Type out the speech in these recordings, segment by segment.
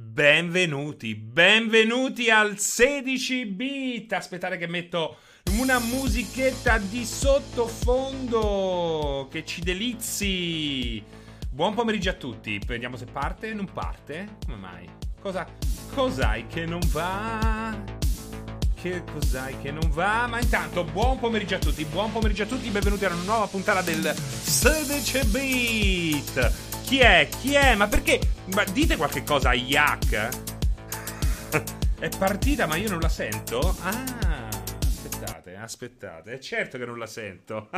Benvenuti, benvenuti al 16 bit. Aspettate che metto una musichetta di sottofondo che ci delizi. Buon pomeriggio a tutti. Vediamo se parte. Non parte? Come mai? Cosa? Cos'hai che non va? Che cos'hai che non va? Ma intanto, buon pomeriggio a tutti. Buon pomeriggio a tutti. Benvenuti a una nuova puntata del 16 bit. Chi è? Chi è? Ma perché? Ma dite qualche cosa a Yak? è partita, ma io non la sento? Ah, aspettate, aspettate. È certo che non la sento.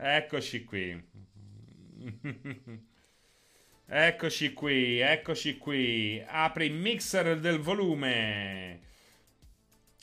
Eccoci qui. Eccoci qui, eccoci qui. Apri il mixer del volume.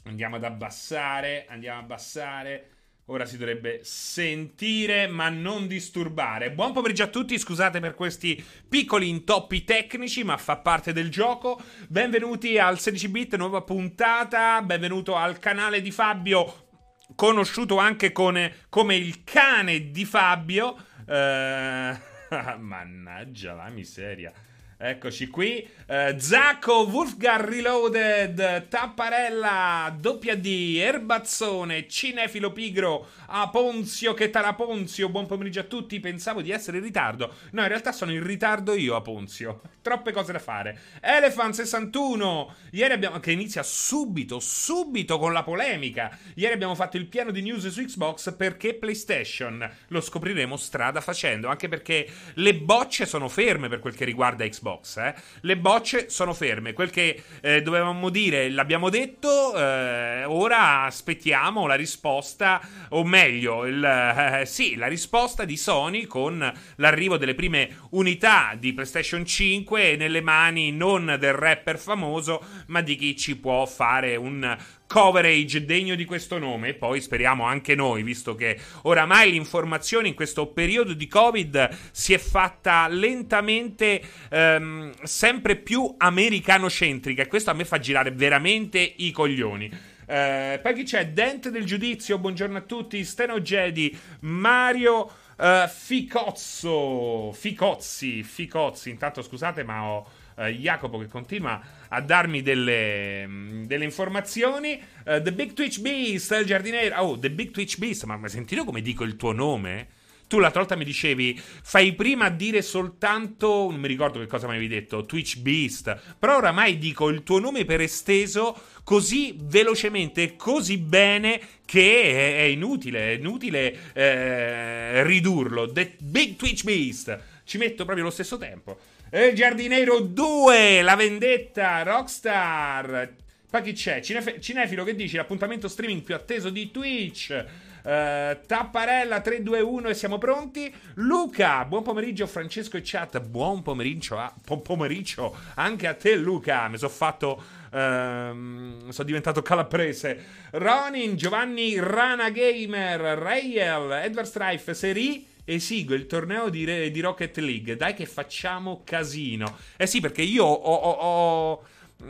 Andiamo ad abbassare, andiamo ad abbassare. Ora si dovrebbe sentire ma non disturbare. Buon pomeriggio a tutti, scusate per questi piccoli intoppi tecnici, ma fa parte del gioco. Benvenuti al 16 bit, nuova puntata. Benvenuto al canale di Fabio, conosciuto anche con, come il cane di Fabio. Eh, mannaggia la miseria. Eccoci qui. Uh, Zacco, Wolfgar Reloaded, Tapparella, Doppia D, Erbazzone, Cinefilo Pigro, Aponzio che Ponzio. Buon pomeriggio a tutti. Pensavo di essere in ritardo. No, in realtà sono in ritardo io, Aponzio. Troppe cose da fare. Elephant 61. Ieri abbiamo. che inizia subito, subito con la polemica. Ieri abbiamo fatto il piano di news su Xbox perché PlayStation. Lo scopriremo strada facendo. Anche perché le bocce sono ferme per quel che riguarda Xbox. Xbox. Eh. Le bocce sono ferme. Quel che eh, dovevamo dire l'abbiamo detto. Eh, ora aspettiamo la risposta, o meglio, il, eh, sì, la risposta di Sony con l'arrivo delle prime unità di PlayStation 5 nelle mani non del rapper famoso, ma di chi ci può fare un coverage degno di questo nome. E poi speriamo anche noi, visto che oramai l'informazione in questo periodo di Covid si è fatta lentamente ehm, sempre più americanocentrica. E questo a me fa girare veramente i coglioni. Eh, poi chi c'è? Dente del giudizio, buongiorno a tutti. Steno Jedi, Mario. Uh, Ficozzo, Ficozzi, Ficozzi. Intanto scusate, ma ho uh, Jacopo che continua a darmi delle, mm, delle informazioni. Uh, The Big Twitch Beast, il giardiniere. Oh, The Big Twitch Beast, ma hai sentito come dico il tuo nome? Tu l'altra volta mi dicevi, fai prima a dire soltanto, non mi ricordo che cosa mi avevi detto, Twitch Beast, però oramai dico il tuo nome per esteso così velocemente, così bene che è, inutile, è inutile eh, ridurlo. The Big Twitch Beast, ci metto proprio lo stesso tempo. E il giardiniero 2, la vendetta, Rockstar. Poi chi c'è? Cinef- Cinefilo che dici? L'appuntamento streaming più atteso di Twitch. Uh, Tapparella 321 e siamo pronti. Luca, buon pomeriggio Francesco e chat. Buon pomeriggio, a, buon pomeriggio anche a te Luca. Mi sono fatto uh, sono diventato calabrese. Ronin, Giovanni Rana Gamer, Rayel, Edward Strife, Seri esigo il torneo di, di, Rocket League. Dai che facciamo casino. Eh sì, perché io ho, ho, ho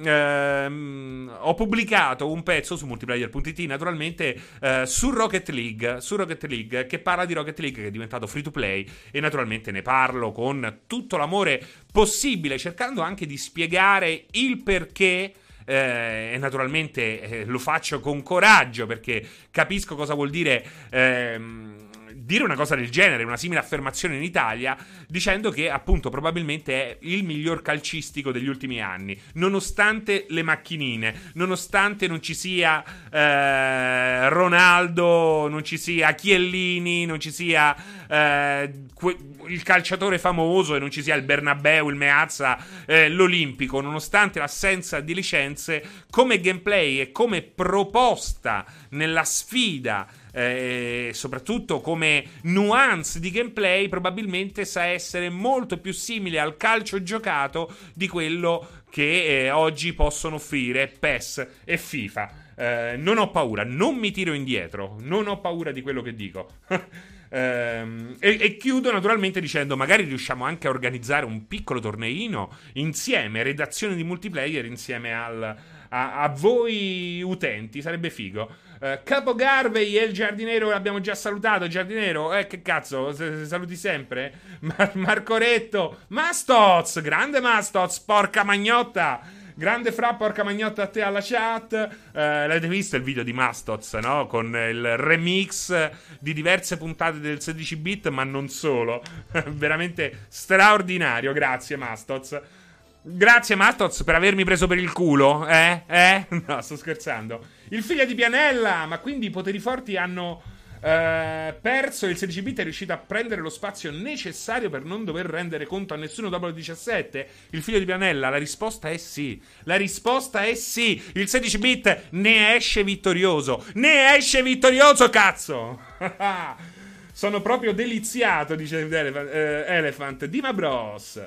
Ehm, ho pubblicato un pezzo su multiplayer.it naturalmente eh, su Rocket League su Rocket League che parla di Rocket League che è diventato free to play e naturalmente ne parlo con tutto l'amore possibile cercando anche di spiegare il perché eh, e naturalmente eh, lo faccio con coraggio perché capisco cosa vuol dire ehm, dire una cosa del genere, una simile affermazione in Italia, dicendo che appunto probabilmente è il miglior calcistico degli ultimi anni, nonostante le macchinine, nonostante non ci sia eh, Ronaldo, non ci sia Chiellini, non ci sia eh, que- il calciatore famoso e non ci sia il Bernabeu, il Meazza, eh, l'Olimpico, nonostante l'assenza di licenze, come gameplay e come proposta nella sfida eh, soprattutto come nuance di gameplay, probabilmente sa essere molto più simile al calcio giocato di quello che eh, oggi possono offrire PES e FIFA. Eh, non ho paura, non mi tiro indietro, non ho paura di quello che dico. Ehm, e, e, chiudo naturalmente dicendo: magari riusciamo anche a organizzare un piccolo torneino insieme, redazione di multiplayer insieme al, a, a, voi utenti, sarebbe figo. Uh, Capo Garvey e il giardiniero l'abbiamo già salutato. Giardiniero, eh, che cazzo, saluti sempre? Mar- Marco Retto, Mastoz, grande Mastoz, porca magnotta. Grande fra, porca magnotta a te alla chat. Uh, l'avete visto il video di Mastoz, no? Con il remix di diverse puntate del 16 bit, ma non solo. Veramente straordinario. Grazie, Mastoz. Grazie, Mastoz, per avermi preso per il culo. Eh? Eh? No, sto scherzando. Il figlio di Pianella, ma quindi i poteri forti hanno eh, perso. Il 16 bit è riuscito a prendere lo spazio necessario per non dover rendere conto a nessuno dopo il 17. Il figlio di Pianella, la risposta è sì. La risposta è sì. Il 16 bit ne esce vittorioso. Ne esce vittorioso, cazzo! Sono proprio deliziato, dice Elephant. Eh. Dima Bros.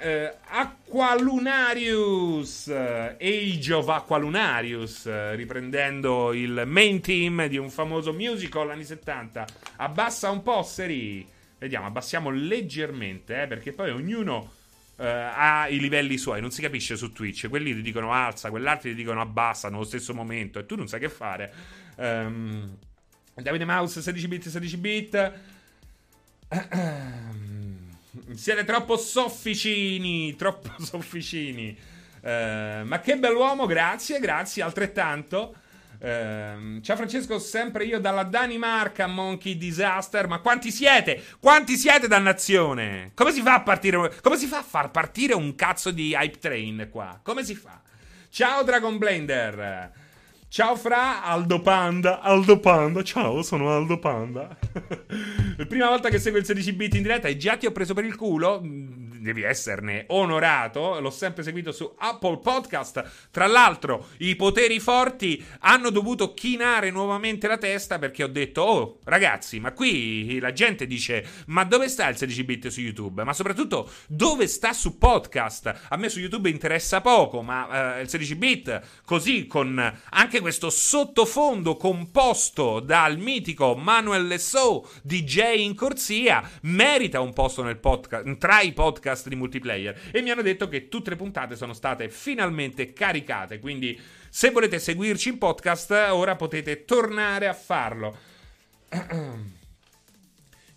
Uh, Aqualunarius, Age of Aqualunarius, uh, riprendendo il main team di un famoso musical anni 70. Abbassa un po', Seri. Vediamo, abbassiamo leggermente, eh, perché poi ognuno uh, ha i livelli suoi, non si capisce su Twitch. Quelli ti dicono alza, quell'altro ti dicono abbassa nello stesso momento e tu non sai che fare. Um, Davide Mouse 16 bit, 16 bit. Siete troppo sofficini, troppo sofficini. Uh, ma che bell'uomo, grazie, grazie, altrettanto. Uh, ciao Francesco, sempre io dalla Danimarca, Monkey Disaster. Ma quanti siete? Quanti siete, dannazione? Come si fa a partire? Come si fa a far partire un cazzo di hype train qua? Come si fa? Ciao Dragon Blender. Ciao Fra, Aldo Panda, Aldo Panda, ciao, sono Aldo Panda. Prima volta che seguo il 16 bit in diretta e già ti ho preso per il culo, devi esserne onorato. L'ho sempre seguito su Apple Podcast. Tra l'altro, i poteri forti hanno dovuto chinare nuovamente la testa perché ho detto: Oh, ragazzi, ma qui la gente dice: Ma dove sta il 16 bit su YouTube? Ma soprattutto, dove sta su podcast? A me su YouTube interessa poco, ma eh, il 16 bit, così con anche questo sottofondo composto dal mitico Manuel Lesso, DJ in corsia, merita un posto nel podcast, tra i podcast podcast di multiplayer e mi hanno detto che tutte le puntate sono state finalmente caricate, quindi se volete seguirci in podcast ora potete tornare a farlo.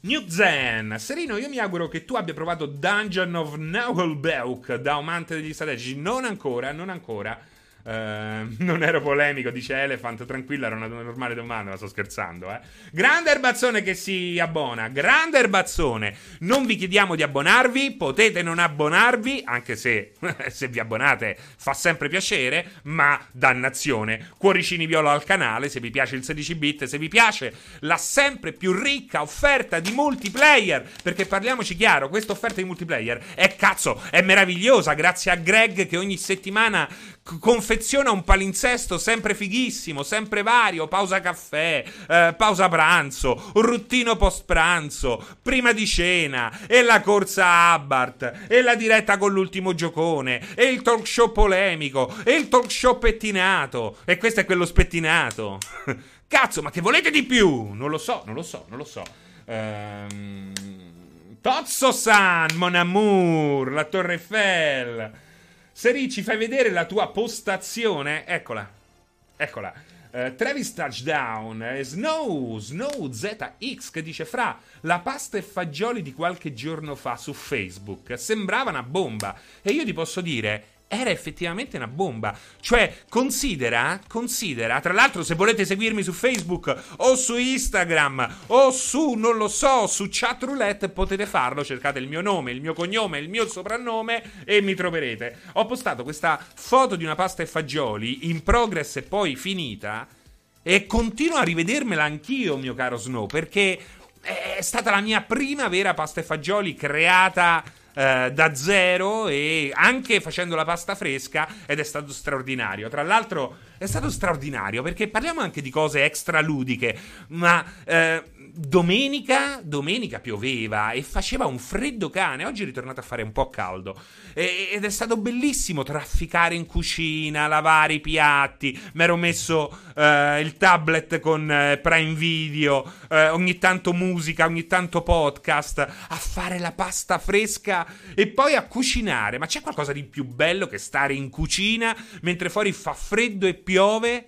New Zen, Serino, io mi auguro che tu abbia provato Dungeon of Nagelbeuk da amante degli strategici. Non ancora, non ancora. Uh, non ero polemico, dice Elephant. Tranquilla, era una normale domanda, ma sto scherzando. Eh. Grande Erbazzone che si abbona. Grande Erbazzone. Non vi chiediamo di abbonarvi. Potete non abbonarvi, anche se se vi abbonate fa sempre piacere. Ma dannazione. Cuoricini viola al canale. Se vi piace il 16 bit, se vi piace la sempre più ricca offerta di multiplayer. Perché parliamoci chiaro, questa offerta di multiplayer è cazzo, è meravigliosa. Grazie a Greg che ogni settimana confeziona un palinsesto sempre fighissimo, sempre vario, pausa caffè, eh, pausa pranzo, ruttino post pranzo, prima di cena, e la corsa Abbart, e la diretta con l'ultimo giocone, e il talk show polemico, e il talk show pettinato, e questo è quello spettinato. Cazzo, ma che volete di più? Non lo so, non lo so, non lo so. Ehm... Tozzo-san, Mon Amour, la Torre Eiffel. Seri, ci fai vedere la tua postazione? Eccola. Eccola. Uh, Travis Touchdown, uh, Snow, Snow ZX che dice fra la pasta e fagioli di qualche giorno fa su Facebook sembrava una bomba e io ti posso dire era effettivamente una bomba. Cioè, considera, considera, tra l'altro se volete seguirmi su Facebook o su Instagram o su, non lo so, su Chatroulette potete farlo, cercate il mio nome, il mio cognome, il mio soprannome e mi troverete. Ho postato questa foto di una pasta e fagioli in progress e poi finita e continuo a rivedermela anch'io, mio caro Snow, perché è stata la mia prima vera pasta e fagioli creata eh, da zero e anche facendo la pasta fresca ed è stato straordinario. Tra l'altro è stato straordinario perché parliamo anche di cose extra ludiche, ma eh, domenica, domenica pioveva e faceva un freddo cane. Oggi è ritornato a fare un po' caldo. E, ed è stato bellissimo trafficare in cucina, lavare i piatti. Mi ero messo eh, il tablet con eh, Prime Video, eh, ogni tanto musica, ogni tanto podcast, a fare la pasta fresca e poi a cucinare. Ma c'è qualcosa di più bello che stare in cucina mentre fuori fa freddo e piove?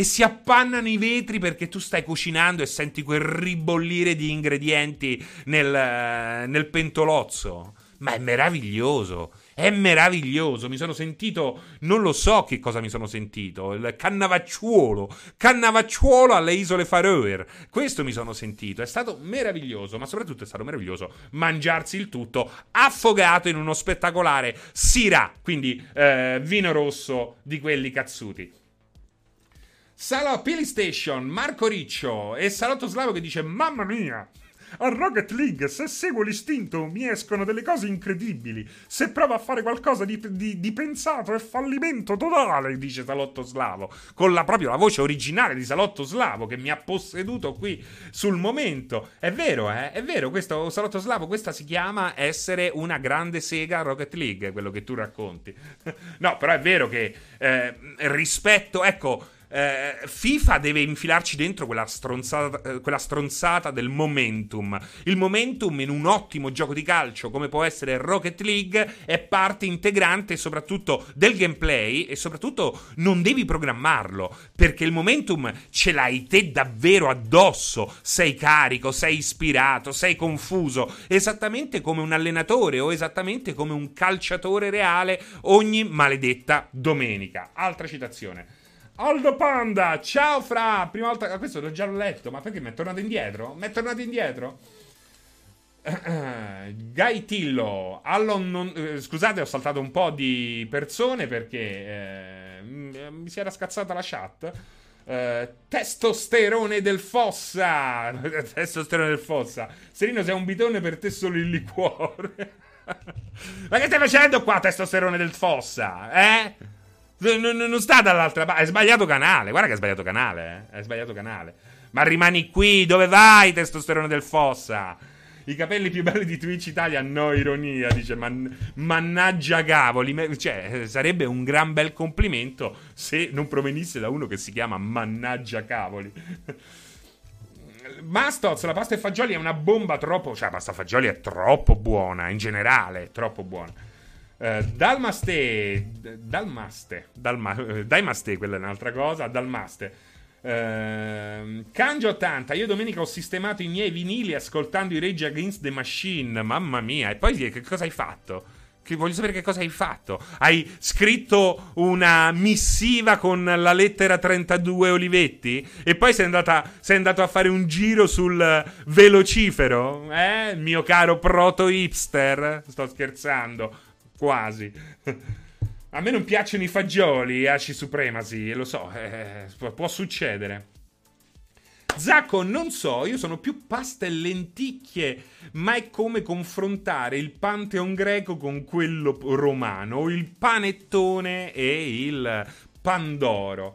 E si appannano i vetri perché tu stai cucinando e senti quel ribollire di ingredienti nel, nel pentolozzo. Ma è meraviglioso. È meraviglioso. Mi sono sentito, non lo so che cosa mi sono sentito. Il cannavacciuolo. Cannavacciuolo alle isole Faroe. Questo mi sono sentito. È stato meraviglioso. Ma soprattutto è stato meraviglioso mangiarsi il tutto affogato in uno spettacolare Syrah. Quindi eh, vino rosso di quelli cazzuti. Salo Pili Station, Marco Riccio e Salotto Slavo che dice Mamma mia! A Rocket League, se seguo l'istinto, mi escono delle cose incredibili. Se provo a fare qualcosa di, di, di pensato, è fallimento totale, dice Salotto Slavo. Con la, proprio la voce originale di Salotto Slavo che mi ha posseduto qui sul momento. È vero, eh? È vero, questo Salotto Slavo, questa si chiama essere una grande sega a Rocket League, quello che tu racconti. no, però è vero che eh, rispetto, ecco eh, FIFA deve infilarci dentro quella stronzata, eh, quella stronzata, del momentum. Il momentum in un ottimo gioco di calcio come può essere Rocket League è parte integrante soprattutto del gameplay e soprattutto non devi programmarlo perché il momentum ce l'hai te davvero addosso. Sei carico, sei ispirato, sei confuso, esattamente come un allenatore o esattamente come un calciatore reale ogni maledetta domenica. Altra citazione. Aldo Panda, ciao Fra, prima volta, questo l'ho già letto, ma perché mi è tornato indietro? Mi è tornato indietro? Gaitillo, Allon non, eh, scusate ho saltato un po' di persone perché eh, mi si era scazzata la chat. Eh, testosterone del Fossa, testosterone del Fossa. Serino sei un bitone per te solo il liquore. ma che stai facendo qua testosterone del Fossa? Eh? Non, non sta dall'altra parte. Hai sbagliato canale. Guarda che hai sbagliato canale. Eh. Hai sbagliato canale. Ma rimani qui. Dove vai, testosterone del Fossa? I capelli più belli di Twitch Italia, no ironia, dice man- mannaggia cavoli. Cioè, sarebbe un gran bel complimento se non provenisse da uno che si chiama mannaggia cavoli. Mastoz, la pasta e fagioli è una bomba troppo. Cioè, la pasta e fagioli è troppo buona, in generale, è troppo buona. Uh, Dalmaste, Dalmaste, Dalma, uh, Daimaste, quella è un'altra cosa. Dalmaste. Uh, Kanjo 80, io domenica ho sistemato i miei vinili ascoltando i Rage Against the Machine. Mamma mia, e poi che cosa hai fatto? Che voglio sapere che cosa hai fatto. Hai scritto una missiva con la lettera 32 Olivetti? E poi sei, andata, sei andato a fare un giro sul velocifero? Eh, mio caro proto hipster? Sto scherzando. Quasi. A me non piacciono i fagioli, Aci Supremacy, lo so, eh, può succedere. Zacco, non so, io sono più pasta e lenticchie, ma è come confrontare il pantheon greco con quello romano, il panettone e il pandoro.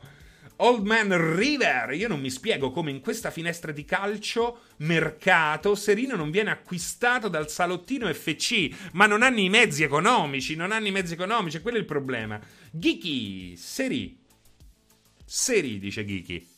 Old Man River, io non mi spiego come in questa finestra di calcio mercato Serino non viene acquistato dal salottino FC, ma non hanno i mezzi economici, non hanno i mezzi economici, quello è il problema. Ghiki, Seri. Seri, dice Ghiki.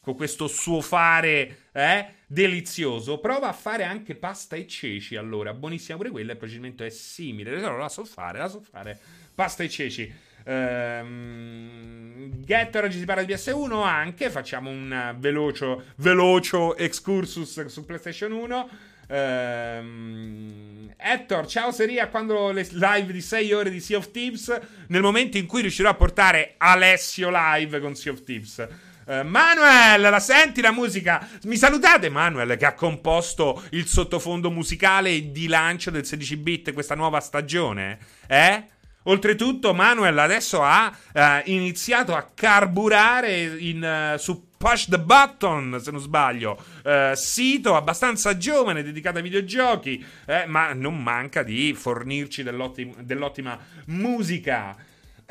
Con questo suo fare eh, delizioso, prova a fare anche pasta e ceci. Allora, buonissima pure quella. Il procedimento è simile. La so fare, la so fare. Pasta e ceci. Ehm, Get oggi si parla di PS1 anche. Facciamo un velocio, velocio excursus su PlayStation 1. Um, Hector, ciao Seria. Quando le live di 6 ore di Sea of Thieves? Nel momento in cui riuscirò a portare Alessio live con Sea of Thieves. Uh, Manuel, la senti la musica? Mi salutate, Manuel, che ha composto il sottofondo musicale di lancio del 16 bit questa nuova stagione? Eh? Oltretutto, Manuel adesso ha uh, iniziato a carburare in, uh, su Push the Button, se non sbaglio, uh, sito abbastanza giovane dedicato ai videogiochi, eh, ma non manca di fornirci dell'ottima, dell'ottima musica.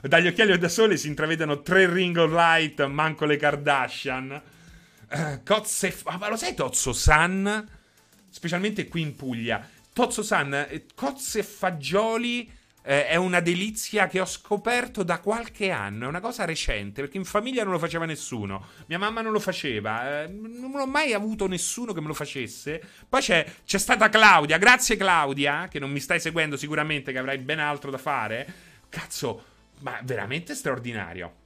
Dagli occhiali da sole si intravedono tre ring of light, manco le Kardashian. Cozze, ma lo sai Tozzo San? Specialmente qui in Puglia. Tozzo-san, eh, cozze e fagioli eh, è una delizia che ho scoperto da qualche anno. È una cosa recente, perché in famiglia non lo faceva nessuno. Mia mamma non lo faceva. Eh, non ho mai avuto nessuno che me lo facesse. Poi c'è, c'è stata Claudia. Grazie Claudia, che non mi stai seguendo sicuramente, che avrai ben altro da fare. Cazzo, ma veramente straordinario.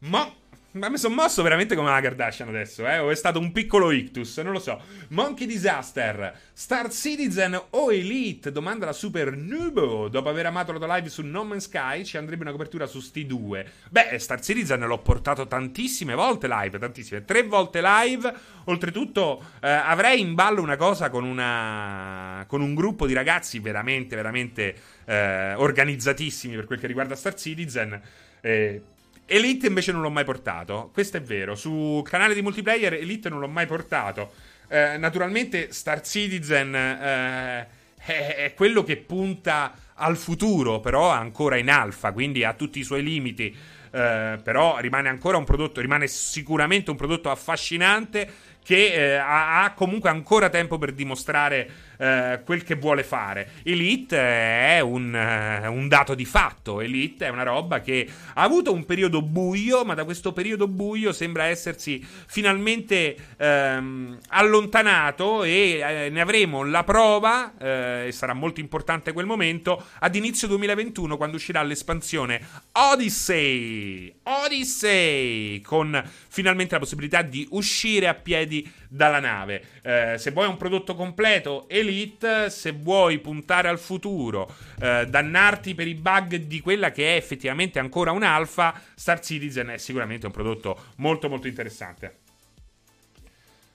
Ma ma mi sono mosso veramente come una Kardashian adesso, eh? O è stato un piccolo ictus, non lo so. Monkey Disaster, Star Citizen o Elite? Domanda la Super Nubo. Dopo aver amato la live su No Man's Sky, ci andrebbe una copertura su sti 2. Beh, Star Citizen l'ho portato tantissime volte live, tantissime. Tre volte live. Oltretutto, eh, avrei in ballo una cosa con una. con un gruppo di ragazzi veramente, veramente eh, organizzatissimi per quel che riguarda Star Citizen. Eh, Elite invece non l'ho mai portato. Questo è vero. Su canale di multiplayer Elite non l'ho mai portato. Eh, naturalmente Star Citizen eh, è, è, quello che punta al futuro, però ancora in alfa, quindi ha tutti i suoi limiti. Eh, però rimane ancora un prodotto, rimane sicuramente un prodotto affascinante che eh, ha, ha comunque ancora tempo per dimostrare eh, quel che vuole fare. Elite è un, uh, un, dato di fatto. Elite è una roba che ha avuto un periodo buio, ma da questo periodo buio sembra essersi finalmente ehm, allontanato e eh, ne avremo la prova, eh, e sarà molto importante quel momento, ad inizio 2021 quando uscirà l'espansione Odyssey. Odyssey! Con finalmente la possibilità di uscire a piedi dalla nave. Eh, se vuoi un prodotto completo, Elite, se vuoi puntare al futuro, eh, dannarti per i bug di quella che è effettivamente ancora un'alfa, Star Citizen è sicuramente un prodotto molto molto interessante.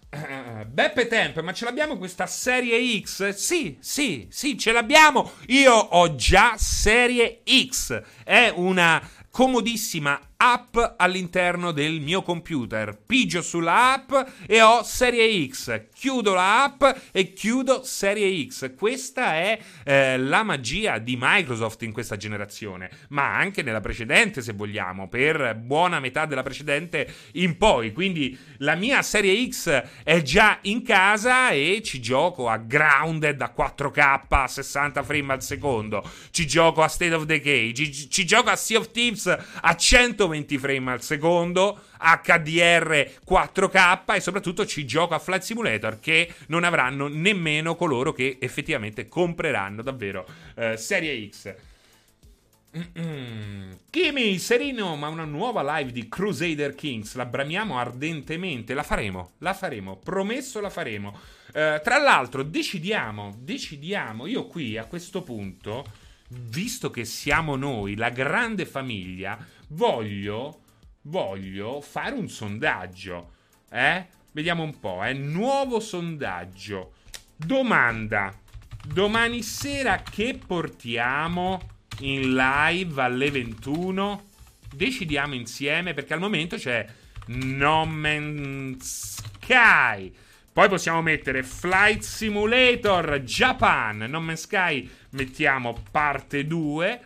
Uh, Beppe Temp, ma ce l'abbiamo questa serie X? Sì, sì, sì, ce l'abbiamo. Io ho già serie X. È una comodissima app all'interno del mio computer. Pigio sulla app e ho Serie X. Chiudo la app e chiudo Serie X. Questa è eh, la magia di Microsoft in questa generazione, ma anche nella precedente, se vogliamo, per buona metà della precedente in poi. Quindi la mia Serie X è già in casa e ci gioco a Grounded a 4K a 60 frame al secondo. Ci gioco a State of Decay. Ci, ci gioco a Sea of Thieves a 100 120 frame al secondo, HDR 4K e soprattutto ci gioco a Flight Simulator che non avranno nemmeno coloro che effettivamente compreranno davvero eh, Serie X. Kimi, serino, ma una nuova live di Crusader Kings. La bramiamo ardentemente. La faremo, la faremo. Promesso la faremo. Uh, tra l'altro, decidiamo, decidiamo. Io qui a questo punto, visto che siamo noi, la grande famiglia, voglio, voglio fare un sondaggio. Eh? Vediamo un po', eh. Nuovo sondaggio. Domanda. Domani sera che portiamo in live alle 21? Decidiamo insieme perché al momento c'è No Man's Sky. Poi possiamo mettere Flight Simulator Japan. No Man's Sky mettiamo parte 2.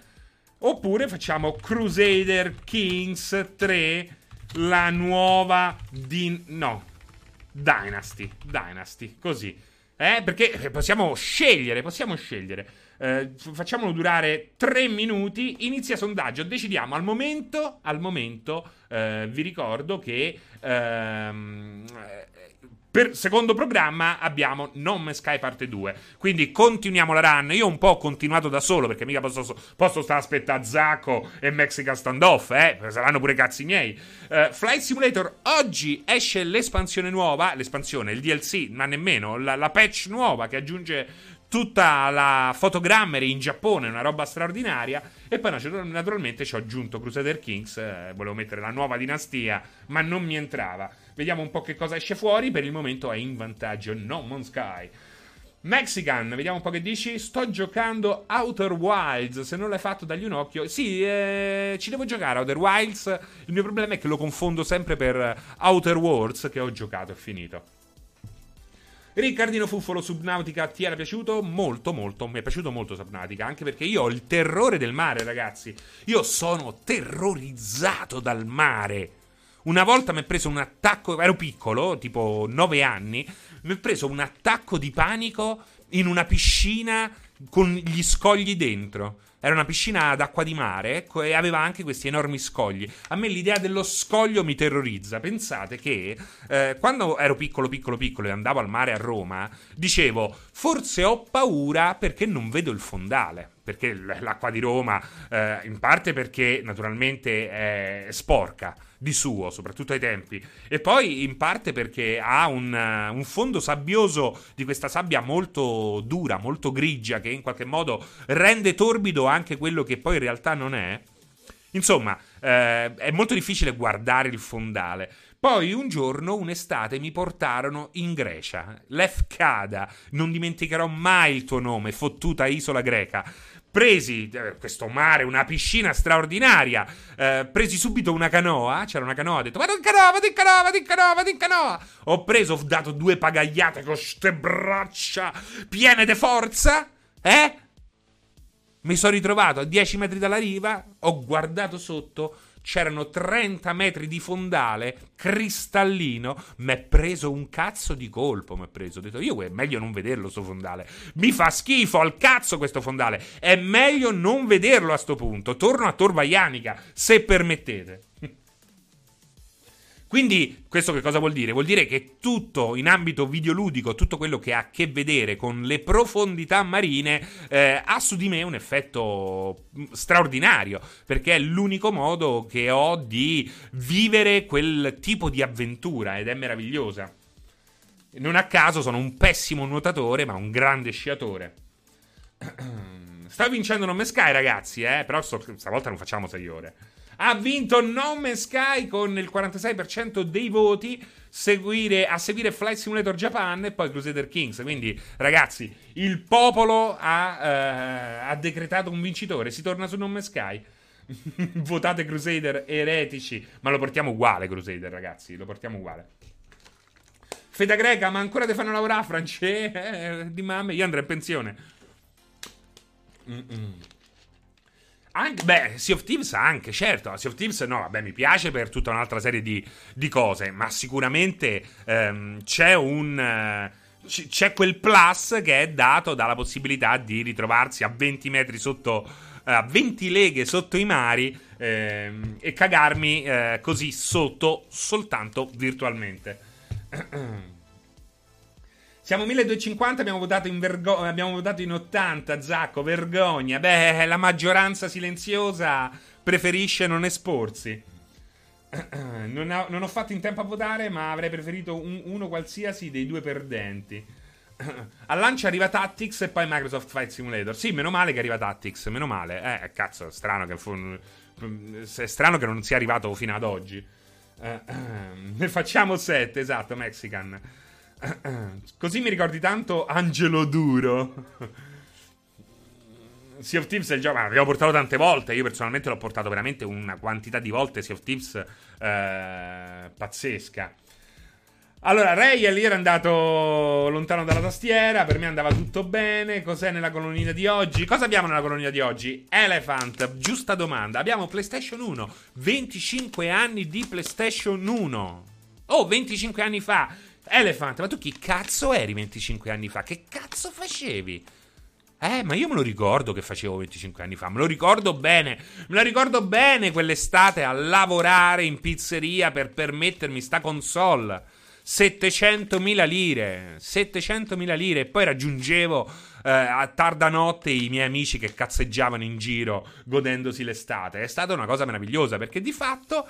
Oppure facciamo Crusader Kings 3, la nuova di... no, Dynasty, Dynasty, così. Eh, perché possiamo scegliere, possiamo scegliere. Eh, facciamolo durare 3 minuti, inizia sondaggio, decidiamo al momento, al momento eh, vi ricordo che ehm, per secondo programma abbiamo No Man's Sky parte 2. Quindi continuiamo la run. Io un po' ho continuato da solo perché mica posso, posso stare a aspettare Zacco e Mexican Standoff, eh. Saranno pure cazzi miei. Uh, Flight Simulator oggi esce l'espansione nuova, l'espansione, il DLC, ma nemmeno, la, la patch nuova che aggiunge tutta la fotogrammery in Giappone, una roba straordinaria. E poi naturalmente ci ho aggiunto Crusader Kings, eh, volevo mettere la nuova dinastia, ma non mi entrava. Vediamo un po' che cosa esce fuori. Per il momento è in vantaggio No Man's Sky. Mexican, vediamo un po' che dici. Sto giocando Outer Wilds. Se non l'hai fatto, dagli un occhio. Sì, eh, ci devo giocare Outer Wilds. Il mio problema è che lo confondo sempre per Outer Worlds, che ho giocato e finito. Riccardino Fuffolo Subnautica ti era piaciuto? Molto, molto. Mi è piaciuto molto Subnautica. Anche perché io ho il terrore del mare, ragazzi. Io sono terrorizzato dal mare. Una volta mi è preso un attacco, ero piccolo, tipo 9 anni, mi è preso un attacco di panico in una piscina con gli scogli dentro. Era una piscina d'acqua di mare ecco, e aveva anche questi enormi scogli. A me l'idea dello scoglio mi terrorizza. Pensate che eh, quando ero piccolo, piccolo, piccolo e andavo al mare a Roma, dicevo forse ho paura perché non vedo il fondale. Perché l'acqua di Roma, eh, in parte perché naturalmente è sporca di suo, soprattutto ai tempi. E poi in parte perché ha un, un fondo sabbioso di questa sabbia molto dura, molto grigia, che in qualche modo rende torbido anche quello che poi in realtà non è. Insomma, eh, è molto difficile guardare il fondale. Poi un giorno, un'estate, mi portarono in Grecia, Lefkada, non dimenticherò mai il tuo nome, fottuta isola greca. Presi eh, questo mare, una piscina straordinaria, eh, presi subito una canoa, c'era una canoa, ho detto vado in canoa, vado in canoa, vado in canoa, vado in canoa. Ho preso, ho dato due pagagliate con queste braccia piene di forza, eh? Mi sono ritrovato a 10 metri dalla riva, ho guardato sotto, c'erano 30 metri di fondale cristallino. Mi è preso un cazzo di colpo. Mi è preso. Ho detto, io è meglio non vederlo sto fondale. Mi fa schifo al cazzo questo fondale. È meglio non vederlo a sto punto. Torno a Tor Vaianica, se permettete. Quindi questo che cosa vuol dire? Vuol dire che tutto in ambito videoludico, tutto quello che ha a che vedere con le profondità marine, eh, ha su di me un effetto mm, straordinario, perché è l'unico modo che ho di vivere quel tipo di avventura ed è meravigliosa. Non a caso sono un pessimo nuotatore, ma un grande sciatore. Sta vincendo Non Me Sky, ragazzi, eh? Però stavolta non facciamo 6 ore ha vinto No Man's Sky con il 46% dei voti. Seguire, a seguire Flight Simulator Japan e poi Crusader Kings. Quindi, ragazzi, il popolo ha, uh, ha decretato un vincitore. Si torna su No Man's Sky. Votate Crusader eretici. Ma lo portiamo uguale, Crusader, ragazzi. Lo portiamo uguale. Feda greca, ma ancora ti fanno lavorare, France? Eh, di mamme, io andrei in pensione. Mm-mm. Anche, beh, Sea of Thieves anche, certo. Sea of Thieves no, vabbè, mi piace per tutta un'altra serie di, di cose, ma sicuramente ehm, c'è un... Eh, c'è quel plus che è dato dalla possibilità di ritrovarsi a 20 metri sotto, eh, a 20 leghe sotto i mari ehm, e cagarmi eh, così sotto soltanto virtualmente. Siamo 1250, abbiamo votato in, vergo- abbiamo votato in 80, Zacco, vergogna. Beh, la maggioranza silenziosa preferisce non esporsi. Non, ha, non, ho fatto in tempo a votare, ma avrei preferito un, uno qualsiasi dei due perdenti. Al lancio arriva Tactics e poi Microsoft Flight Simulator. Sì, meno male che arriva Tactics, meno male. Eh, cazzo, strano che, è strano che non sia arrivato fino ad oggi. ne facciamo 7, esatto, Mexican. Così mi ricordi tanto Angelo Duro. Sea of Thieves è il gioco, ma l'abbiamo portato tante volte. Io personalmente l'ho portato veramente una quantità di volte. Sea of Thieves eh, pazzesca. Allora, Rayel era andato lontano dalla tastiera. Per me andava tutto bene. Cos'è nella colonnina di oggi? Cosa abbiamo nella colonnina di oggi? Elephant, giusta domanda. Abbiamo PlayStation 1. 25 anni di PlayStation 1. Oh, 25 anni fa Elephant, ma tu chi cazzo eri 25 anni fa? Che cazzo facevi? Eh, ma io me lo ricordo che facevo 25 anni fa, me lo ricordo bene, me lo ricordo bene quell'estate a lavorare in pizzeria per permettermi sta console. 700.000 lire, 700.000 lire e poi raggiungevo eh, a tarda notte i miei amici che cazzeggiavano in giro godendosi l'estate. È stata una cosa meravigliosa perché di fatto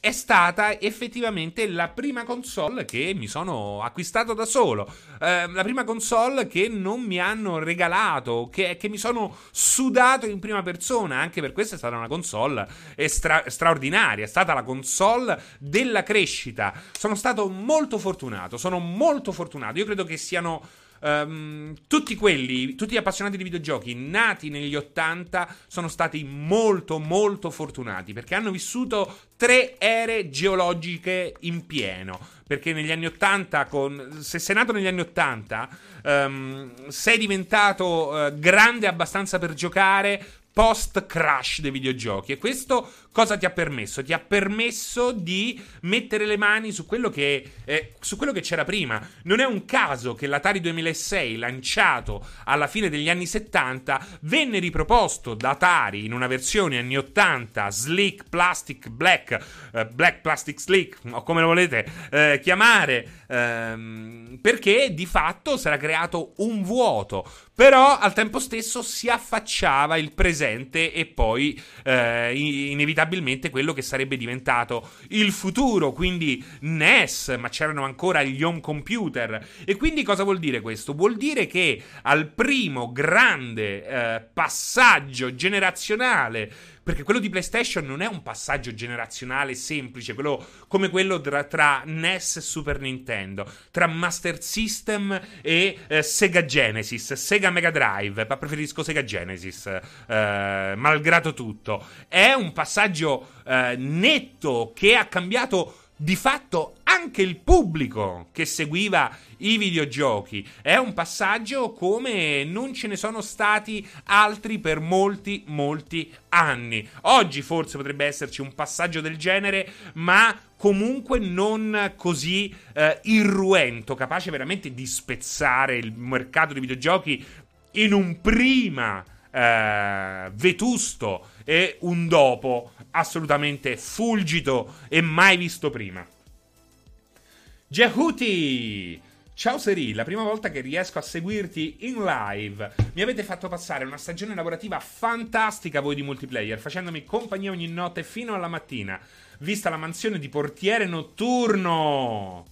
è stata effettivamente la prima console che mi sono acquistato da solo. Eh, la prima console che non mi hanno regalato, che, che, mi sono sudato in prima persona. Anche per questo è stata una console stra- straordinaria. È stata la console della crescita. Sono stato molto fortunato. Sono molto fortunato. Io credo che siano Um, tutti quelli, tutti gli appassionati di videogiochi nati negli 80 sono stati molto molto fortunati perché hanno vissuto tre ere geologiche in pieno. Perché negli anni 80, con, se sei nato negli anni 80, um, ehm, sei diventato uh, grande abbastanza per giocare, post crash dei videogiochi. E questo cosa ti ha permesso? Ti ha permesso di mettere le mani su quello che, eh, su quello che c'era prima. Non è un caso che l'Atari 2006, lanciato alla fine degli anni 70, venne riproposto da Atari in una versione anni 80, Slick Plastic Black, eh, Black Plastic Slick, o come lo volete eh, chiamare, ehm, perché di fatto era creato un vuoto. Però al tempo stesso si affacciava il presente e poi eh, inevitabilmente quello che sarebbe diventato il futuro, quindi NES, ma c'erano ancora gli home computer. E quindi cosa vuol dire questo? Vuol dire che al primo grande eh, passaggio generazionale perché quello di PlayStation non è un passaggio generazionale semplice, quello, come quello tra, tra, NES e Super Nintendo, tra Master System e eh, Sega Genesis, Sega Mega Drive, ma preferisco Sega Genesis, eh, malgrado tutto. È un passaggio eh, netto che ha cambiato di fatto anche il pubblico che seguiva i videogiochi. È un passaggio come non ce ne sono stati altri per molti, molti anni. Oggi forse potrebbe esserci un passaggio del genere, ma comunque non così eh, irruento, capace veramente di spezzare il mercato dei videogiochi in un prima eh, vetusto e un dopo assolutamente fulgido e mai visto prima. Jehuti! Ciao Seri, la prima volta che riesco a seguirti in live. Mi avete fatto passare una stagione lavorativa fantastica voi di multiplayer, facendomi compagnia ogni notte fino alla mattina, vista la mansione di portiere notturno.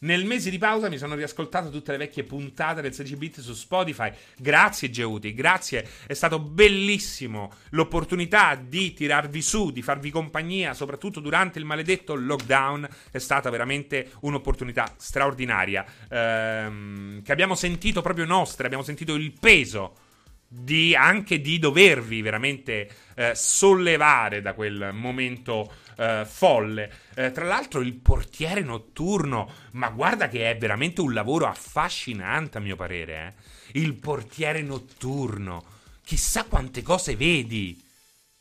Nel mese di pausa mi sono riascoltato tutte le vecchie puntate del 16 bit su Spotify. Grazie Geuti, grazie. È stato bellissimo l'opportunità di tirarvi su, di farvi compagnia, soprattutto durante il maledetto lockdown. È stata veramente un'opportunità straordinaria. Ehm, che abbiamo sentito proprio nostra, abbiamo sentito il peso di, anche di dovervi veramente eh, sollevare da quel momento eh, folle. Eh, tra l'altro il portiere notturno, ma guarda che è veramente un lavoro affascinante a mio parere. Eh? Il portiere notturno, chissà quante cose vedi.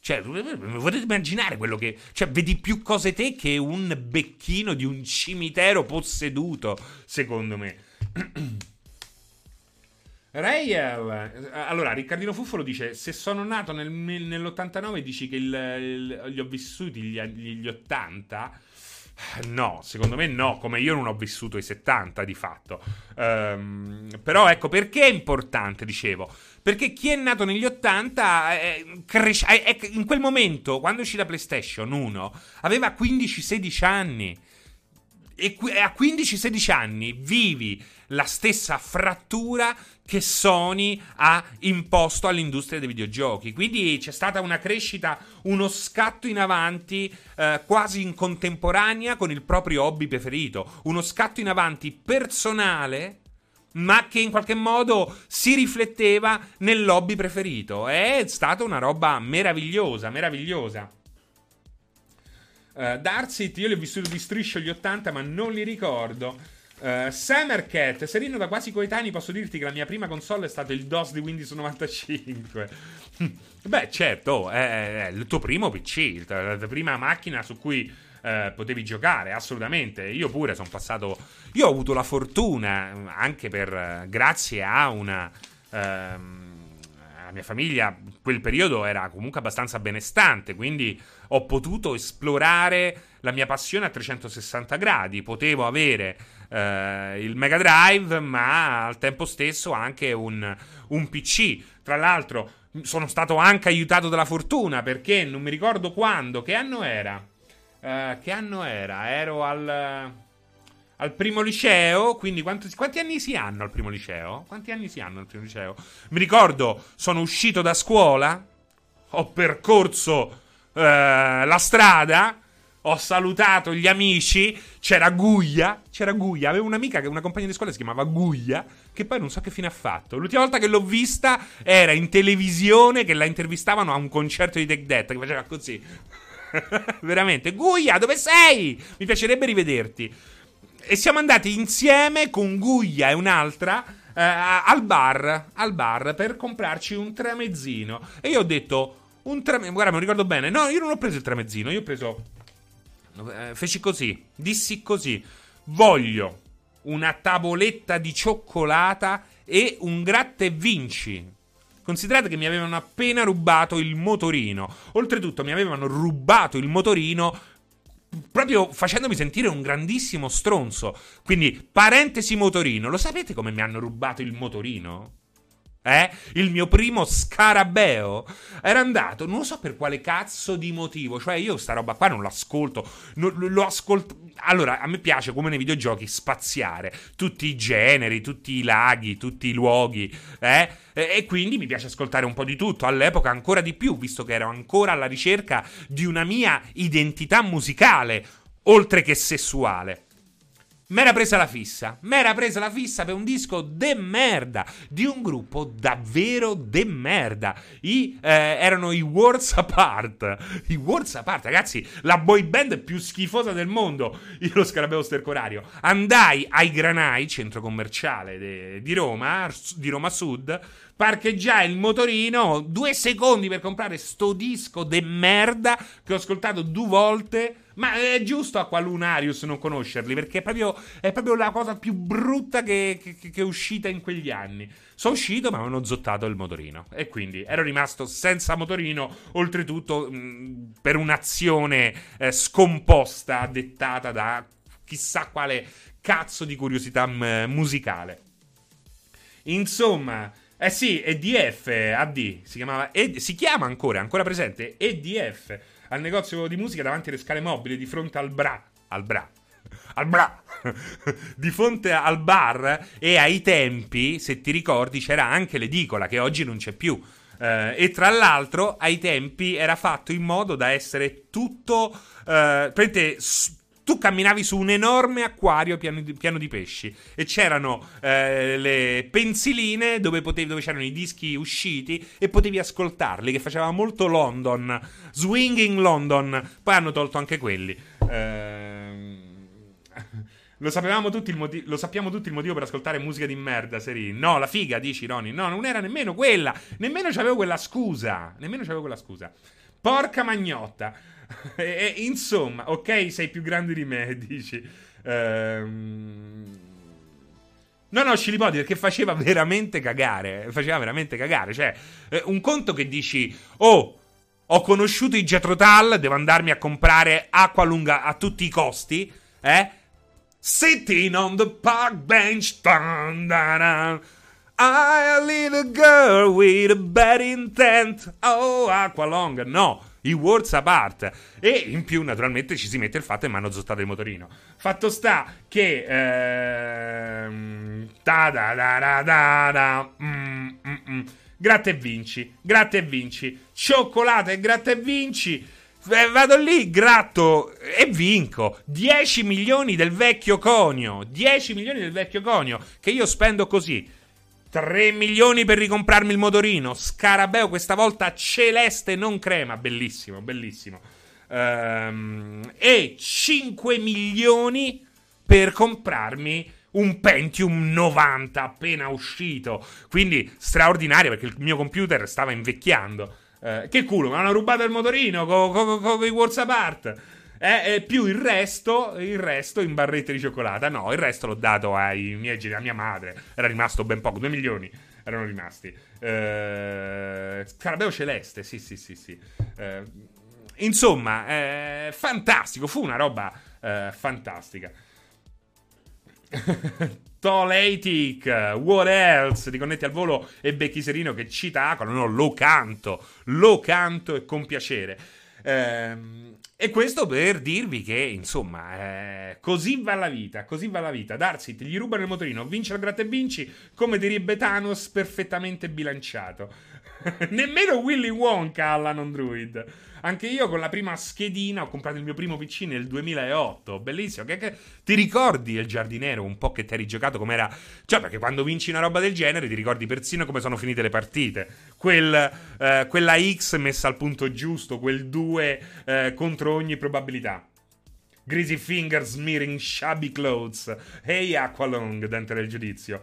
Cioè, potete immaginare quello che. Cioè, vedi più cose te che un becchino di un cimitero posseduto, secondo me. Rayel, allora Riccardino Fuffolo dice: Se sono nato nel, nell'89, dici che il, il, li ho vissuti gli, gli 80. No, secondo me no, come io non ho vissuto i 70 di fatto. Um, però ecco perché è importante, dicevo. Perché chi è nato negli 80, eh, cres- eh, in quel momento, quando uscì la PlayStation 1, aveva 15-16 anni e a 15-16 anni vivi la stessa frattura che Sony ha imposto all'industria dei videogiochi. Quindi c'è stata una crescita, uno scatto in avanti eh, quasi in contemporanea con il proprio hobby preferito, uno scatto in avanti personale ma che in qualche modo si rifletteva nel lobby preferito. È stata una roba meravigliosa, meravigliosa. Uh, Darsit, io li ho vissuti di striscio gli 80, ma non li ricordo. Uh, Summercat, Serino da quasi coetanei, posso dirti che la mia prima console è stato il DOS di Windows 95. Beh, certo, è, è, il tuo primo PC, la tua prima macchina su cui uh, potevi giocare, assolutamente. Io pure sono passato. Io ho avuto la fortuna, anche per grazie a una. Um, la mia famiglia quel periodo era comunque abbastanza benestante, quindi ho potuto esplorare la mia passione a 360 gradi. Potevo avere eh, il Mega Drive, ma al tempo stesso anche un, un PC. Tra l'altro, sono stato anche aiutato dalla fortuna perché non mi ricordo quando, che anno era. Uh, che anno era? Ero al, al primo liceo. Quindi quanti, quanti, anni si hanno al primo liceo? Quanti anni si hanno al primo liceo? Mi ricordo, sono uscito da scuola. Ho percorso uh, la strada ho salutato gli amici, c'era Guglia, c'era Guglia, avevo un'amica, una compagna di scuola si chiamava Guglia, che poi non so che fine ha fatto. L'ultima volta che l'ho vista era in televisione che la intervistavano a un concerto di Take That, che faceva così. Veramente, Guglia, dove sei? Mi piacerebbe rivederti. E siamo andati insieme con Guglia e un'altra eh, al bar, al bar per comprarci un tramezzino. E io ho detto, un tramezzino, guarda, me lo ricordo bene. No, io non ho preso il tramezzino, io ho preso eh, feci così, dissi così, voglio una tavoletta di cioccolata e un gratta e vinci. Considerate che mi avevano appena rubato il motorino. Oltretutto mi avevano rubato il motorino proprio facendomi sentire un grandissimo stronzo. Quindi, parentesi motorino. Lo sapete come mi hanno rubato il motorino? Eh? Il mio primo scarabeo era andato, non so per quale cazzo di motivo. Cioè, io sta roba qua non l'ascolto. Non, lo ascolto. Allora, a me piace come nei videogiochi spaziare tutti i generi, tutti i laghi, tutti i luoghi. Eh? E quindi mi piace ascoltare un po' di tutto. All'epoca ancora di più, visto che ero ancora alla ricerca di una mia identità musicale, oltre che sessuale. M'era presa la fissa. M'era presa la fissa per un disco de merda. Di un gruppo davvero de merda. I, eh, erano i Worlds Apart. I Worlds Apart, ragazzi. La boy band più schifosa del mondo. Io lo scarabeo stercorario. Andai ai Granai, centro commerciale de, di Roma, di Roma Sud parcheggiai il motorino due secondi per comprare sto disco de merda che ho ascoltato due volte. Ma è giusto a Qualunarius non conoscerli perché è proprio, è proprio la cosa più brutta che, che, che, è uscita in quegli anni. Sono uscito, ma hanno zottato il motorino. E quindi ero rimasto senza motorino, oltretutto mh, per un'azione eh, scomposta dettata da chissà quale cazzo di curiosità m- musicale. Insomma. Eh sì, EDF AD si chiamava Ed, si chiama ancora, ancora presente EDF al negozio di musica davanti alle scale mobili di fronte al Bra, al Bra. Al bra di fronte al bar e ai tempi, se ti ricordi, c'era anche l'edicola che oggi non c'è più. Uh, e tra l'altro, ai tempi era fatto in modo da essere tutto. Uh, tu camminavi su un enorme acquario pieno di, pieno di pesci e c'erano eh, le pensiline dove, potevi, dove, c'erano i dischi usciti e potevi ascoltarli, che faceva molto London, Swinging London. Poi hanno tolto anche quelli. Eh, lo, motivo, lo sappiamo tutti il motivo per ascoltare musica di merda, Seri. No, la figa, dici Ronnie. No, non era nemmeno quella. Nemmeno c'avevo quella scusa. Nemmeno c'avevo quella scusa. Porca magnotta. e, e, insomma, ok, sei più grande di me, dici. Ehm... No, no, Scilipoti perché faceva veramente cagare. Faceva veramente cagare. Cioè, eh, un conto che dici, oh, ho conosciuto i Jetrotal, devo andarmi a comprare acqua lunga a tutti i costi, eh? Sitting on the park bench, dun, dun, dun. I a little girl with a bad intent. Oh, acqua longa. No, i words apart. E in più, naturalmente, ci si mette il fatto che mi hanno zottato il motorino. Fatto sta che. Ehm, da da da da da. Mm, mm, mm. Gratta e vinci. Gratta e vinci. Cioccolata e gratta e vinci. Eh, vado lì, gratto e vinco 10 milioni del vecchio conio. 10 milioni del vecchio conio che io spendo così 3 milioni per ricomprarmi il motorino. Scarabeo questa volta celeste, non crema. Bellissimo, bellissimo. Um, e 5 milioni per comprarmi un Pentium 90 appena uscito. Quindi straordinario perché il mio computer stava invecchiando. Uh, che culo, mi hanno rubato il motorino con co, co, co, i Words Apart. Eh, eh, più il resto, il resto in barrette di cioccolata. No, il resto l'ho dato ai miei genitori, a mia madre. Era rimasto ben poco, 2 milioni erano rimasti. Eh, Scarabeo celeste, sì, sì, sì, sì. Eh, insomma, eh, fantastico, fu una roba eh, fantastica. Toletic, What Else, riconnetti al volo e Becchi Serino che cita Aqualo, no, lo canto, lo canto e con piacere. Ehm, e questo per dirvi che, insomma, eh, così va la vita, così va la vita. Darsit gli rubano il motorino, vince la gratta e vinci, come direbbe Thanos, perfettamente bilanciato. Nemmeno Willy Wonka non druid. Anche io con la prima schedina ho comprato il mio primo PC nel 2008. Bellissimo. Che, che, ti ricordi il giardinero un po' che ti eri giocato com'era? Cioè, perché quando vinci una roba del genere ti ricordi persino come sono finite le partite. Quel, eh, quella X messa al punto giusto, quel 2 eh, contro ogni probabilità. Greasy fingers smearing shabby clothes. Hey Aqualong, dente del giudizio.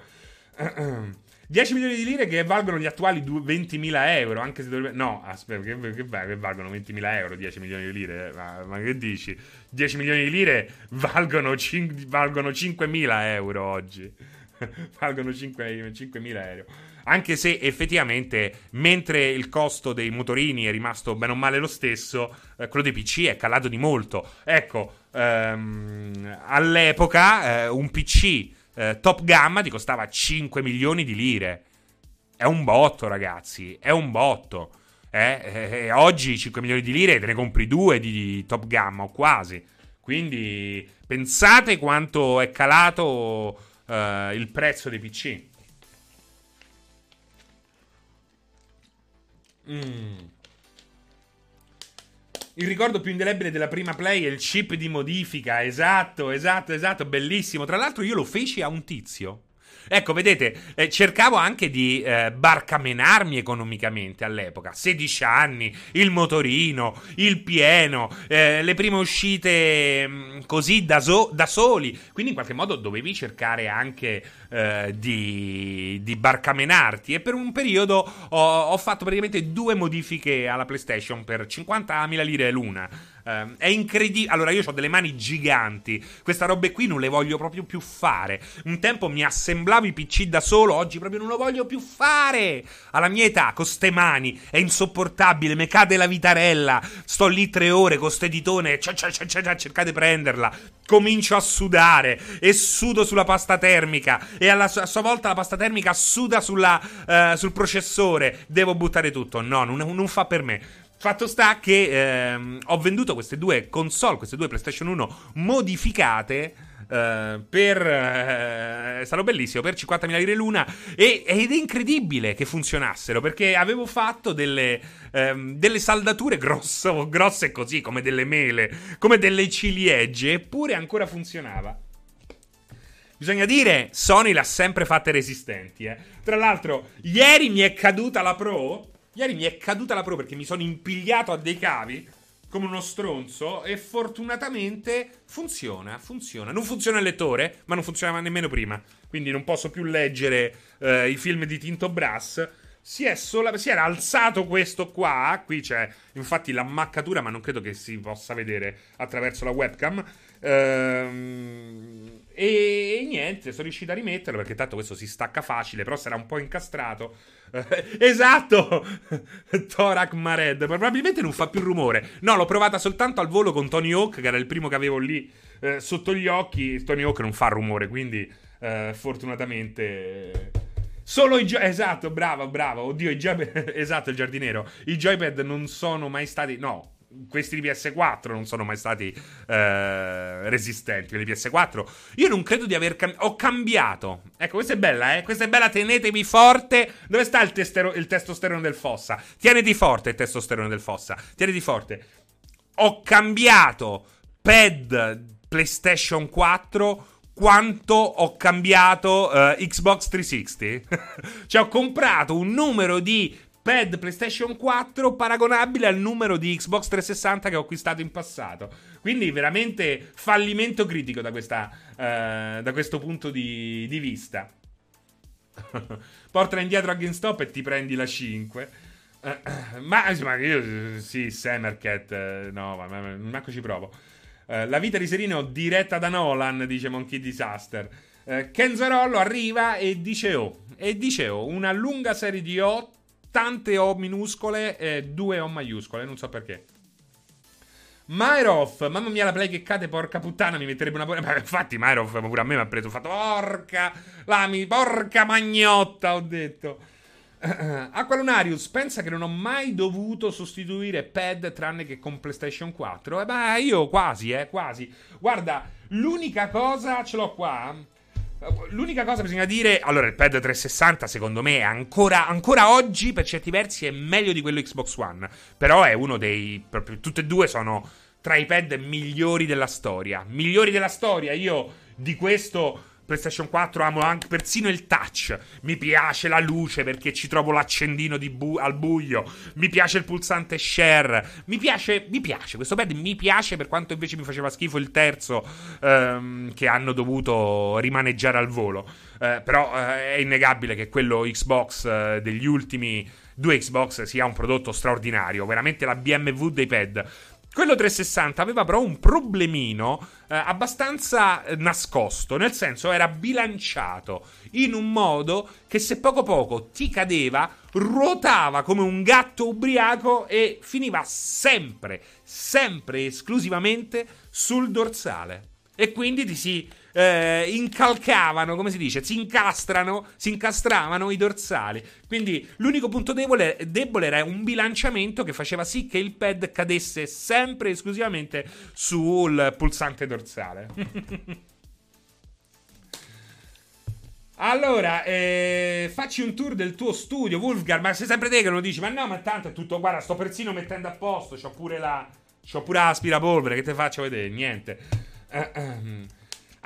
10 milioni di lire che valgono gli attuali 20.000 euro, anche se dovrebbe... No, aspetta, che, che, che valgono 20.000 euro, 10 milioni di lire? Ma, ma, che dici? 10 milioni di lire valgono, cin- valgono 5.000 euro oggi. valgono 5, 5.000 euro. Anche se effettivamente, mentre il costo dei motorini è rimasto bene o male lo stesso, eh, quello dei PC è calato di molto. Ecco, ehm, all'epoca eh, un PC eh, top gamma ti costava 5 milioni di lire. è un botto, ragazzi. È un botto. Eh? Eh, oggi 5 milioni di lire te ne compri due di, top gamma o quasi. Quindi pensate quanto è calato uh, il prezzo dei PC. Mm. Il ricordo più indelebile della prima play è il chip di modifica. Esatto, esatto, esatto. Bellissimo. Tra l'altro, io lo feci a un tizio Ecco, vedete, eh, cercavo anche di eh, barcamenarmi economicamente all'epoca. 16 anni, il motorino, il pieno, eh, le prime uscite mh, mm, così da, so- da, soli. Quindi in qualche modo dovevi cercare anche eh, di, di, barcamenarti. E per un periodo ho, ho fatto praticamente due modifiche alla PlayStation per 50.000 lire l'una. Uh, è incredibile. Allora, io ho delle mani giganti. Questa roba qui non le voglio proprio più fare. Un tempo mi assemblavo i PC da solo, oggi proprio non lo voglio più fare. Alla mia età, con ste mani, è insopportabile. Mi cade la vitarella. Sto lì tre ore con ste ditone. Cercate di prenderla. Comincio a sudare e sudo sulla pasta termica. E alla a sua volta la pasta termica suda sulla, uh, sul processore. Devo buttare tutto. No, non, non fa per me. Fatto sta che ehm, ho venduto queste due console, queste due PlayStation 1 modificate. Uh, per uh, è stato bellissimo per 50.000 lire l'una e, ed è incredibile che funzionassero perché avevo fatto delle, um, delle saldature grosso, grosse così come delle mele come delle ciliegie eppure ancora funzionava Bisogna dire, Sony l'ha sempre fatte resistenti. Eh. Tra l'altro, ieri mi è caduta la Pro Ieri mi è caduta la Pro perché mi sono impigliato a dei cavi come uno stronzo e fortunatamente funziona, funziona. Non funziona il lettore, ma non funzionava nemmeno prima. Quindi non posso più leggere eh, i film di Tinto Brass. Si, sola- si era alzato questo qua, qui c'è infatti l'ammaccatura, ma non credo che si possa vedere attraverso la webcam. Ehm, e, e, niente, sono riuscito a rimetterlo perché tanto questo si stacca facile, però sarà un po' incastrato. esatto! Thorac Mared. Probabilmente non fa più rumore. No, l'ho provata soltanto al volo con Tony Hawk, che era il primo che avevo lì eh, sotto gli occhi. Tony Hawk non fa rumore, quindi eh, fortunatamente. Solo i joypad. Esatto, bravo, bravo. Oddio, i joypad. esatto, il giardiniero. I joypad non sono mai stati. No, questi di PS4 non sono mai stati eh, resistenti. Quelli di PS4 io non credo di aver cambiato. Ho cambiato. Ecco, questa è bella, eh. Questa è bella. Tenetevi forte. Dove sta il, testero- il testosterone del fossa? Tieniti forte il testosterone del fossa. Tieniti forte. Ho cambiato pad PlayStation 4 quanto ho cambiato uh, Xbox 360. cioè, ho comprato un numero di pad PlayStation 4 paragonabile al numero di Xbox 360 che ho acquistato in passato. Quindi veramente fallimento critico da, questa, uh, da questo punto di, di vista. Portala indietro a GameStop e ti prendi la 5. Uh, eh, ma, ma io sì, Samercat, uh, no, ma, ma, manco ci provo. Uh, la vita di Serino diretta da Nolan, dice Monkey Disaster. Uh, Kenzarollo arriva e dice oh, e dice oh, una lunga serie di 8 tante O minuscole e due O maiuscole, non so perché. Myrov, mamma mia la play che cade, porca puttana, mi metterebbe una. Ma infatti Myrov pure a me mi ha preso, ho fatto porca, la mi, porca magnotta, ho detto. Aqualunarius pensa che non ho mai dovuto sostituire pad tranne che con PlayStation 4. E eh beh, io quasi, eh, quasi. Guarda, l'unica cosa ce l'ho qua L'unica cosa che bisogna dire, allora il pad 360 secondo me è ancora, ancora oggi per certi versi è meglio di quello Xbox One, però è uno dei, proprio, tutte e due sono tra i pad migliori della storia, migliori della storia, io di questo PlayStation 4 amo anche persino il touch. Mi piace la luce perché ci trovo l'accendino bu- al buio. Mi piace il pulsante share. Mi piace, mi piace. Questo pad mi piace per quanto invece mi faceva schifo il terzo ehm, che hanno dovuto rimaneggiare al volo. Eh, però eh, è innegabile che quello Xbox eh, degli ultimi due Xbox sia un prodotto straordinario. Veramente la BMW dei pad. Quello 360 aveva però un problemino eh, abbastanza eh, nascosto, nel senso era bilanciato in un modo che se poco poco ti cadeva, ruotava come un gatto ubriaco e finiva sempre, sempre esclusivamente sul dorsale. E quindi ti si eh, incalcavano, come si dice, si incastrano, si incastravano i dorsali. Quindi l'unico punto debole, debole era un bilanciamento che faceva sì che il pad cadesse sempre esclusivamente sul pulsante dorsale. Allora, eh, facci un tour del tuo studio, Wolfgang. Ma sei sempre te che lo dici? Ma no, ma tanto è tutto. Guarda, sto persino mettendo a posto. C'ho pure la. C'ho pure l'aspirapolvere. Che te faccio vedere? Niente. Uh, um.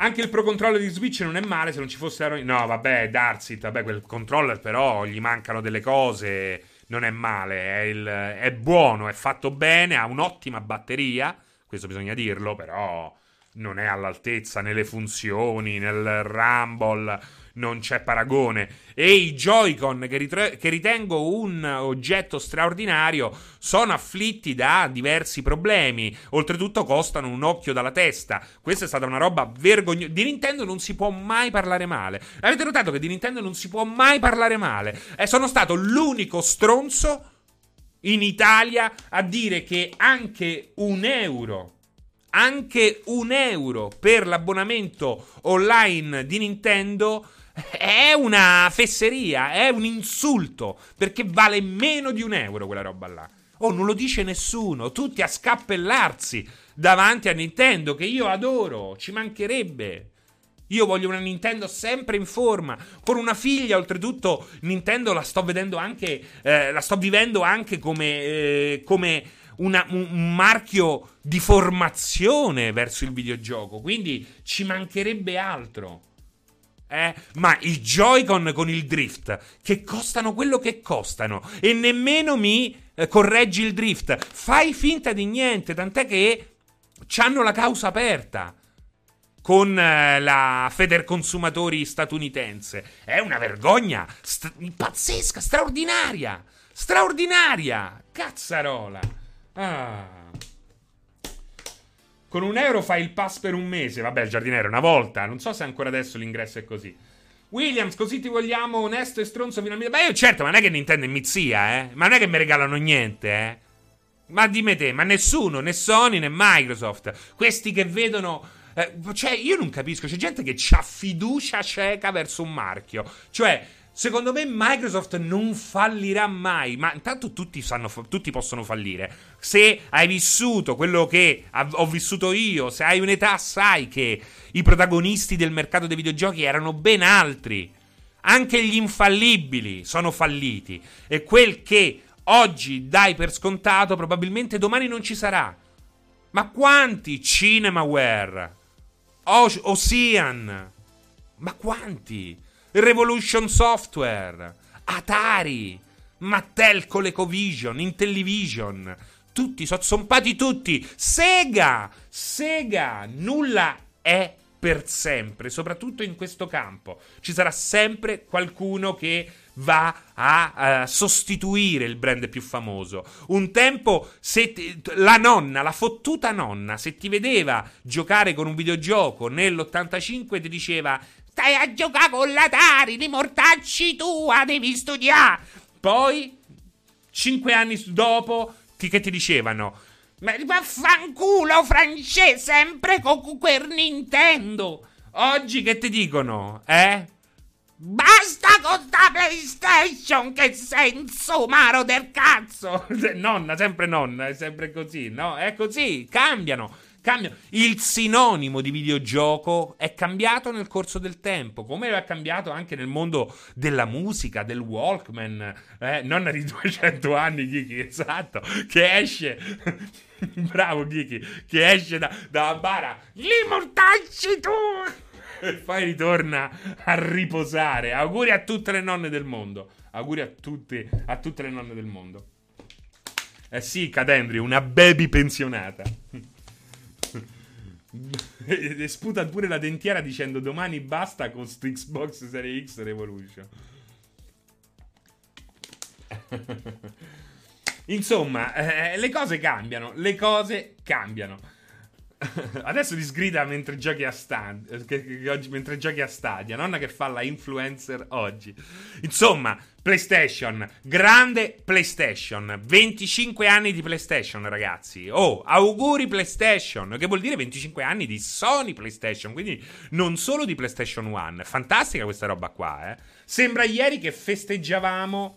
Anche il Pro Controller di Switch non è male se non ci fosse Aero... No, vabbè, Darsit, vabbè, quel controller però gli mancano delle cose, non è male, è, il... è buono, è fatto bene, ha un'ottima batteria, questo bisogna dirlo, però non è all'altezza nelle funzioni, nel Rumble non c'è paragone. E i Joy-Con, che, ritre- che, ritengo un oggetto straordinario, sono afflitti da diversi problemi. Oltretutto costano un occhio dalla testa. Questa è stata una roba vergognosa. Di Nintendo non si può mai parlare male. Avete notato che di Nintendo non si può mai parlare male? Eh, sono stato l'unico stronzo in Italia a dire che anche un euro anche un euro per l'abbonamento online di Nintendo è una fesseria, è un insulto, perché vale meno di un euro quella roba là. Oh, non lo dice nessuno, tutti a scappellarsi davanti a Nintendo, che io adoro, ci mancherebbe. Io voglio una Nintendo sempre in forma, con una figlia, oltretutto Nintendo la sto vedendo anche, eh, la sto vivendo anche come, eh, come una, un marchio di formazione verso il videogioco, quindi ci mancherebbe altro. Eh? Ma i Joy-Con con il drift, che costano quello che costano, e nemmeno mi eh, correggi il drift. Fai finta di niente, tant'è che hanno la causa aperta con eh, la Federconsumatori statunitense. È una vergogna st- pazzesca, straordinaria. Straordinaria. Cazzarola. Ah. Con un euro fai il pass per un mese. Vabbè, il giardiniere, una volta. Non so se ancora adesso l'ingresso è così. Williams, così ti vogliamo onesto e stronzo fino a Beh, io certo, ma non è che Nintendo è mizia, eh. Ma non è che mi regalano niente, eh. Ma dimmi te, ma nessuno, né Sony né Microsoft. Questi che vedono. Eh, cioè, io non capisco. C'è gente che ha fiducia cieca verso un marchio. Cioè. Secondo me Microsoft non fallirà mai, ma intanto tutti, sanno, tutti possono fallire. Se hai vissuto quello che ho vissuto io, se hai un'età sai che i protagonisti del mercato dei videogiochi erano ben altri. Anche gli infallibili sono falliti e quel che oggi dai per scontato probabilmente domani non ci sarà. Ma quanti Cinemaware? Ocean? Ma quanti? Revolution Software, Atari, Mattel ColecoVision, Intellivision, tutti, sono zompati tutti. Sega, Sega, nulla è per sempre, soprattutto in questo campo. Ci sarà sempre qualcuno che va a uh, sostituire il brand più famoso. Un tempo, ti, la nonna, la fottuta nonna, se ti vedeva giocare con un videogioco nell'85 ti diceva Stai a giocare con l'Atari, di mortacci tua, devi studiare. Poi, cinque anni dopo, ti, che ti dicevano? Ma vaffanculo francese, sempre con quel Nintendo. Oggi che ti dicono, eh? Basta con sta PlayStation, che senso umano del cazzo! nonna, sempre nonna, è sempre così, no? È così, cambiano. Cambia. Il sinonimo di videogioco è cambiato nel corso del tempo, come è cambiato anche nel mondo della musica, del Walkman, eh? nonna di 200 anni, Kiki, esatto, che esce... Bravo Kiki, che esce da, da bara. Gli mortacci tu! E poi ritorna a riposare. Auguri a tutte le nonne del mondo. Auguri a, tutti, a tutte le nonne del mondo. Eh sì, Cadendri, una baby pensionata. E sputa pure la dentiera dicendo domani basta con sto Xbox Series X Revolution. Insomma, eh, le cose cambiano, le cose cambiano. Adesso ti sgrida mentre giochi a Stadia. Che, che, che mentre giochi a Stadia. Nonna che fa la influencer oggi. Insomma, PlayStation. Grande PlayStation. 25 anni di PlayStation, ragazzi. Oh, auguri PlayStation. Che vuol dire 25 anni di Sony PlayStation. Quindi non solo di PlayStation 1. Fantastica questa roba qua, eh. Sembra ieri che festeggiavamo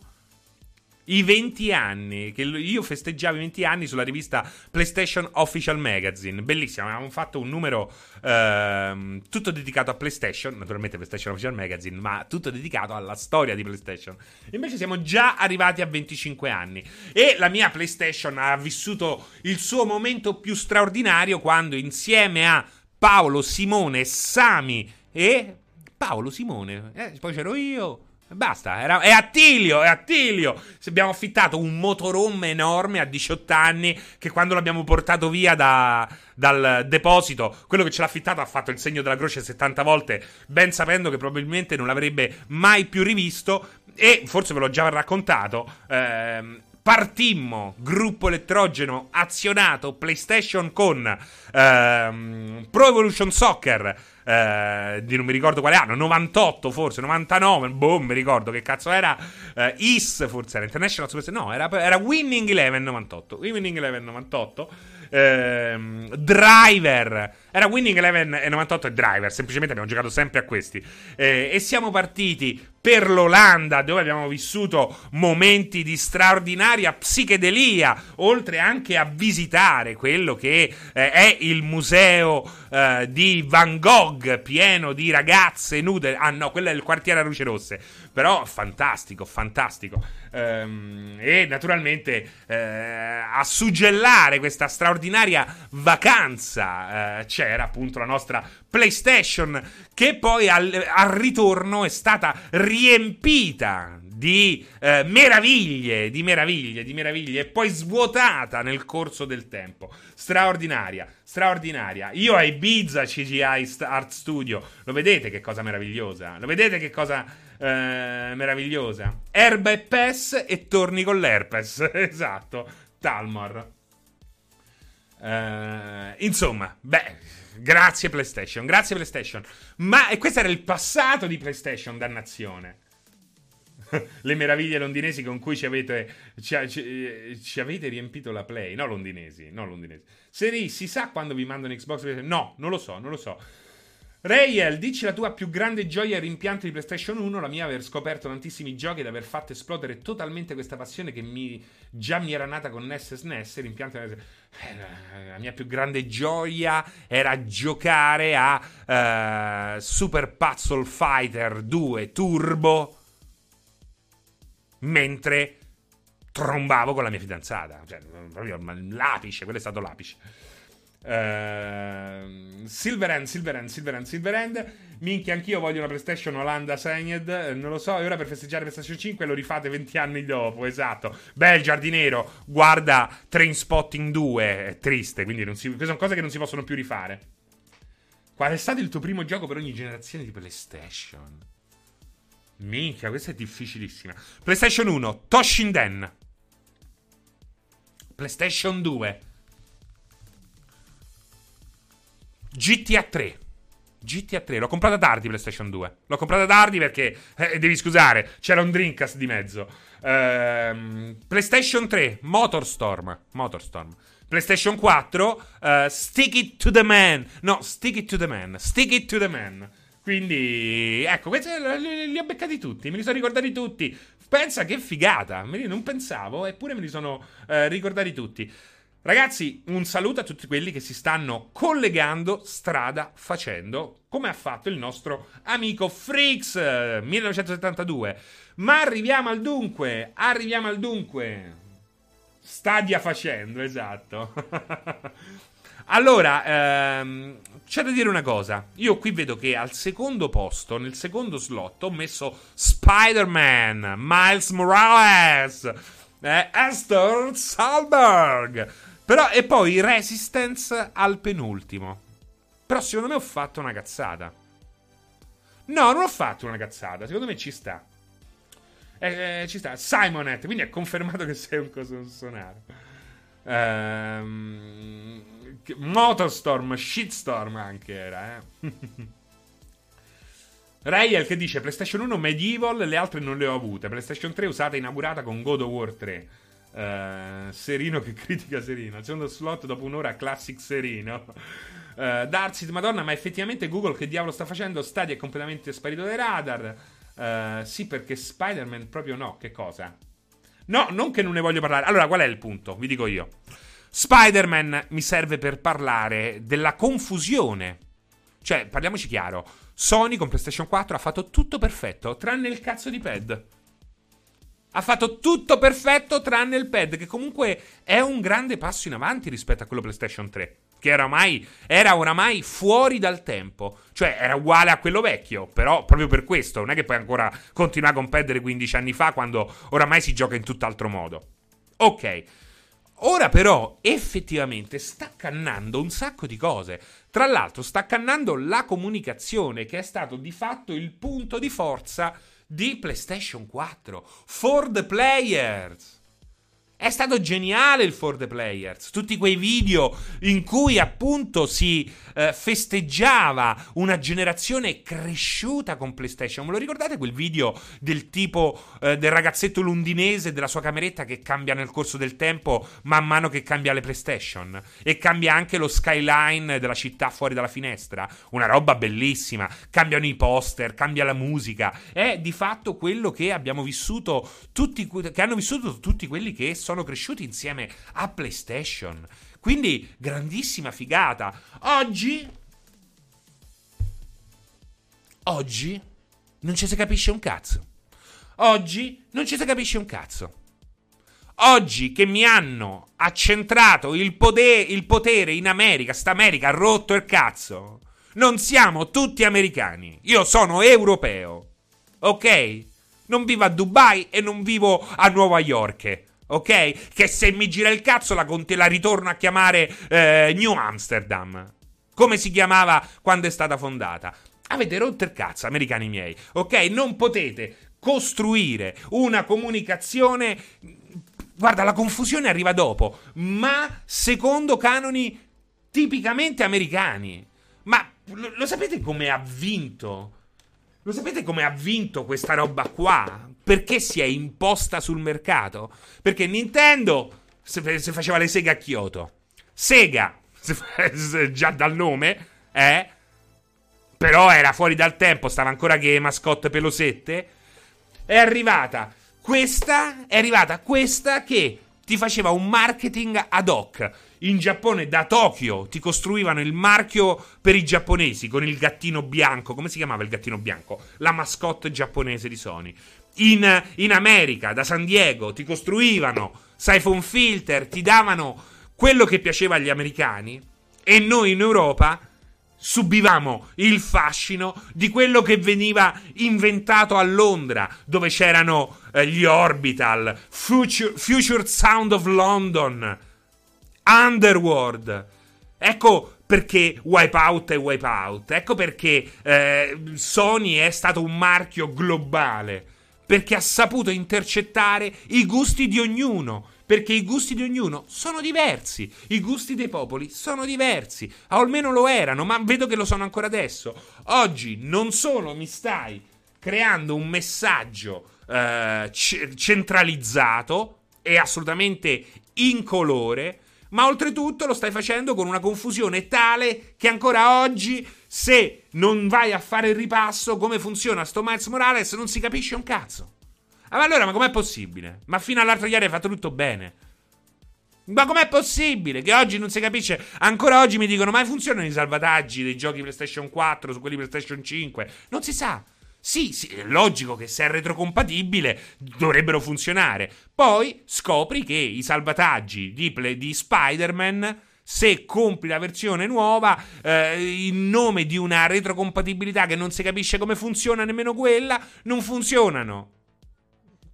i 20 anni, che io festeggiavo i 20 anni sulla rivista PlayStation Official Magazine. Bellissimo, avevamo fatto un numero ehm, tutto dedicato a PlayStation, naturalmente PlayStation Official Magazine, ma tutto dedicato alla storia di PlayStation. Invece siamo già arrivati a 25 anni e la mia PlayStation ha vissuto il suo momento più straordinario quando insieme a Paolo, Simone, Sami e Paolo Simone, eh, poi c'ero io Basta, era, è Attilio, è Attilio. Abbiamo affittato un motorhome enorme a 18 anni che quando l'abbiamo portato via da, dal deposito, quello che ce l'ha affittato ha fatto il segno della croce 70 volte, ben sapendo che probabilmente non l'avrebbe mai più rivisto e forse ve l'ho già raccontato. Ehm, partimmo, gruppo elettrogeno azionato PlayStation con ehm, Pro Evolution Soccer eh, di non mi ricordo quale anno, 98 forse, 99, boh, mi ricordo che cazzo era, eh, IS forse era International Super no, era, era Winning Eleven 98, Winning Eleven 98, ehm, Driver, era Winning Eleven e 98 e Driver, semplicemente abbiamo giocato sempre a questi, eh, e siamo partiti per l'Olanda, dove abbiamo vissuto momenti di straordinaria psichedelia, oltre anche a visitare quello che eh, è il museo eh, di Van Gogh, pieno di ragazze nude. Ah no, quello è il quartiere a luce rosse. Però fantastico, fantastico. Ehm, e naturalmente eh, a suggellare questa straordinaria vacanza eh, c'era appunto la nostra PlayStation che poi al, al ritorno è stata riempita di eh, meraviglie, di meraviglie, di meraviglie e poi svuotata nel corso del tempo. Straordinaria, straordinaria. Io a Ibiza CGI Art Studio, lo vedete che cosa meravigliosa? Lo vedete che cosa eh, meravigliosa? Erba e PES e torni con l'herpes. esatto, Talmor. Eh, insomma, beh, grazie PlayStation, grazie PlayStation. Ma e questo era il passato di PlayStation, dannazione. le meraviglie londinesi con cui ci avete, ci, ci, ci avete riempito la play. No, londinesi, no, londinesi. Seri, si sa quando vi mandano Xbox? No, non lo so, non lo so. Rayel, dici la tua più grande gioia e rimpianto di PlayStation 1, la mia aver scoperto tantissimi giochi ed aver fatto esplodere totalmente questa passione che mi, già mi era nata con NES e SNES, rimpianto eh, la mia più grande gioia era giocare a uh, Super Puzzle Fighter 2 Turbo mentre trombavo con la mia fidanzata. Cioè, proprio l'apice, quello è stato l'apice. Uh, Silverhand, Silverhand, Silverhand, Silverhand. Minchia, anch'io voglio una PlayStation Olanda Segned. Non lo so. E ora per festeggiare PlayStation 5 lo rifate 20 anni dopo. Esatto. Beh, il giardinero guarda Train Spotting 2. È triste. Quindi non si, queste sono cose che non si possono più rifare. Qual è stato il tuo primo gioco per ogni generazione di PlayStation? Minchia, questa è difficilissima. PlayStation 1, Toshinden. PlayStation 2. GTA 3. GTA 3, l'ho comprata tardi PlayStation 2. L'ho comprata tardi perché, eh, devi scusare, c'era un Dreamcast di mezzo. Ehm, PlayStation 3, Motorstorm. Motorstorm. PlayStation 4, uh, eh, Stick It to the Man. No, Stick It to the Man. Stick It to the Man. Quindi, ecco, li, li ho beccati tutti, me li sono ricordati tutti. Pensa che figata, non pensavo, eppure me li sono eh, ricordati tutti. Ragazzi, un saluto a tutti quelli che si stanno collegando strada facendo, come ha fatto il nostro amico Freaks 1972. Ma arriviamo al dunque, arriviamo al dunque. Stadia facendo, esatto. allora, ehm, c'è da dire una cosa. Io qui vedo che al secondo posto, nel secondo slot, ho messo Spider-Man, Miles Morales, eh, Esther Salberg. Però, e poi Resistance al penultimo. Però secondo me ho fatto una cazzata. No, non ho fatto una cazzata. Secondo me ci sta. Eh, eh, ci sta. Simonet, quindi è confermato che sei un coso sonaro. Ehm Motorstorm, Shitstorm anche era, eh. Rayel che dice PlayStation 1 Medieval, le altre non le ho avute. PlayStation 3 usata e inaugurata con God of War 3. Eh, Serino che critica Serino. Al secondo slot dopo un'ora classic Serino. Uh, Darcy, madonna, ma effettivamente Google che diavolo sta facendo? Stadia è completamente sparito dai radar. Uh, sì, perché Spider-Man proprio no. Che cosa? No, non che non ne voglio parlare. Allora, qual è il punto? Vi dico io. Spider-Man mi serve per parlare della confusione. Cioè, parliamoci chiaro. Sony con PlayStation 4 ha fatto tutto perfetto, tranne il cazzo di pad. Ha fatto tutto perfetto tranne il pad, che comunque è un grande passo in avanti rispetto a quello PlayStation 3. Che era, ormai, era oramai fuori dal tempo. Cioè, era uguale a quello vecchio. Però, proprio per questo, non è che puoi ancora continuare a competere 15 anni fa, quando oramai si gioca in tutt'altro modo. Ok. Ora però effettivamente sta cannando un sacco di cose. Tra l'altro sta cannando la comunicazione che è stato di fatto il punto di forza di PlayStation 4 for the players. È stato geniale il For the Players. Tutti quei video in cui appunto si eh, festeggiava una generazione cresciuta con PlayStation. Me lo ricordate quel video del tipo eh, del ragazzetto londinese della sua cameretta che cambia nel corso del tempo man mano che cambia le PlayStation? E cambia anche lo skyline della città fuori dalla finestra. Una roba bellissima. Cambiano i poster, cambia la musica. È di fatto quello che abbiamo vissuto tutti, che hanno vissuto tutti quelli che sono sono cresciuti insieme a PlayStation. Quindi grandissima figata. Oggi... Oggi non ci si capisce un cazzo. Oggi non ci si capisce un cazzo. Oggi che mi hanno accentrato il, poder, il potere in America, sta America ha rotto il cazzo. Non siamo tutti americani. Io sono europeo. Ok? Non vivo a Dubai e non vivo a Nuova York ok? Che se mi gira il cazzo la, conte- la ritorno a chiamare eh, New Amsterdam. Come si chiamava quando è stata fondata? Avete rotto il cazzo, americani miei, ok? Non potete costruire una comunicazione. Guarda, la confusione arriva dopo, ma secondo canoni tipicamente americani. Ma lo, lo sapete come ha vinto? Lo sapete come ha vinto questa roba qua? Perché si è imposta sul mercato? Perché Nintendo si faceva le seghe a Kyoto. Sega, già dal nome, eh? Però era fuori dal tempo, stava ancora che mascotte pelosette. È arrivata questa, è arrivata questa che ti faceva un marketing ad hoc in Giappone da Tokyo ti costruivano il marchio per i giapponesi con il gattino bianco. Come si chiamava il gattino bianco? La mascotte giapponese di Sony. In, in America, da San Diego, ti costruivano Siphon Filter, ti davano quello che piaceva agli americani. E noi in Europa subivamo il fascino di quello che veniva inventato a Londra, dove c'erano eh, gli Orbital, Future, Future Sound of London Underworld. Ecco perché Wipeout è Wipeout. Ecco perché eh, Sony è stato un marchio globale. Perché ha saputo intercettare i gusti di ognuno. Perché i gusti di ognuno sono diversi. I gusti dei popoli sono diversi. O almeno lo erano, ma vedo che lo sono ancora adesso. Oggi non solo mi stai creando un messaggio eh, c- centralizzato e assolutamente incolore ma oltretutto lo stai facendo con una confusione tale che ancora oggi, se non vai a fare il ripasso come funziona sto Miles Morales, non si capisce un cazzo. Ah, ma allora, ma com'è possibile? Ma fino all'altro ieri hai fatto tutto bene. Ma com'è possibile che oggi non si capisce? Ancora oggi mi dicono: ma funzionano i salvataggi dei giochi PlayStation 4 su quelli PlayStation 5? Non si sa. Sì, sì, è logico che se è retrocompatibile dovrebbero funzionare. Poi scopri che i salvataggi di, di Spider-Man se compri la versione nuova eh, in nome di una retrocompatibilità che non si capisce come funziona nemmeno quella, non funzionano.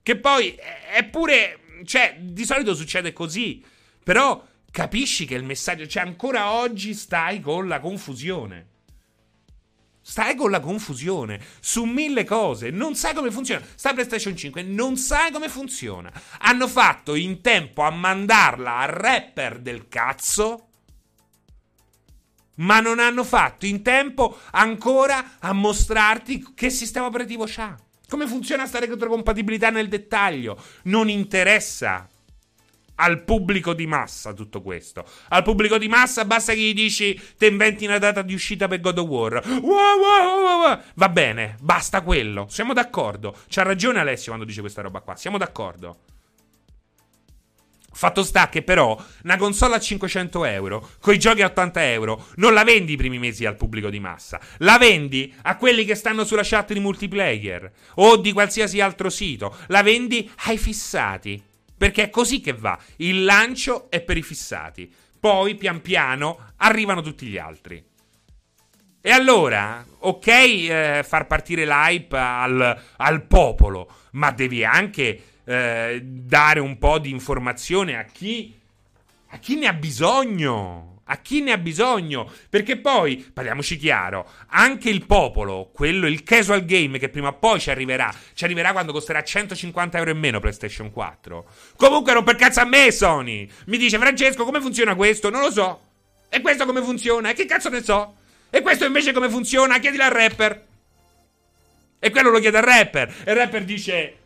Che poi è pure, cioè, di solito succede così, però capisci che il messaggio, cioè ancora oggi stai con la confusione. Stai con la confusione su mille cose, non sai come funziona. Sta PlayStation 5, non sai come funziona. Hanno fatto in tempo a mandarla a rapper del cazzo ma non hanno fatto in tempo ancora a mostrarti che sistema operativo c'ha. Come funziona sta retrocompatibilità nel dettaglio? Non interessa al pubblico di massa tutto questo. Al pubblico di massa basta che gli dici te inventi una data di uscita per God of War. Wow, wow, wow, Va bene, basta quello. Siamo d'accordo. C'ha ragione Alessio quando dice questa roba qua. Siamo d'accordo. Fatto sta che però una console a 500 euro, con i giochi a 80 euro, non la vendi i primi mesi al pubblico di massa. La vendi a quelli che stanno sulla chat di multiplayer o di qualsiasi altro sito. La vendi ai fissati. Perché è così che va. Il lancio è per i fissati. Poi, pian piano, arrivano tutti gli altri. E allora, ok, eh, far partire l'hype al, al popolo, ma devi anche eh, dare un po' di informazione a chi, a chi ne ha bisogno. A chi ne ha bisogno? Perché poi, parliamoci chiaro, anche il popolo, quello, il casual game che prima o poi ci arriverà, ci arriverà quando costerà 150 euro in meno PlayStation 4. Comunque non per cazzo a me, Sony! Mi dice, Francesco, come funziona questo? Non lo so. E questo come funziona? E che cazzo ne so? E questo invece come funziona? Chiedilo al rapper. E quello lo chiede al rapper. E il rapper dice,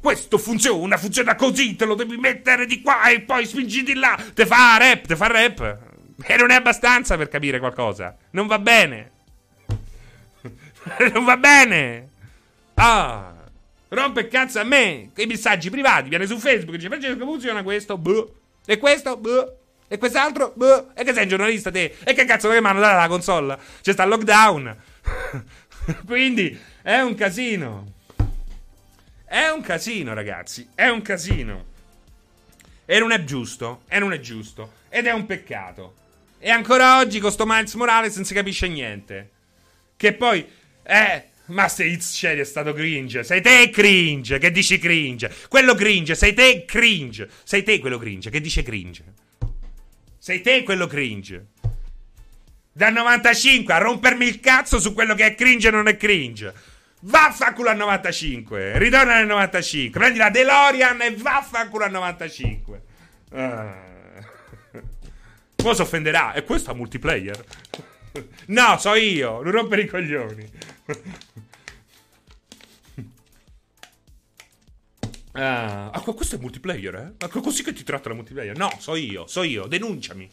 questo funziona, funziona così, te lo devi mettere di qua e poi spingi di là. Te fa rap, te fa rap. E non è abbastanza per capire qualcosa. Non va bene. non va bene. Ah, rompe cazzo a me. I messaggi privati, viene su Facebook, dice Francesco funziona questo, boh. E questo, boh. E quest'altro, boh. E che sei un giornalista te? E che cazzo che mano dare la console? C'è sta il lockdown. Quindi è un casino. È un casino, ragazzi. È un casino. E non è giusto. E non è giusto. Ed è un peccato. E ancora oggi con sto Miles Morales non si capisce niente. Che poi. Eh. Master Hits Cherry è stato cringe. Sei te cringe che dici cringe. Quello cringe, sei te cringe. Sei te quello cringe che dice cringe. Sei te quello cringe. Dal 95 a rompermi il cazzo su quello che è cringe e non è cringe. Vaffanculo al 95. Ritorna nel 95. Prendi la DeLorean e vaffanculo al 95. Ah. Poi si offenderà. E questo è multiplayer? No, so io. Non rompere i coglioni. Ah, ah questo è multiplayer, eh? Ma così che ti tratta la multiplayer? No, so io, so io. Denunciami.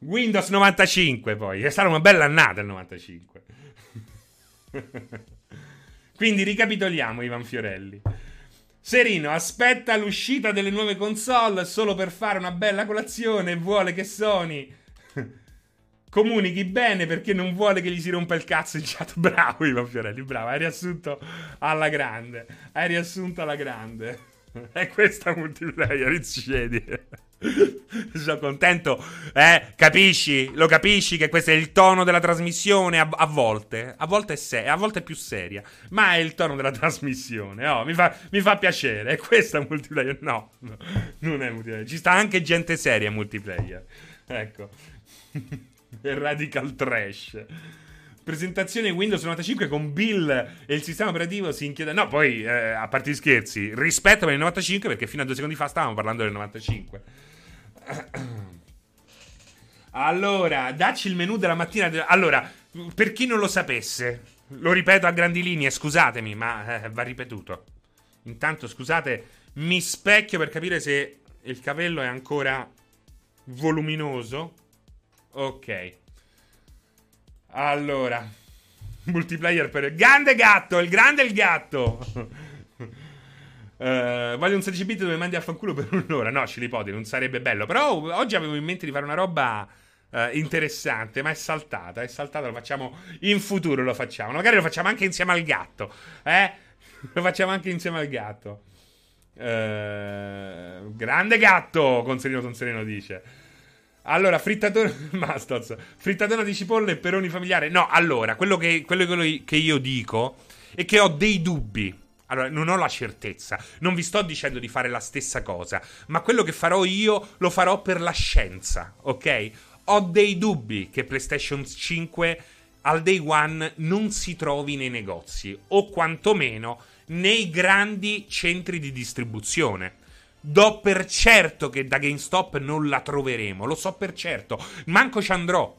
Windows 95 poi, è stata una bella annata il 95. Quindi ricapitoliamo Ivan Fiorelli. Serino aspetta l'uscita delle nuove console solo per fare una bella colazione e vuole che Sony comunichi bene perché non vuole che gli si rompa il cazzo in chat. Bravo Ivan Fiorelli, bravo, hai riassunto alla grande. Hai riassunto alla grande. È questa multiplayer, Rizzedi. Sono contento, eh? Capisci? Lo capisci che questo è il tono della trasmissione? A, a volte, a volte è, se- a volte è più seria, ma è il tono della trasmissione. Oh, mi, fa, mi fa piacere. È multiplayer? No, no, non è multiplayer. Ci sta anche gente seria multiplayer. Ecco, radical trash. Presentazione Windows 95 con Bill e il sistema operativo si inchiede. No, poi, eh, a parte gli scherzi, rispetto per il 95 perché fino a due secondi fa stavamo parlando del 95. Allora, dacci il menu della mattina. Allora, per chi non lo sapesse, lo ripeto a grandi linee, scusatemi, ma eh, va ripetuto. Intanto, scusate, mi specchio per capire se il capello è ancora voluminoso. Ok. Allora, multiplayer per... Grande gatto, il grande il gatto. Uh, voglio un 16 bit dove mandi a fanculo per un'ora. No, ce li poti, non sarebbe bello. Però oggi avevo in mente di fare una roba uh, interessante, ma è saltata. È saltata, lo facciamo in futuro. Lo facciamo. Magari lo facciamo anche insieme al gatto. Eh? Lo facciamo anche insieme al gatto. Uh, grande gatto, Conserino Conserino dice. Allora, frittatore. Mastos. Frittatona di cipolle e peroni familiare. No, allora, quello che, quello che io dico è che ho dei dubbi. Allora, non ho la certezza, non vi sto dicendo di fare la stessa cosa, ma quello che farò io lo farò per la scienza, ok? Ho dei dubbi che PlayStation 5 al day one non si trovi nei negozi, o quantomeno nei grandi centri di distribuzione. Do per certo che da GameStop non la troveremo, lo so per certo. Manco ci andrò,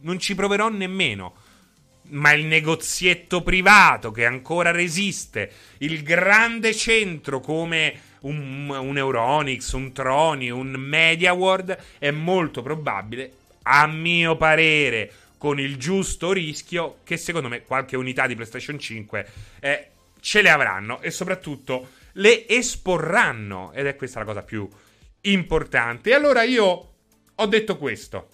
non ci proverò nemmeno. Ma il negozietto privato che ancora resiste, il grande centro come un, un Euronics, un Troni, un MediaWorld, è molto probabile, a mio parere, con il giusto rischio, che secondo me qualche unità di PlayStation 5 eh, ce le avranno e soprattutto le esporranno. Ed è questa la cosa più importante. E allora io ho detto questo.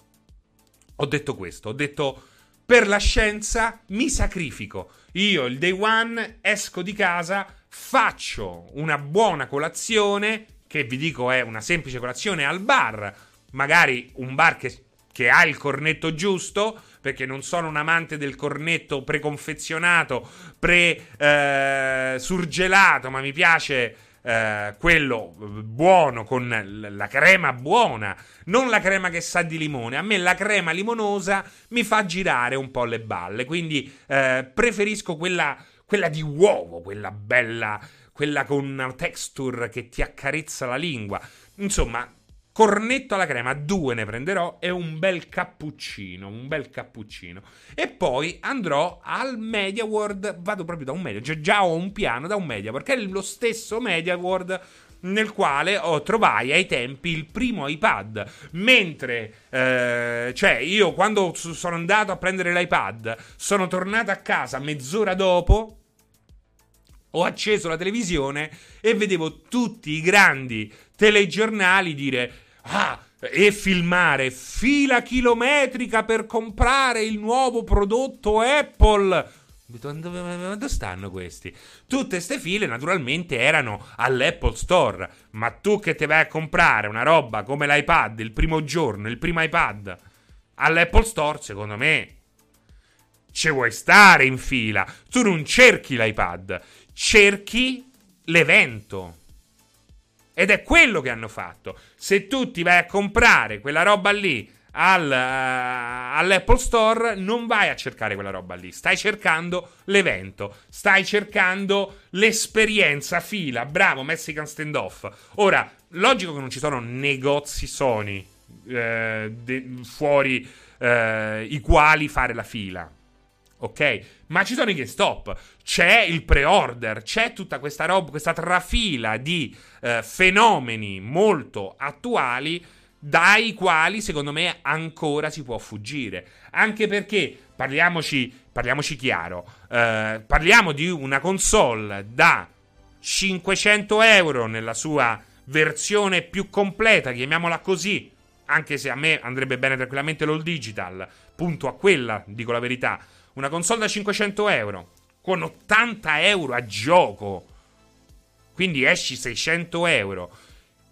Ho detto questo. Ho detto per la scienza mi sacrifico. Io il day one esco di casa, faccio una buona colazione, che vi dico è una semplice colazione al bar, magari un bar che, che ha il cornetto giusto, perché non sono un amante del cornetto preconfezionato, pre-surgelato, eh, ma mi piace eh, quello buono con la crema buona, non la crema che sa di limone. A me la crema limonosa mi fa girare un po' le balle, quindi eh, preferisco quella, quella di uovo, quella bella, quella con una texture che ti accarezza la lingua. Insomma, cornetto alla crema, due ne prenderò e un bel cappuccino, un bel cappuccino. E poi andrò al Media World, vado proprio da un Media, cioè già ho un piano da un Media, perché è lo stesso Media World nel quale oh, trovai ai tempi il primo iPad. Mentre, eh, cioè, io quando sono andato a prendere l'iPad, sono tornato a casa mezz'ora dopo. Ho acceso la televisione e vedevo tutti i grandi telegiornali dire Ah, e filmare fila chilometrica per comprare il nuovo prodotto Apple. Dove stanno questi? Tutte queste file naturalmente erano all'Apple Store. Ma tu che ti vai a comprare una roba come l'iPad il primo giorno, il primo iPad, all'Apple Store, secondo me, ci vuoi stare in fila. Tu non cerchi l'iPad, cerchi l'evento. Ed è quello che hanno fatto. Se tu ti vai a comprare quella roba lì al, uh, all'Apple Store, non vai a cercare quella roba lì. Stai cercando l'evento, stai cercando l'esperienza fila. Bravo, Mexican standoff. Ora, logico che non ci sono negozi Sony eh, de- fuori eh, i quali fare la fila ok? Ma ci sono i GameStop, c'è il pre-order, c'è tutta questa roba, questa trafila di eh, fenomeni molto attuali dai quali secondo me ancora si può fuggire. Anche perché, parliamoci, parliamoci chiaro, eh, parliamo di una console da 500 euro nella sua versione più completa, chiamiamola così, anche se a me andrebbe bene tranquillamente l'all digital, punto a quella, dico la verità una console da 500 euro con 80 euro a gioco. Quindi esci 600 euro.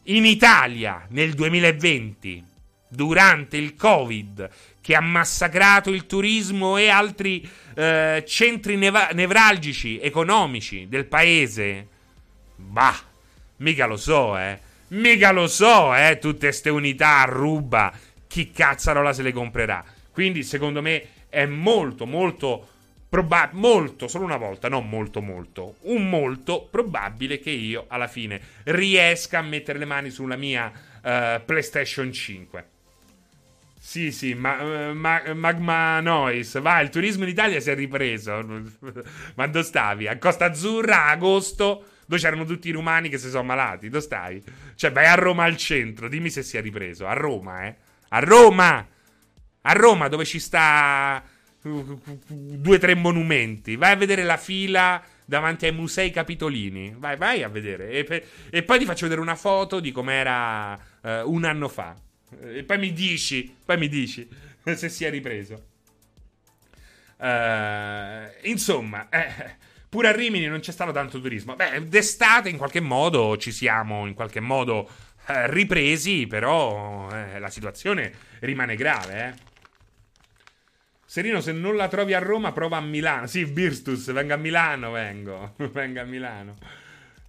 In Italia nel 2020, durante il Covid, che ha massacrato il turismo e altri eh, centri neva- nevralgici economici del paese. Bah, mica lo so, eh. Mica lo so, eh. Tutte queste unità a ruba. Chi cazzarola se le comprerà? Quindi, secondo me, è molto, molto probabile, molto, solo una volta, non molto, molto, un molto probabile che io alla fine riesca a mettere le mani sulla mia uh, PlayStation 5. Sì, sì, ma, ma, Magma Noise. Va, il turismo in Italia si è ripreso. ma dove stavi? A Costa Azzurra, agosto, dove c'erano tutti i rumani che si sono malati. Dove stai? Cioè, vai a Roma al centro. Dimmi se si è ripreso. A Roma, eh? A Roma! A Roma, dove ci sta due o tre monumenti. Vai a vedere la fila davanti ai musei capitolini. Vai, vai a vedere. E, e poi ti faccio vedere una foto di com'era uh, un anno fa. E poi mi dici, poi mi dici se si è ripreso. Uh, insomma, eh, pure a Rimini non c'è stato tanto turismo. Beh, d'estate in qualche modo ci siamo in qualche modo eh, ripresi, però eh, la situazione rimane grave, eh. Serino, se non la trovi a Roma, prova a Milano. Sì, Birstus, venga a Milano, vengo. venga a Milano.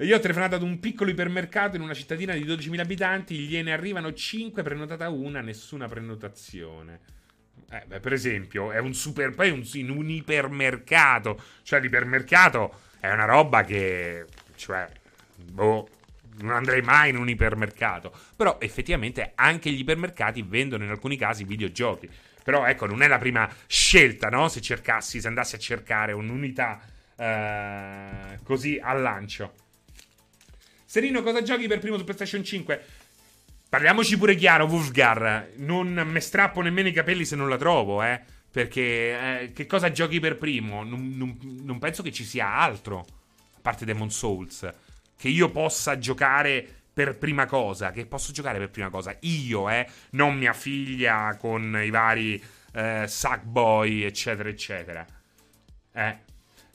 Io ho telefonato ad un piccolo ipermercato in una cittadina di 12.000 abitanti, gliene arrivano 5, prenotata una, nessuna prenotazione. Eh, beh, per esempio, è un super. Poi un, in un ipermercato. Cioè, l'ipermercato è una roba che. Cioè. Boh. non andrei mai in un ipermercato. Però effettivamente anche gli ipermercati vendono in alcuni casi videogiochi. Però ecco, non è la prima scelta, no? Se cercassi, se andassi a cercare un'unità eh, così al lancio. Serino, cosa giochi per primo su PlayStation 5? Parliamoci pure chiaro, Wolfgar. Non me strappo nemmeno i capelli se non la trovo, eh. Perché eh, che cosa giochi per primo? Non, non, non, penso che ci sia altro, a parte Demon Souls, che io possa giocare per prima cosa. Che posso giocare per prima cosa? Io, eh. Non mia figlia con i vari eh, Sackboy, eccetera, eccetera. Eh.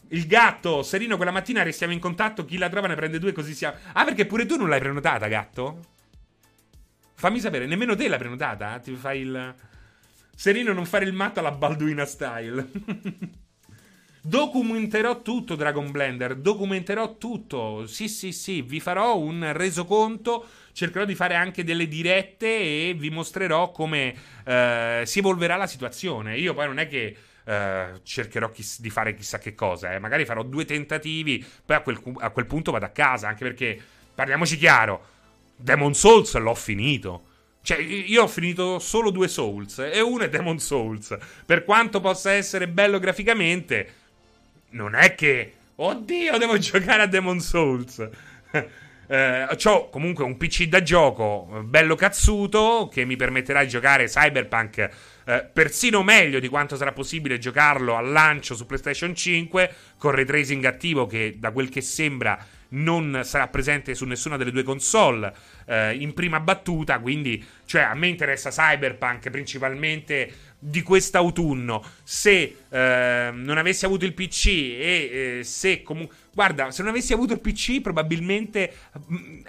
Il gatto, Serino, quella mattina restiamo in contatto. Chi la trova ne prende due, così siamo. Ah, perché pure tu non l'hai prenotata, gatto? Fammi sapere, nemmeno te l'hai prenotata? Ti fai il. Serino, non fare il matto alla Balduina style. Documenterò tutto, Dragon Blender. Documenterò tutto. Sì, sì, sì. Vi farò un resoconto. Cercherò di fare anche delle dirette e vi mostrerò come eh, si evolverà la situazione. Io poi non è che. Uh, cercherò chiss- di fare chissà che cosa. Eh. Magari farò due tentativi, poi a quel, a quel, punto vado a casa. Anche perché, parliamoci chiaro, Demon Souls l'ho finito. Cioè, io ho finito solo due Souls e uno è Demon Souls. Per quanto possa essere bello graficamente, non è che. Oddio, devo giocare a Demon Souls. eh, ho comunque un PC da gioco bello cazzuto che mi permetterà di giocare Cyberpunk eh, persino meglio di quanto sarà possibile giocarlo al lancio su PlayStation 5 con ray tracing attivo che da quel che sembra non sarà presente su nessuna delle due console eh, in prima battuta. Quindi, cioè, a me interessa Cyberpunk principalmente di quest'autunno. Se eh, non avessi avuto il PC e eh, se comunque. Guarda, se non avessi avuto il PC, probabilmente mh, mm,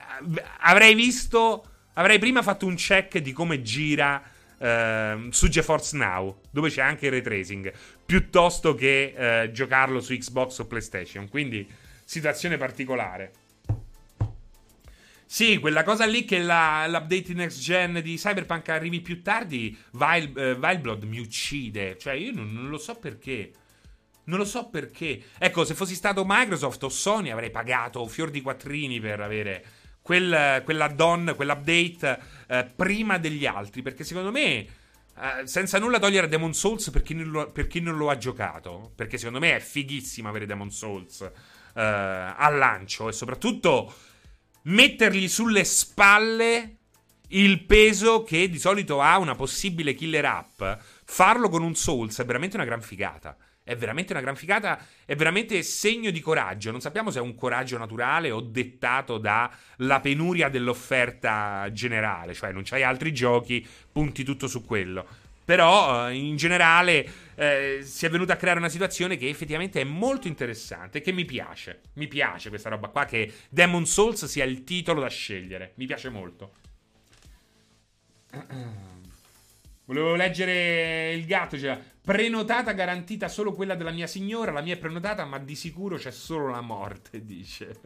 avrei visto. Avrei prima fatto un check di come gira. Uh, su GeForce Now, dove c'è anche il ray tracing, piuttosto che uh, giocarlo su Xbox o PlayStation. Quindi situazione particolare. Sì, quella cosa lì che la, l'update next gen di Cyberpunk arrivi più tardi, Vile, uh, mi uccide. Cioè, io non, non, lo so perché. Non lo so perché. Ecco, se fossi stato Microsoft o Sony avrei pagato fior di quattrini per avere quel, quell'add-on, quell'update uh, prima degli altri. Perché secondo me, uh, senza nulla togliere Demon Souls per chi, lo, per chi non lo ha giocato, perché secondo me è fighissimo avere Demon Souls eh, al lancio e soprattutto mettergli sulle spalle il peso che di solito ha una possibile killer app. Farlo con un Souls è veramente una gran figata. È veramente una gran figata, è veramente segno di coraggio. Non sappiamo se è un coraggio naturale o dettato dalla penuria dell'offerta generale, cioè non c'hai altri giochi, punti tutto su quello. Però eh, in generale eh, si è venuta a creare una situazione che effettivamente è molto interessante e che mi piace. Mi piace questa roba qua che Demon Souls sia il titolo da scegliere. Mi piace molto. Volevo leggere il gatto, cioè, prenotata garantita solo quella della mia signora, la mia è prenotata, ma di sicuro c'è solo la morte, dice.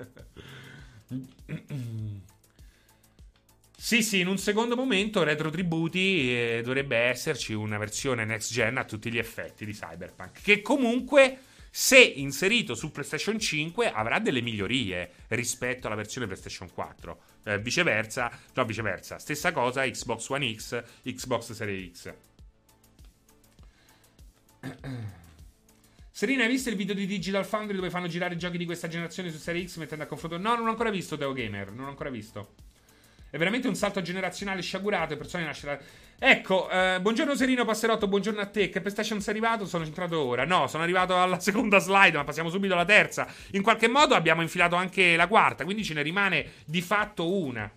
Sì, sì, in un secondo momento Retro Tributi eh, dovrebbe esserci una versione next gen a tutti gli effetti di Cyberpunk, che comunque se inserito su PlayStation 5 avrà delle migliorie rispetto alla versione PlayStation 4. Eh, viceversa, no, viceversa, stessa cosa Xbox One X, Xbox Series X. Serena, hai visto il video di Digital Foundry dove fanno girare i giochi di questa generazione su Series X mettendo a confronto? No, non ho ancora visto Deo Gamer, non ho ancora visto. È veramente un salto generazionale sciagurato e persone nascono. Ecco, eh, buongiorno Serino Passerotto, buongiorno a te. Che PlayStation sei arrivato? Sono entrato ora. No, sono arrivato alla seconda slide, ma passiamo subito alla terza. In qualche modo abbiamo infilato anche la quarta, quindi ce ne rimane di fatto una.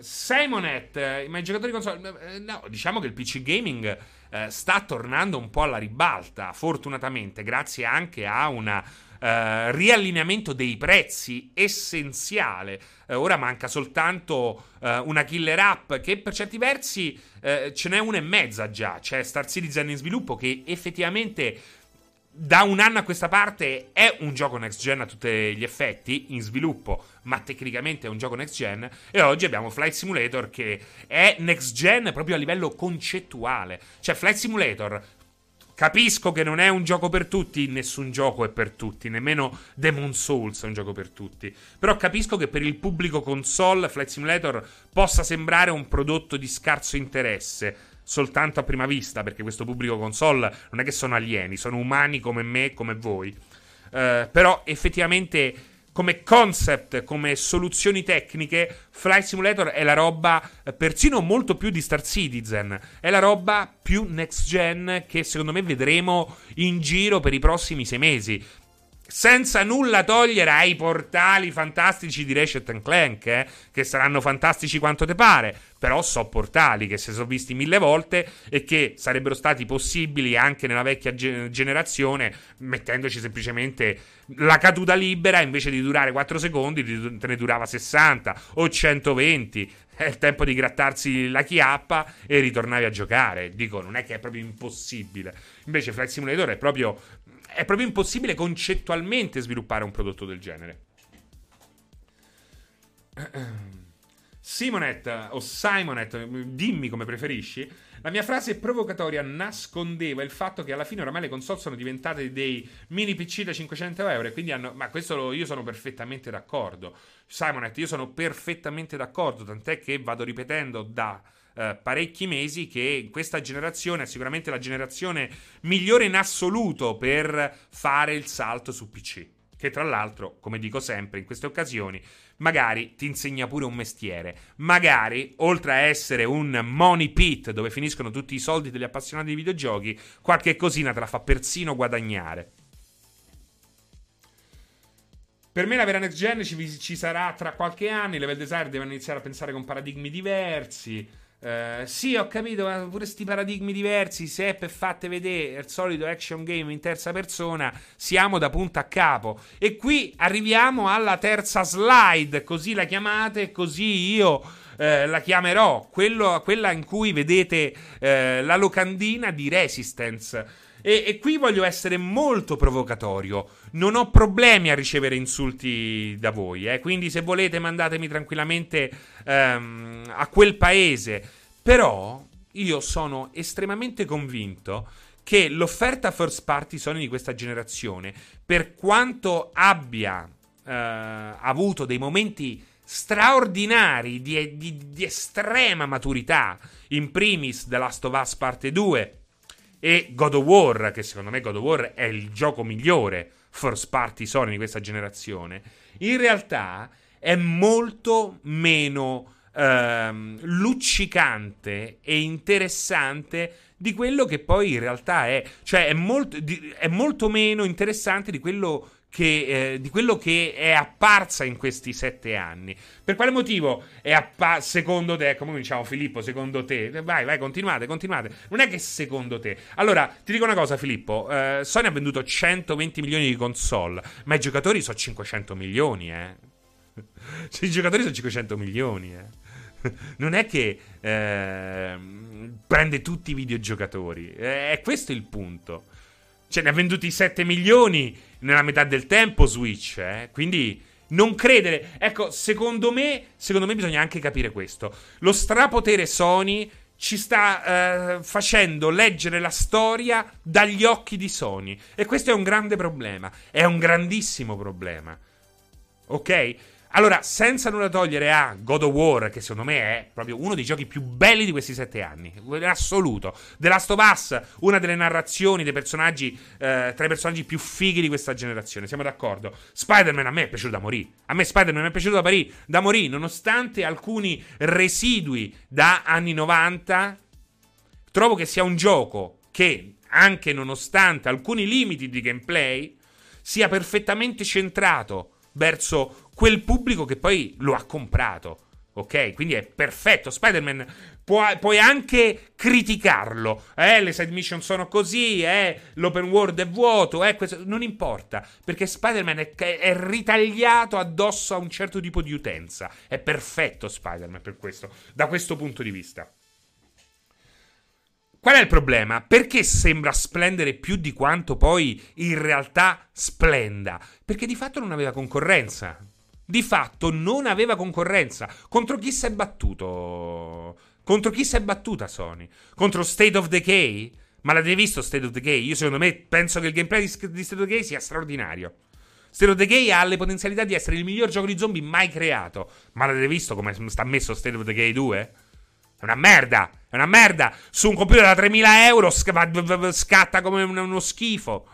Simonet, eh, ma i giocatori console. Eh, no, diciamo che il PC gaming eh, sta tornando un po' alla ribalta, fortunatamente, grazie anche a una Uh, riallineamento dei prezzi essenziale. Uh, ora manca soltanto uh, una killer app che per certi versi ce n'è una e mezza già. C'è Star Citizen in sviluppo che effettivamente da un anno a questa parte è un gioco next gen a tutti gli effetti, in sviluppo, ma tecnicamente è un gioco next gen. E oggi abbiamo Flight Simulator che è next gen proprio a livello concettuale. Cioè, Flight Simulator Capisco che non è un gioco per tutti, nessun gioco è per tutti, nemmeno Demon Souls è un gioco per tutti. Però capisco che per il pubblico console Flight Simulator possa sembrare un prodotto di scarso interesse soltanto a prima vista, perché questo pubblico console non è che sono alieni, sono umani come me e come voi. Uh, però effettivamente come concept, come soluzioni tecniche, Flight Simulator è la roba eh, persino molto più di Star Citizen. È la roba più next gen che secondo me vedremo in giro per i prossimi sei mesi senza nulla togliere ai portali fantastici di Ratchet Clank, eh, che saranno fantastici quanto te pare, però so portali che si sono visti mille volte e che sarebbero stati possibili anche nella vecchia ge- generazione, mettendoci semplicemente la caduta libera invece di durare 4 secondi, te ne durava 60 o 120. È il tempo di grattarsi la chiappa e ritornavi a giocare. Dico, non è che è proprio impossibile. Invece Flight Simulator è proprio è proprio impossibile concettualmente sviluppare un prodotto del genere. Simonet o Simonet, dimmi come preferisci. La mia frase provocatoria nascondeva il fatto che alla fine oramai le console sono diventate dei mini PC da 500 euro. E quindi hanno. Ma questo lo, io sono perfettamente d'accordo. Simonet, io sono perfettamente d'accordo. Tant'è che vado ripetendo da eh, parecchi mesi che questa generazione è sicuramente la generazione migliore in assoluto per fare il salto su PC. Che tra l'altro, come dico sempre in queste occasioni, magari ti insegna pure un mestiere. Magari, oltre a essere un money pit dove finiscono tutti i soldi degli appassionati di videogiochi, qualche cosina te la fa persino guadagnare. Per me la vera next gen ci, ci sarà tra qualche anno. I level designer devono iniziare a pensare con paradigmi diversi. Uh, sì, ho capito, ma pure questi paradigmi diversi, se è per fatte vedere il solito action game in terza persona, siamo da punto a capo. E qui arriviamo alla terza slide, così la chiamate, così io eh, la chiamerò, quello, quella in cui vedete eh, la locandina di Resistance. E, e, qui voglio essere molto provocatorio. Non ho problemi a ricevere insulti da voi, eh? quindi se volete mandatemi tranquillamente ehm, a quel paese. Però io sono estremamente convinto che l'offerta first party Sony di questa generazione, per quanto abbia eh, avuto dei momenti straordinari di, di, di estrema maturità, in primis The Last of Us Parte 2, e God of War, che secondo me God of War è il gioco migliore first party Sony di questa generazione, in realtà è molto meno ehm, luccicante e interessante di quello che poi in realtà è. Cioè è molto, di, è molto meno interessante di quello che, eh, di quello che è apparsa in questi sette anni. Per quale motivo è apparsa, secondo te, come diciamo Filippo, secondo te? Vai, vai, continuate, continuate. Non è che secondo te. Allora, ti dico una cosa Filippo, eh, Sony ha venduto 120 milioni di console, ma i giocatori sono 500 milioni, eh. I giocatori sono 500 milioni, eh. Non è che eh, prende tutti i videogiocatori, è questo il punto. Cioè, ne ha venduti 7 milioni nella metà del tempo Switch, eh? Quindi non credere. Ecco, secondo me, secondo me bisogna anche capire questo. Lo strapotere Sony ci sta eh, facendo leggere la storia dagli occhi di Sony. E questo è un grande problema. È un grandissimo problema. Ok? Allora, senza nulla togliere a God of War, che secondo me è proprio uno dei giochi più belli di questi sette anni, in assoluto. The Last of Us, una delle narrazioni dei personaggi, eh, tra i personaggi più fighi di questa generazione, siamo d'accordo. Spider-Man a me è piaciuto da morire. A me Spider-Man mi è piaciuto da, pari, da morire, nonostante alcuni residui da anni 90. Trovo che sia un gioco che, anche nonostante alcuni limiti di gameplay, sia perfettamente centrato verso quel pubblico che poi lo ha comprato. Ok? Quindi è perfetto. Spider-Man puoi anche criticarlo. Eh, le side mission sono così, eh, l'open world è vuoto, eh, questo, non importa. Perché Spider-Man è, è, ritagliato addosso a un certo tipo di utenza. È perfetto Spider-Man per questo, da questo punto di vista. Qual è il problema? Perché sembra splendere più di quanto poi in realtà splenda? Perché di fatto non aveva concorrenza. Di fatto non aveva concorrenza. Contro chi si è battuto? Contro chi si è battuta Sony? Contro State of Decay? Ma l'avete visto State of Decay? Io secondo me penso che il gameplay di, State of Decay sia straordinario. State of Decay ha le potenzialità di essere il miglior gioco di zombie mai creato. Ma l'avete visto come sta messo State of Decay 2? È una merda! È una merda! Su un computer da 3000 euro scatta come uno schifo.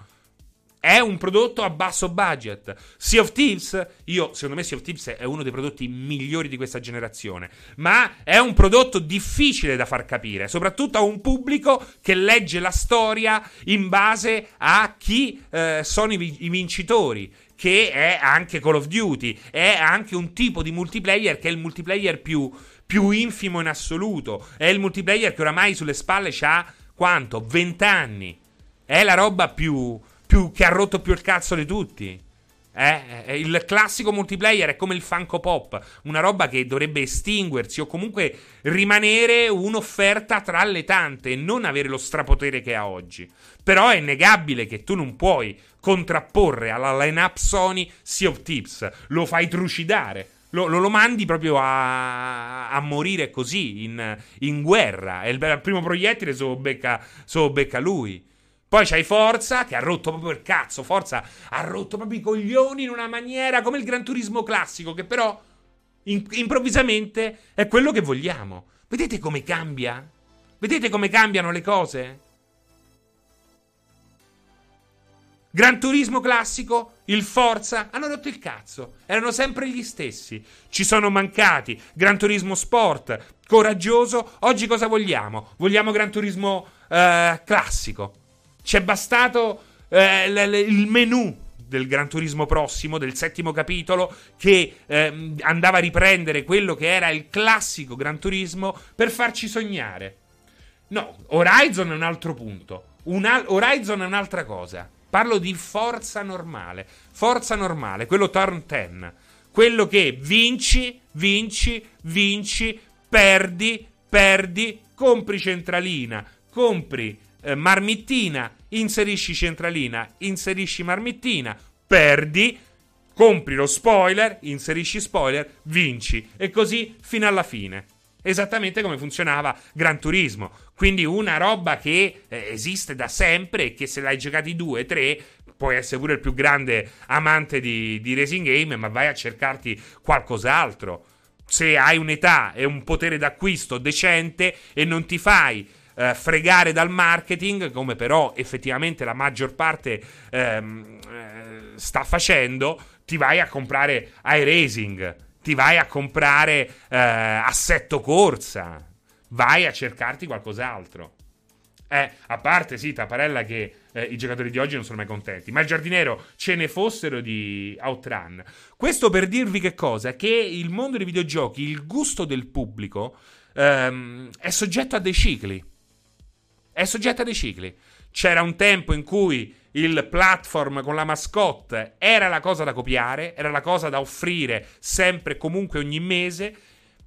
È un prodotto a basso budget. Sea of Thieves, io secondo me Sea of Thieves è uno dei prodotti migliori di questa generazione, ma è un prodotto difficile da far capire, soprattutto a un pubblico che legge la storia in base a chi eh, sono i, i vincitori che è anche Call of Duty, è anche un tipo di multiplayer che è il multiplayer più, più infimo in assoluto, è il multiplayer che oramai sulle spalle ha quanto? 20 anni. È la roba più, più, che ha rotto più il cazzo di tutti. Eh, il classico multiplayer è come il Funko Pop, una roba che dovrebbe estinguersi o comunque rimanere un'offerta tra le tante e non avere lo strapotere che ha oggi. Però è innegabile che tu non puoi contrapporre alla line-up Sony Sea of Tips, lo fai trucidare. Lo, lo, lo, mandi proprio a, a morire così, in, in, guerra. E il, il primo proiettile se lo becca, becca lui. Poi c'hai Forza che ha rotto proprio il cazzo. Forza ha rotto proprio i coglioni in una maniera come il Gran Turismo classico, che però in, improvvisamente è quello che vogliamo. Vedete come cambia? Vedete come cambiano le cose? Gran Turismo classico, il Forza, hanno rotto il cazzo. Erano sempre gli stessi. Ci sono mancati. Gran Turismo Sport, coraggioso. Oggi cosa vogliamo? Vogliamo Gran Turismo eh, classico. C'è bastato eh, l- l- il menu del Gran Turismo prossimo, del settimo capitolo, che eh, andava a riprendere quello che era il classico Gran Turismo per farci sognare. No, Horizon è un altro punto. Al- Horizon è un'altra cosa. Parlo di forza normale. Forza normale, quello turn 10. Quello che vinci, vinci, vinci, perdi, perdi, compri centralina, compri eh, marmittina, inserisci centralina, inserisci marmittina, perdi, compri lo spoiler, inserisci spoiler, vinci e così fino alla fine. Esattamente come funzionava Gran Turismo. Quindi una roba che eh, esiste da sempre e che se l'hai giocati due, tre, puoi essere pure il più grande amante di, di racing game, ma vai a cercarti qualcos'altro. Se hai un'età e un potere d'acquisto decente e non ti fai eh, fregare dal marketing, come però effettivamente la maggior parte ehm, eh, sta facendo, ti vai a comprare iRacing, ti vai a comprare eh, assetto corsa, vai a cercarti qualcos'altro. Eh, a parte sì, Taparella che eh, i giocatori di oggi non sono mai contenti, ma il giardiniero ce ne fossero di Outrun. Questo per dirvi che cosa? Che il mondo dei videogiochi, il gusto del pubblico, ehm, è soggetto a dei cicli è soggetta a dei cicli. C'era un tempo in cui il platform con la mascotte era la cosa da copiare, era la cosa da offrire sempre e comunque ogni mese,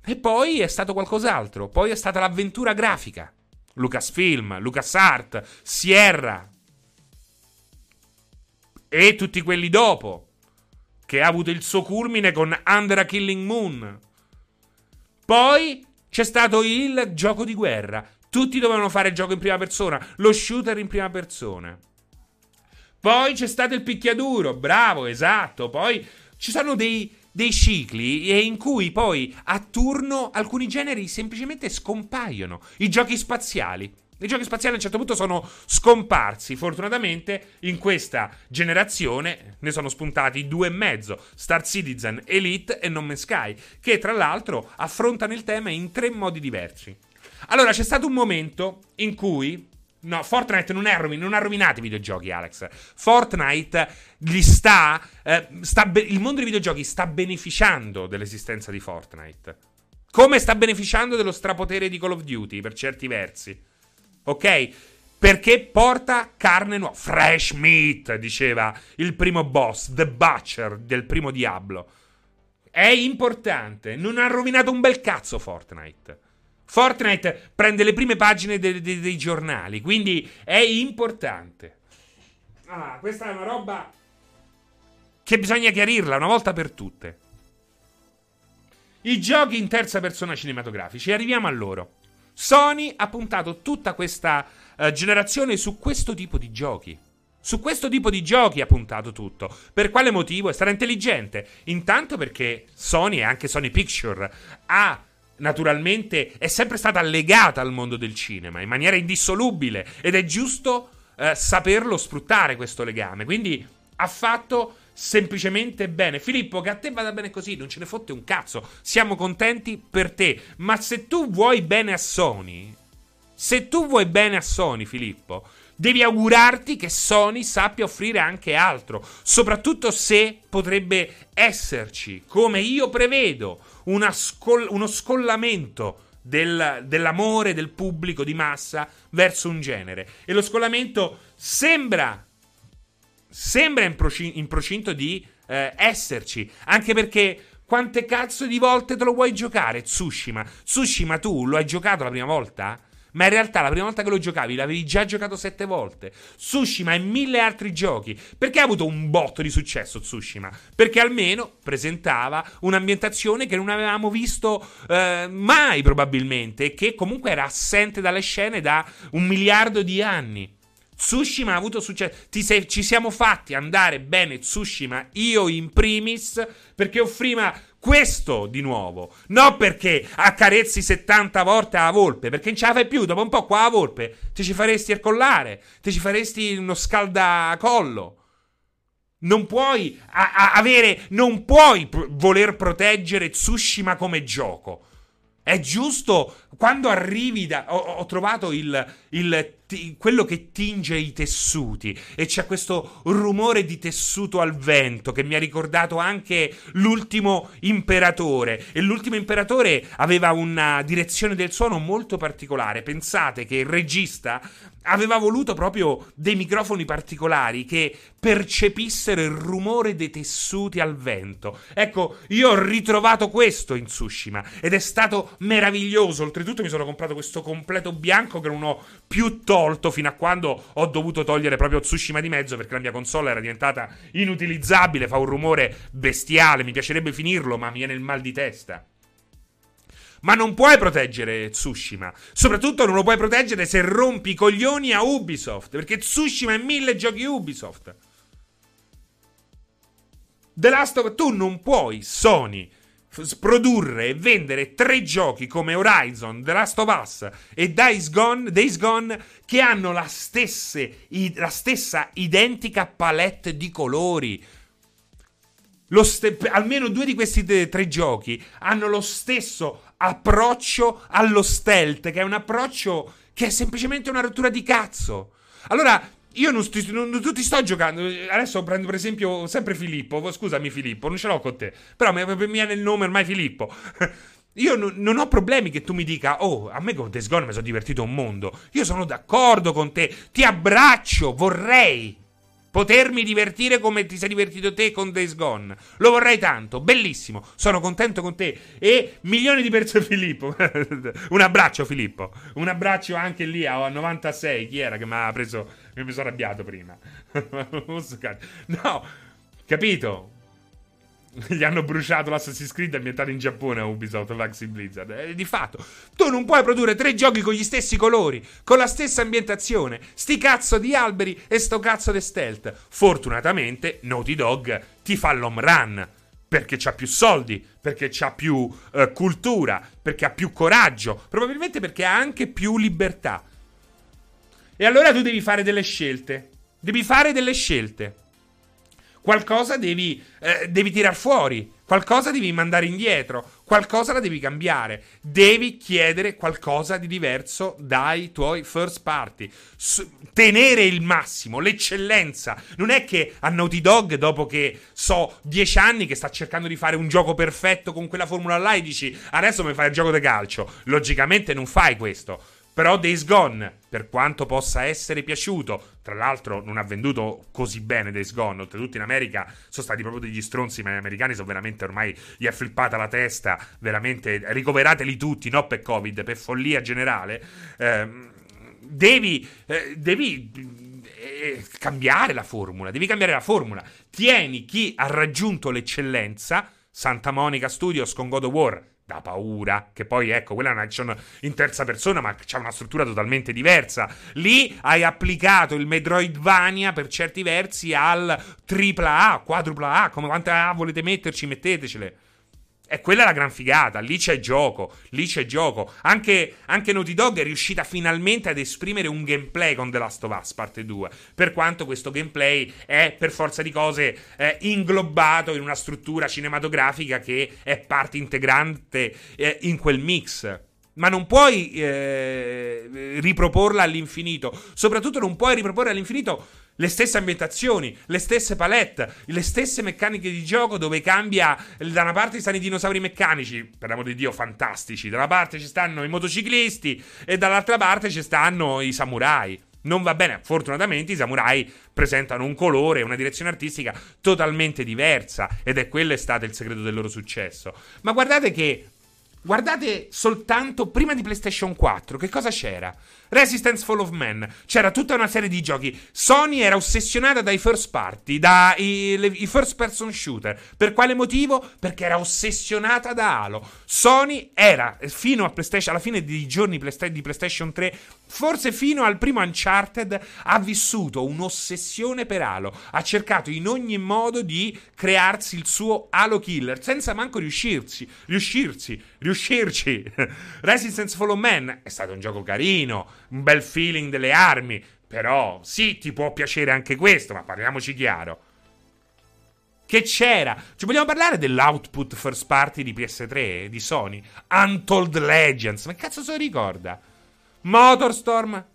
e poi è stato qualcos'altro. Poi è stata l'avventura grafica. Lucasfilm, LucasArt, Sierra e tutti quelli dopo, che ha avuto il suo culmine con Under a Killing Moon. Poi c'è stato il gioco di guerra, tutti dovevano fare il gioco in prima persona, lo shooter in prima persona. Poi c'è stato il picchiaduro, bravo, esatto. Poi ci sono dei, dei cicli in cui poi a turno alcuni generi semplicemente scompaiono. I giochi spaziali. I giochi spaziali a un certo punto sono scomparsi. Fortunatamente in questa generazione ne sono spuntati due e mezzo: Star Citizen, Elite e No Man's Sky, che tra l'altro affrontano il tema in tre modi diversi. Allora, c'è stato un momento in cui. No, Fortnite non, è rovin- non ha rovinato i videogiochi, Alex. Fortnite gli sta, eh, sta be- il mondo dei videogiochi sta beneficiando dell'esistenza di Fortnite. Come sta beneficiando dello strapotere di Call of Duty, per certi versi. Ok? Perché porta carne nuova. Fresh meat, diceva il primo boss, The Butcher del primo Diablo. È importante. Non ha rovinato un bel cazzo Fortnite. Fortnite prende le prime pagine de- de- dei giornali, quindi è importante. Ah, questa è una roba che bisogna chiarirla una volta per tutte. I giochi in terza persona cinematografici, arriviamo a loro. Sony ha puntato tutta questa uh, generazione su questo tipo di giochi. Su questo tipo di giochi ha puntato tutto. Per quale motivo? È stata intelligente. Intanto perché Sony e anche Sony Picture ha naturalmente è sempre stata legata al mondo del cinema in maniera indissolubile ed è giusto eh, saperlo sfruttare questo legame. Quindi ha fatto semplicemente bene. Filippo, che a te vada bene così, non ce ne fotte un cazzo. Siamo contenti per te. Ma se tu vuoi bene a Sony, se tu vuoi bene a Sony, Filippo, devi augurarti che Sony sappia offrire anche altro, soprattutto se potrebbe esserci, come io prevedo, scol- uno scollamento del, dell'amore del pubblico di massa verso un genere. E lo scollamento sembra, sembra in, proci- in procinto di eh, esserci, anche perché quante cazzo di volte te lo vuoi giocare Tsushima? Tsushima tu lo hai giocato la prima volta? Ma in realtà la prima volta che lo giocavi l'avevi già giocato sette volte. Tsushima e mille altri giochi. Perché ha avuto un botto di successo Tsushima? Perché almeno presentava un'ambientazione che non avevamo visto eh, mai probabilmente e che comunque era assente dalle scene da un miliardo di anni. Tsushima ha avuto successo. Ci siamo fatti andare bene Tsushima, io in primis, perché offriva questo di nuovo. Non perché accarezzi 70 volte a volpe, perché non ce la fai più. Dopo un po' qua a volpe ti ci faresti ercollare, ti ci faresti uno scaldacollo. Non puoi a- a- avere, non puoi pr- voler proteggere Tsushima come gioco. È giusto quando arrivi da. Ho, ho trovato il, il quello che tinge i tessuti e c'è questo rumore di tessuto al vento che mi ha ricordato anche l'ultimo imperatore. E l'ultimo imperatore aveva una direzione del suono molto particolare. Pensate che il regista aveva voluto proprio dei microfoni particolari che percepissero il rumore dei tessuti al vento. Ecco io ho ritrovato questo in Tsushima ed è stato meraviglioso. Oltretutto mi sono comprato questo completo bianco che non ho più tolto fino a quando ho dovuto togliere proprio Tsushima di mezzo perché la mia console era diventata inutilizzabile, fa un rumore bestiale, mi piacerebbe finirlo, ma mi viene il mal di testa. Ma non puoi proteggere Tsushima. Soprattutto non lo puoi proteggere se rompi i coglioni a Ubisoft. Perché Tsushima è mille giochi Ubisoft. The Last of Tu non puoi, Sony, produrre e vendere tre giochi come Horizon, The Last of Us e Days Gone, Days Gone che hanno la, stesse, la stessa identica palette di colori. Ste- almeno due di questi tre giochi hanno lo stesso approccio allo stealth, che è un approccio che è semplicemente una rottura di cazzo. Allora, io non, sti, non, non, ti sto giocando. Adesso prendo per esempio sempre Filippo. Scusami, Filippo, non ce l'ho con te. Però mi, mi viene il nome ormai Filippo. Io n- non ho problemi che tu mi dica, oh, a me con Days Gone mi sono divertito un mondo. Io sono d'accordo con te. Ti abbraccio, vorrei potermi divertire come ti sei divertito te con Days Gone. Lo vorrei tanto, bellissimo. Sono contento con te. E milioni di persone, Filippo. un abbraccio, Filippo. Un abbraccio anche lì a 96. Chi era che mi ha preso? Mi sono arrabbiato prima. no, capito? Gli hanno bruciato l'Assassin's Creed ambientato in Giappone a Ubisoft, Maxi Blizzard. E di fatto, tu non puoi produrre tre giochi con gli stessi colori, con la stessa ambientazione, sti cazzo di alberi e sto cazzo di stealth. Fortunatamente, Naughty Dog ti fa l'home run. Perché c'ha più soldi, perché c'ha più uh, cultura, perché ha più coraggio, probabilmente perché ha anche più libertà. E allora tu devi fare delle scelte. Devi fare delle scelte. Qualcosa devi, eh, devi tirar fuori, qualcosa devi mandare indietro, qualcosa la devi cambiare. Devi chiedere qualcosa di diverso dai tuoi first party. S- tenere il massimo, l'eccellenza. Non è che a Naughty Dog, dopo che so dieci anni che sta cercando di fare un gioco perfetto con quella formula là, e dici adesso mi fai il gioco di calcio. Logicamente non fai questo però Days Gone, per quanto possa essere piaciuto, tra l'altro non ha venduto così bene Days Gone, oltretutto in America sono stati proprio degli stronzi, ma gli americani sono veramente ormai, gli è flippata la testa, veramente, ricoverateli tutti, non per Covid, per follia generale. Eh, devi, eh, devi cambiare la formula, devi cambiare la formula. Tieni chi ha raggiunto l'eccellenza, Santa Monica Studios con God of War, da paura, che poi ecco, quella è un'action in terza persona, ma c'ha una struttura totalmente diversa. Lì hai applicato il Metroidvania per certi versi al tripla A, quadrupla A, come quante A volete metterci, mettetecele. E quella è la gran figata, lì c'è gioco, lì c'è gioco. Anche, anche, Naughty Dog è riuscita finalmente ad esprimere un gameplay con The Last of Us parte 2, per quanto questo gameplay è per forza di cose eh, inglobato in una struttura cinematografica che è parte integrante eh, in quel mix. Ma non puoi eh, riproporla all'infinito. Soprattutto non puoi riproporre all'infinito le stesse ambientazioni, le stesse palette, le stesse meccaniche di gioco dove cambia. Da una parte stanno i dinosauri meccanici, per l'amor di Dio, fantastici. Da una parte ci stanno i motociclisti e dall'altra parte ci stanno i samurai. Non va bene, fortunatamente i samurai presentano un colore una direzione artistica totalmente diversa ed è quello è stato il segreto del loro successo. Ma guardate che Guardate soltanto prima di PlayStation 4, che cosa c'era? Resistance Fall of Man, c'era tutta una serie di giochi. Sony era ossessionata dai first party, dai first person shooter. Per quale motivo? Perché era ossessionata da Halo. Sony era, fino alla fine dei giorni di PlayStation 3, forse fino al primo Uncharted, ha vissuto un'ossessione per Halo. Ha cercato in ogni modo di crearsi il suo Halo Killer, senza manco riuscirsi. Riuscirsi riuscirci. Resistance Follow Man è stato un gioco carino, un bel feeling delle armi, però sì, ti può piacere anche questo, ma parliamoci chiaro. Che c'era? Ci vogliamo parlare dell'output first party di PS3 di Sony? Untold Legends, ma che cazzo se lo ricorda? Motorstorm?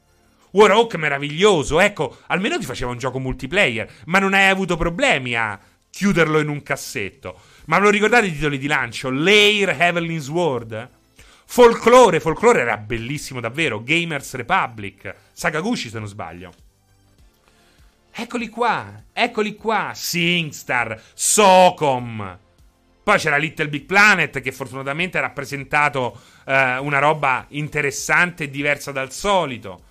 Warhawk meraviglioso, ecco, almeno ti faceva un gioco multiplayer, ma non hai avuto problemi a chiuderlo in un cassetto. Ma ve lo ricordate i titoli di lancio? Lair Heavenly Sword? Folklore, Folklore era bellissimo davvero. Gamers Republic, Sakaguchi se non sbaglio. Eccoli qua, eccoli qua. SingStar, Socom. Poi c'era Little Big Planet che fortunatamente ha rappresentato eh, una roba interessante e diversa dal solito.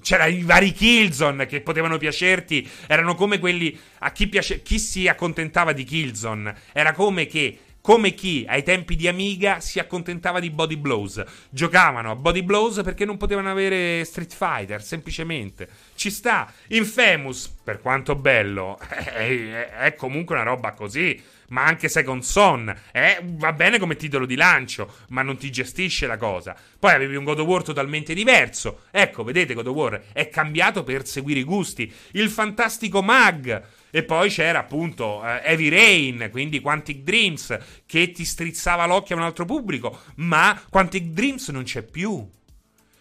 C'erano i vari Killzone che potevano piacerti. Erano come quelli. A chi, piace, chi si accontentava di Killzone. Era come che come chi ai tempi di Amiga si accontentava di Body Blows. Giocavano a Body Blows perché non potevano avere Street Fighter, semplicemente. Ci sta. Infamous, per quanto bello, è comunque una roba così ma anche Second Son. Eh, va bene come titolo di lancio, ma non ti gestisce la cosa. Poi avevi un God of War totalmente diverso. Ecco, vedete, God of War è cambiato per seguire i gusti. Il fantastico Mag. E poi c'era appunto uh, Heavy Rain, quindi Quantic Dreams, che ti strizzava l'occhio a un altro pubblico. Ma Quantic Dreams non c'è più.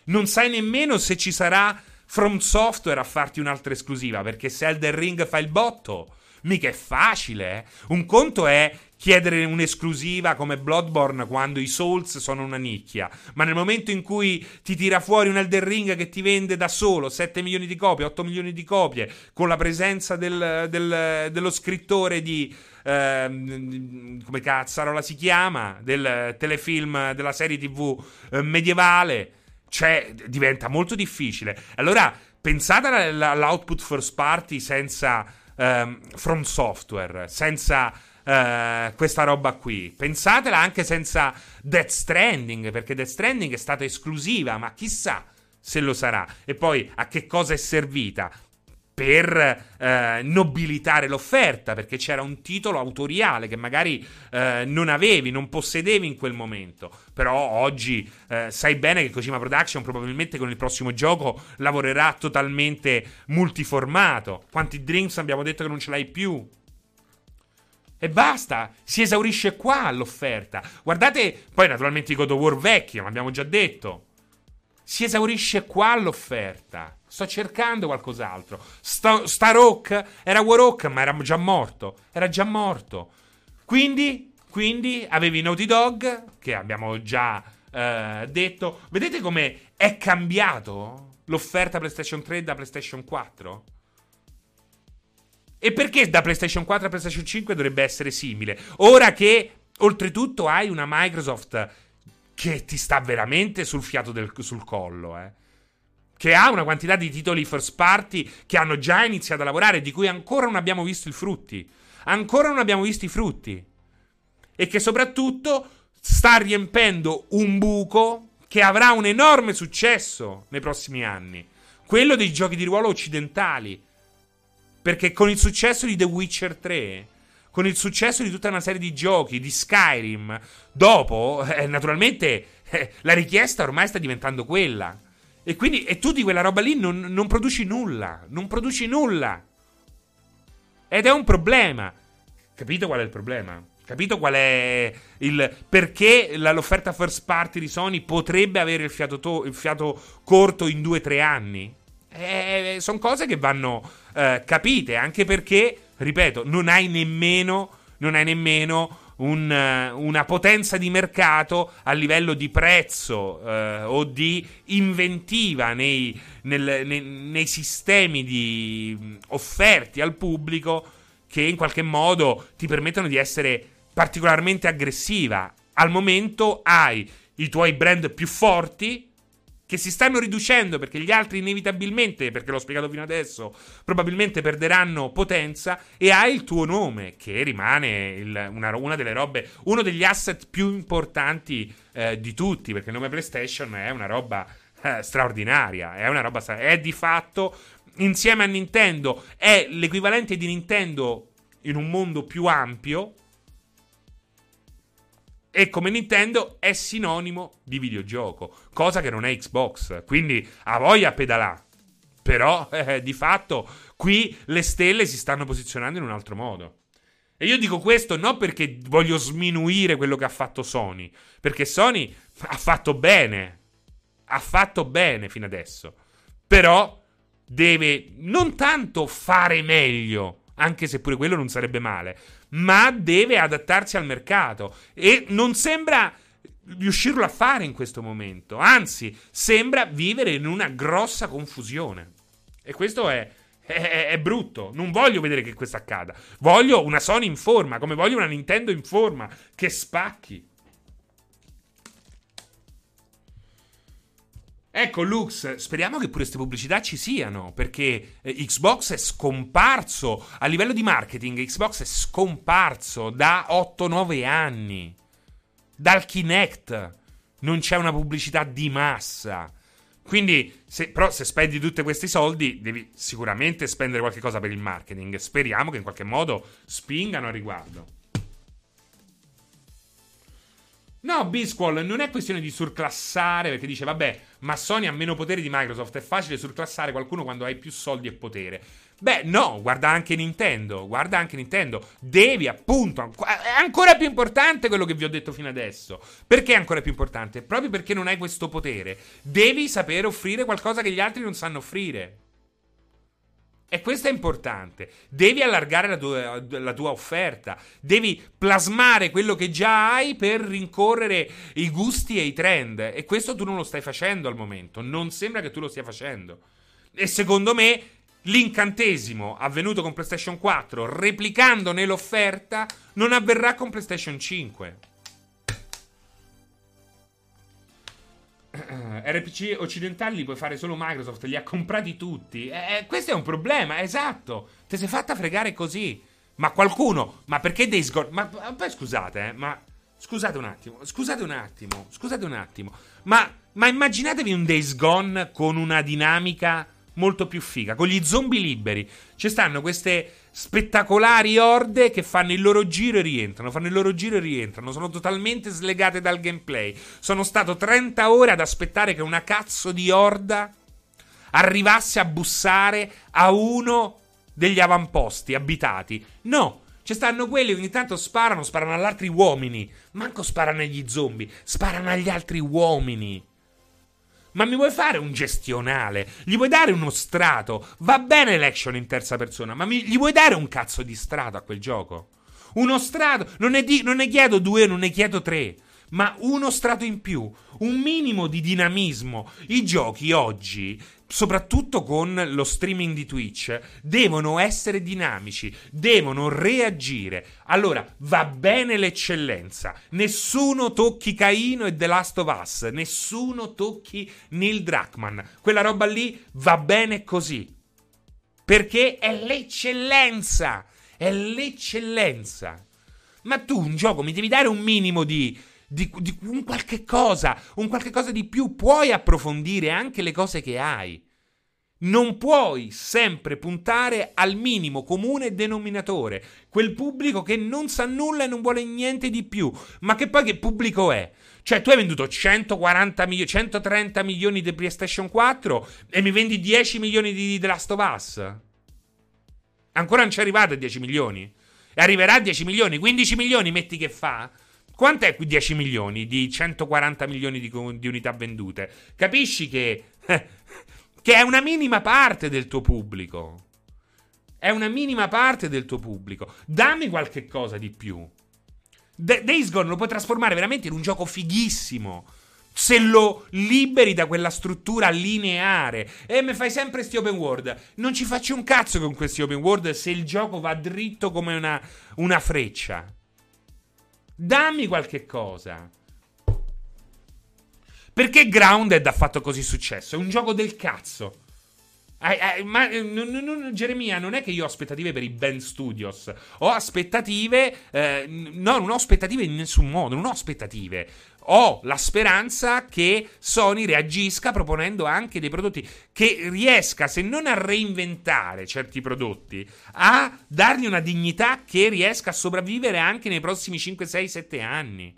Non sai nemmeno se ci sarà From Software a farti un'altra esclusiva, perché se Elden Ring fa il botto mica è facile. Eh? Un conto è chiedere un'esclusiva come Bloodborne quando i Souls sono una nicchia, ma nel momento in cui ti tira fuori un Elden Ring che ti vende da solo 7 milioni di copie, 8 milioni di copie, con la presenza del, del, dello scrittore di... Uh, come cazzarola si chiama del telefilm della serie tv uh, medievale cioè diventa molto difficile allora pensate all'output first party senza um, From Software, senza uh, questa roba qui. Pensatela anche senza Death Stranding, perché Death Stranding è stata esclusiva, ma chissà se lo sarà. E poi a che cosa è servita? Per eh, nobilitare l'offerta, perché c'era un titolo autoriale che magari eh, non avevi, non possedevi in quel momento. Però oggi eh, sai bene che Kojima Production probabilmente con il prossimo gioco lavorerà totalmente multiformato. Quanti Dreams abbiamo detto che non ce l'hai più? E basta, si esaurisce qua l'offerta. Guardate, poi naturalmente i God of War vecchi, ma abbiamo già detto. Si esaurisce qua l'offerta. Sto cercando qualcos'altro. Sta, Star Oak era War ma era già morto. Era già morto. Quindi, quindi avevi Naughty Dog, che abbiamo già eh, detto. Vedete come è cambiato l'offerta PlayStation 3 da PlayStation 4? E perché da PlayStation 4 a PlayStation 5 dovrebbe essere simile? Ora che oltretutto hai una Microsoft che ti sta veramente sul fiato del, sul collo, eh. Che ha una quantità di titoli first party che hanno già iniziato a lavorare, di cui ancora non abbiamo visto i frutti. Ancora non abbiamo visto i frutti. E che soprattutto sta riempendo un buco che avrà un enorme successo nei prossimi anni. Quello dei giochi di ruolo occidentali. Perché con il successo di The Witcher 3, con il successo di tutta una serie di giochi, di Skyrim, dopo, eh, naturalmente, eh, la richiesta ormai sta diventando quella. E quindi, e tu di quella roba lì non, non produci nulla. Non produci nulla. Ed è un problema. Capito qual è il problema? Capito qual è il perché l'offerta first party di Sony potrebbe avere il fiato, to- il fiato corto in due o tre anni? Eh, sono cose che vanno eh, capite, anche perché, ripeto, non hai nemmeno, non hai nemmeno un, una potenza di mercato a livello di prezzo eh, o di inventiva nei, nel, nei, nei sistemi di offerti al pubblico che in qualche modo ti permettono di essere particolarmente aggressiva. Al momento hai i tuoi brand più forti che si stanno riducendo perché gli altri inevitabilmente, perché l'ho spiegato fino adesso, probabilmente perderanno potenza e hai il tuo nome che rimane il, una, una, delle robe, uno degli asset più importanti eh, di tutti perché il nome PlayStation è una roba eh, straordinaria, è una roba è di fatto insieme a Nintendo è l'equivalente di Nintendo in un mondo più ampio e come Nintendo è sinonimo di videogioco, cosa che non è Xbox. Quindi a voglia pedalà. Però eh, di fatto qui le stelle si stanno posizionando in un altro modo. E io dico questo non perché voglio sminuire quello che ha fatto Sony, perché Sony ha fatto bene. Ha fatto bene fino adesso. Però deve non tanto fare meglio, anche se pure quello non sarebbe male, ma deve adattarsi al mercato e non sembra riuscirlo a fare in questo momento, anzi sembra vivere in una grossa confusione. E questo è, è, è, brutto. Non voglio vedere che questo accada. Voglio una Sony in forma, come voglio una Nintendo in forma, che spacchi. Ecco, Lux, speriamo che pure queste pubblicità ci siano, perché eh, Xbox è scomparso a livello di marketing. Xbox è scomparso da 8-9 anni. Dal Kinect non c'è una pubblicità di massa. Quindi, se, però, se spendi tutti questi soldi, devi sicuramente spendere qualche cosa per il marketing. Speriamo che in qualche modo spingano a riguardo. No, Bisquall, non è questione di surclassare, perché dice, vabbè, ma Sony ha meno poteri di Microsoft, è facile surclassare qualcuno quando hai più soldi e potere. Beh, no, guarda anche Nintendo, guarda anche Nintendo. Devi, appunto, è ancora più importante quello che vi ho detto fino adesso. Perché è ancora più importante? Proprio perché non hai questo potere. Devi sapere offrire qualcosa che gli altri non sanno offrire. E questo è importante. Devi allargare la tua, la tua, offerta. Devi plasmare quello che già hai per rincorrere i gusti e i trend. E questo tu non lo stai facendo al momento. Non sembra che tu lo stia facendo. E secondo me l'incantesimo avvenuto con PlayStation 4, replicando nell'offerta, non avverrà con PlayStation 5. RPG occidentali li puoi fare solo Microsoft, li ha comprati tutti. Eh, questo è un problema, esatto. Te sei fatta fregare così. Ma qualcuno, ma perché Days Gone? Ma poi scusate, eh, ma scusate un attimo, scusate un attimo, scusate un attimo. Ma, ma immaginatevi un Days Gone con una dinamica molto più figa, con gli zombie liberi. Ci stanno queste spettacolari orde che fanno il loro giro e rientrano, fanno il loro giro e rientrano, sono totalmente slegate dal gameplay. Sono stato 30 ore ad aspettare che una cazzo di orda arrivasse a bussare a uno degli avamposti abitati. No, ci stanno quelli che ogni tanto sparano, sparano agli altri uomini. Manco sparano agli zombie, sparano agli altri uomini. Ma mi vuoi fare un gestionale? Gli vuoi dare uno strato? Va bene l'action in terza persona, ma mi, gli vuoi dare un cazzo di strato a quel gioco? Uno strato, non ne, di, non ne chiedo due, non ne chiedo tre, ma uno strato in più, un minimo di dinamismo. I giochi oggi soprattutto con lo streaming di Twitch, devono essere dinamici, devono reagire. Allora, va bene l'eccellenza. Nessuno tocchi Caino e The Last of Us, nessuno tocchi Neil Druckmann. Quella roba lì va bene così. Perché è l'eccellenza. È l'eccellenza. Ma tu un gioco mi devi dare un minimo di di, di un qualche cosa, un qualche cosa di più. Puoi approfondire anche le cose che hai. Non puoi sempre puntare al minimo comune denominatore, quel pubblico che non sa nulla e non vuole niente di più. Ma che poi che pubblico è? Cioè, tu hai venduto 140 milioni, 130 milioni di PlayStation 4 e mi vendi 10 milioni di The Last of Us? Ancora non ci è arrivato a 10 milioni? E arriverà a 10 milioni, 15 milioni metti che fa? Quant'è qui 10 milioni di 140 milioni di, di unità vendute? Capisci che, che è una minima parte del tuo pubblico. È una minima parte del tuo pubblico. Dammi qualche cosa di più. D- Days Gone lo puoi trasformare veramente in un gioco fighissimo. Se lo liberi da quella struttura lineare e mi fai sempre questi open world, non ci faccio un cazzo con questi open world se il gioco va dritto come una, una freccia. Dammi qualche cosa. Perché Grounded ha fatto così successo? È un gioco del cazzo. Eh, eh, ma eh, non, non, Geremia, non è che io ho aspettative per i Ben Studios. Ho aspettative. Eh, no, non ho aspettative in nessun modo. Non ho aspettative. Ho la speranza che Sony reagisca proponendo anche dei prodotti che riesca, se non a reinventare certi prodotti, a dargli una dignità che riesca a sopravvivere anche nei prossimi 5, 6, 7 anni.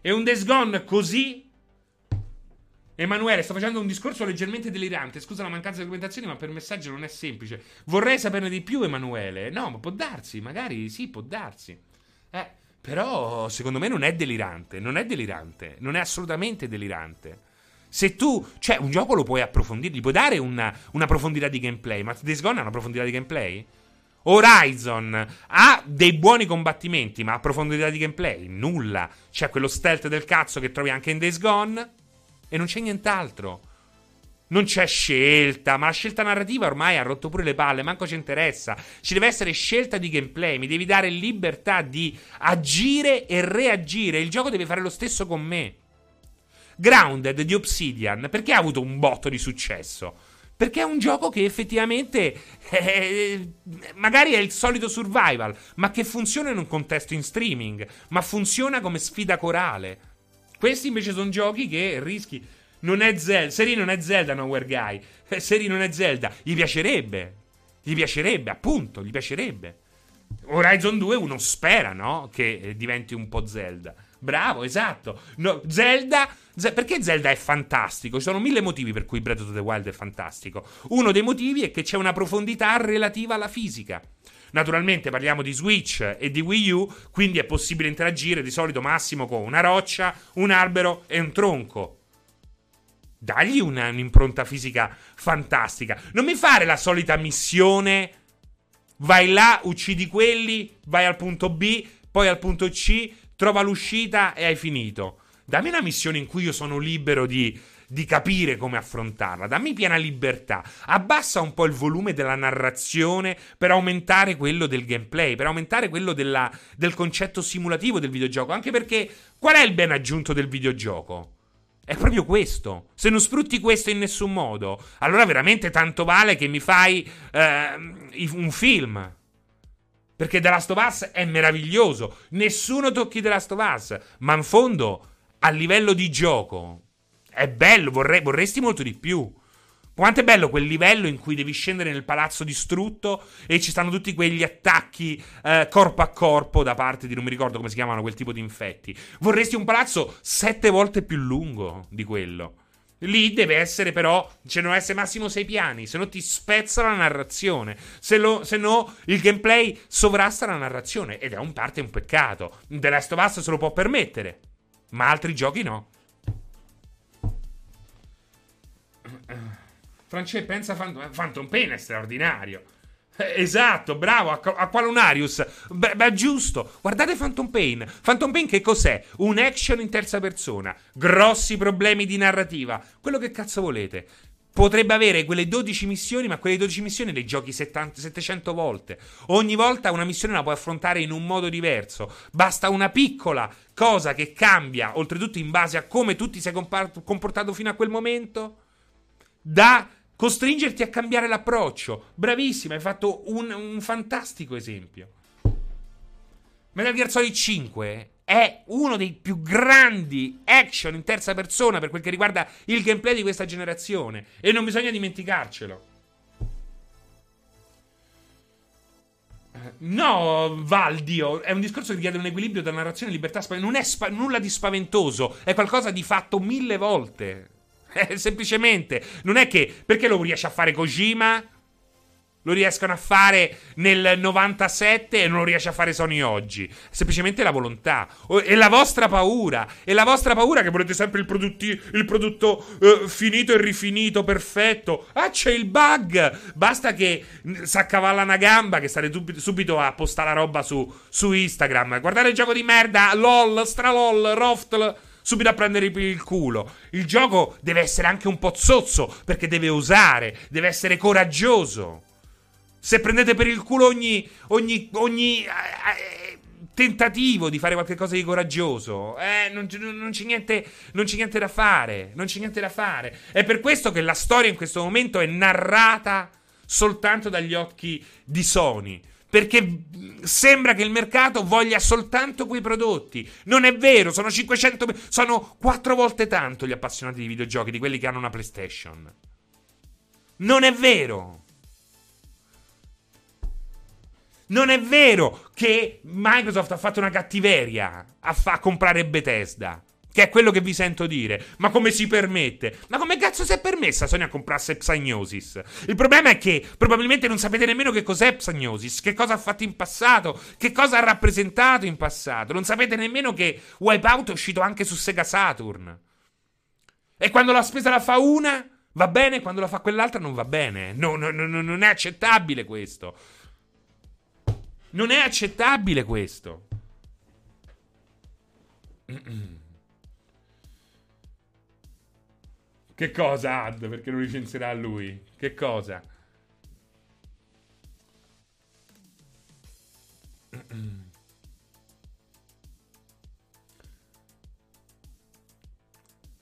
E un Days Gone così Emanuele, sto facendo un discorso leggermente delirante. Scusa la mancanza di documentazione, ma per messaggio non è semplice. Vorrei saperne di più, Emanuele. No, ma può darsi, magari sì, può darsi. Eh, però secondo me non è delirante. Non è delirante. Non è assolutamente delirante. Se tu, cioè, un gioco lo puoi approfondire, gli puoi dare una, una profondità di gameplay. Ma Days Gone ha una profondità di gameplay? Horizon ha dei buoni combattimenti, ma ha profondità di gameplay? Nulla. C'è quello stealth del cazzo che trovi anche in Days Gone. E non c'è nient'altro. Non c'è scelta, ma la scelta narrativa ormai ha rotto pure le palle, manco ci interessa. Ci deve essere scelta di gameplay, mi devi dare libertà di agire e reagire. Il gioco deve fare lo stesso con me. Grounded di Obsidian, perché ha avuto un botto di successo? Perché è un gioco che effettivamente è, magari è il solito survival, ma che funziona in un contesto in streaming, ma funziona come sfida corale. Questi invece sono giochi che rischi. Non è Zelda. Seri non è Zelda, Nowhere Guy. Eh, Seri non è Zelda. Gli piacerebbe. Gli piacerebbe, appunto, gli piacerebbe. Horizon 2 uno spera, no? Che eh, diventi un po' Zelda. Bravo, esatto. No, Zelda. Z- perché Zelda è fantastico? Ci sono mille motivi per cui Breath of the Wild è fantastico. Uno dei motivi è che c'è una profondità relativa alla fisica. Naturalmente parliamo di Switch e di Wii U, quindi è possibile interagire di solito massimo con una roccia, un albero e un tronco. Dagli una, un'impronta fisica fantastica. Non mi fare la solita missione. Vai là, uccidi quelli, vai al punto B, poi al punto C, trova l'uscita e hai finito. Dammi una missione in cui io sono libero di di capire come affrontarla. Dammi piena libertà. Abbassa un po' il volume della narrazione per aumentare quello del gameplay, per aumentare quello della, del concetto simulativo del videogioco. Anche perché qual è il ben aggiunto del videogioco? È proprio questo. Se non sfrutti questo in nessun modo, allora veramente tanto vale che mi fai eh, un film. Perché The Last of Us è meraviglioso. Nessuno tocchi The Last of Us. Ma in fondo, a livello di gioco, è bello, vorrei, vorresti molto di più. Quanto è bello quel livello in cui devi scendere nel palazzo distrutto e ci stanno tutti quegli attacchi eh, corpo a corpo da parte di non mi ricordo come si chiamano quel tipo di infetti. Vorresti un palazzo sette volte più lungo di quello. Lì deve essere però, ce ne devono essere massimo sei piani, se no ti spezza la narrazione, se, lo, se, no il gameplay sovrasta la narrazione ed è un parte un peccato. The Last of Us se lo può permettere, ma altri giochi no. Francesco pensa Phantom, Phantom Pain è straordinario. Eh, esatto, bravo, Aqualunarius. Beh, beh, giusto. Guardate Phantom Pain. Phantom Pain che cos'è? Un action in terza persona. Grossi problemi di narrativa. Quello che cazzo volete. Potrebbe avere quelle 12 missioni, ma quelle 12 missioni le giochi 70, 700 volte. Ogni volta una missione la puoi affrontare in un modo diverso. Basta una piccola cosa che cambia, oltretutto in base a come tu ti sei comportato fino a quel momento, da costringerti a cambiare l'approccio. Bravissima, hai fatto un, un fantastico esempio. Metal Gear Solid 5 è uno dei più grandi action in terza persona per quel che riguarda il gameplay di questa generazione. E non bisogna dimenticarcelo. No, Valdio, è un discorso che richiede un equilibrio tra narrazione e libertà. Non è spa- nulla di spaventoso, è qualcosa di fatto mille volte. Eh, semplicemente, non è che perché lo riesce a fare Kojima? Lo riescono a fare nel 97 e non lo riesce a fare Sony oggi. Semplicemente la volontà. E la vostra paura. E la vostra paura che volete sempre il, prodotti, il prodotto uh, finito e rifinito, perfetto. Ah, c'è il bug. Basta che si accavalla una gamba che state subito a postare la roba su, su Instagram. Guardate il gioco di merda. LOL, stralol, roftl subito a prendere il culo. Il gioco deve essere anche un po' zozzo perché deve osare, deve essere coraggioso. Se prendete per il culo ogni, ogni, ogni eh, tentativo di fare qualcosa di coraggioso, eh, non, non, c'è niente, non c'è niente da fare. Non c'è niente da fare. È per questo che la storia in questo momento è narrata soltanto dagli occhi di Sony. Perché sembra che il mercato voglia soltanto quei prodotti. Non è vero, sono 500. Sono quattro volte tanto gli appassionati di videogiochi di quelli che hanno una PlayStation. Non è vero. Non è vero che Microsoft ha fatto una cattiveria a, fa- a comprare Bethesda. Che è quello che vi sento dire. Ma come si permette? Ma come cazzo si è permessa Sony a comprarsi Psygnosis? Il problema è che probabilmente non sapete nemmeno che cos'è Psygnosis, che cosa ha fatto in passato, che cosa ha rappresentato in passato. Non sapete nemmeno che Wipeout è uscito anche su Sega Saturn. E quando la spesa la fa una, va bene, quando la fa quell'altra non va bene. No, no, no, non è accettabile questo. Non è accettabile questo. Che cosa, Ad? Perché non licenzierà lui? Che cosa?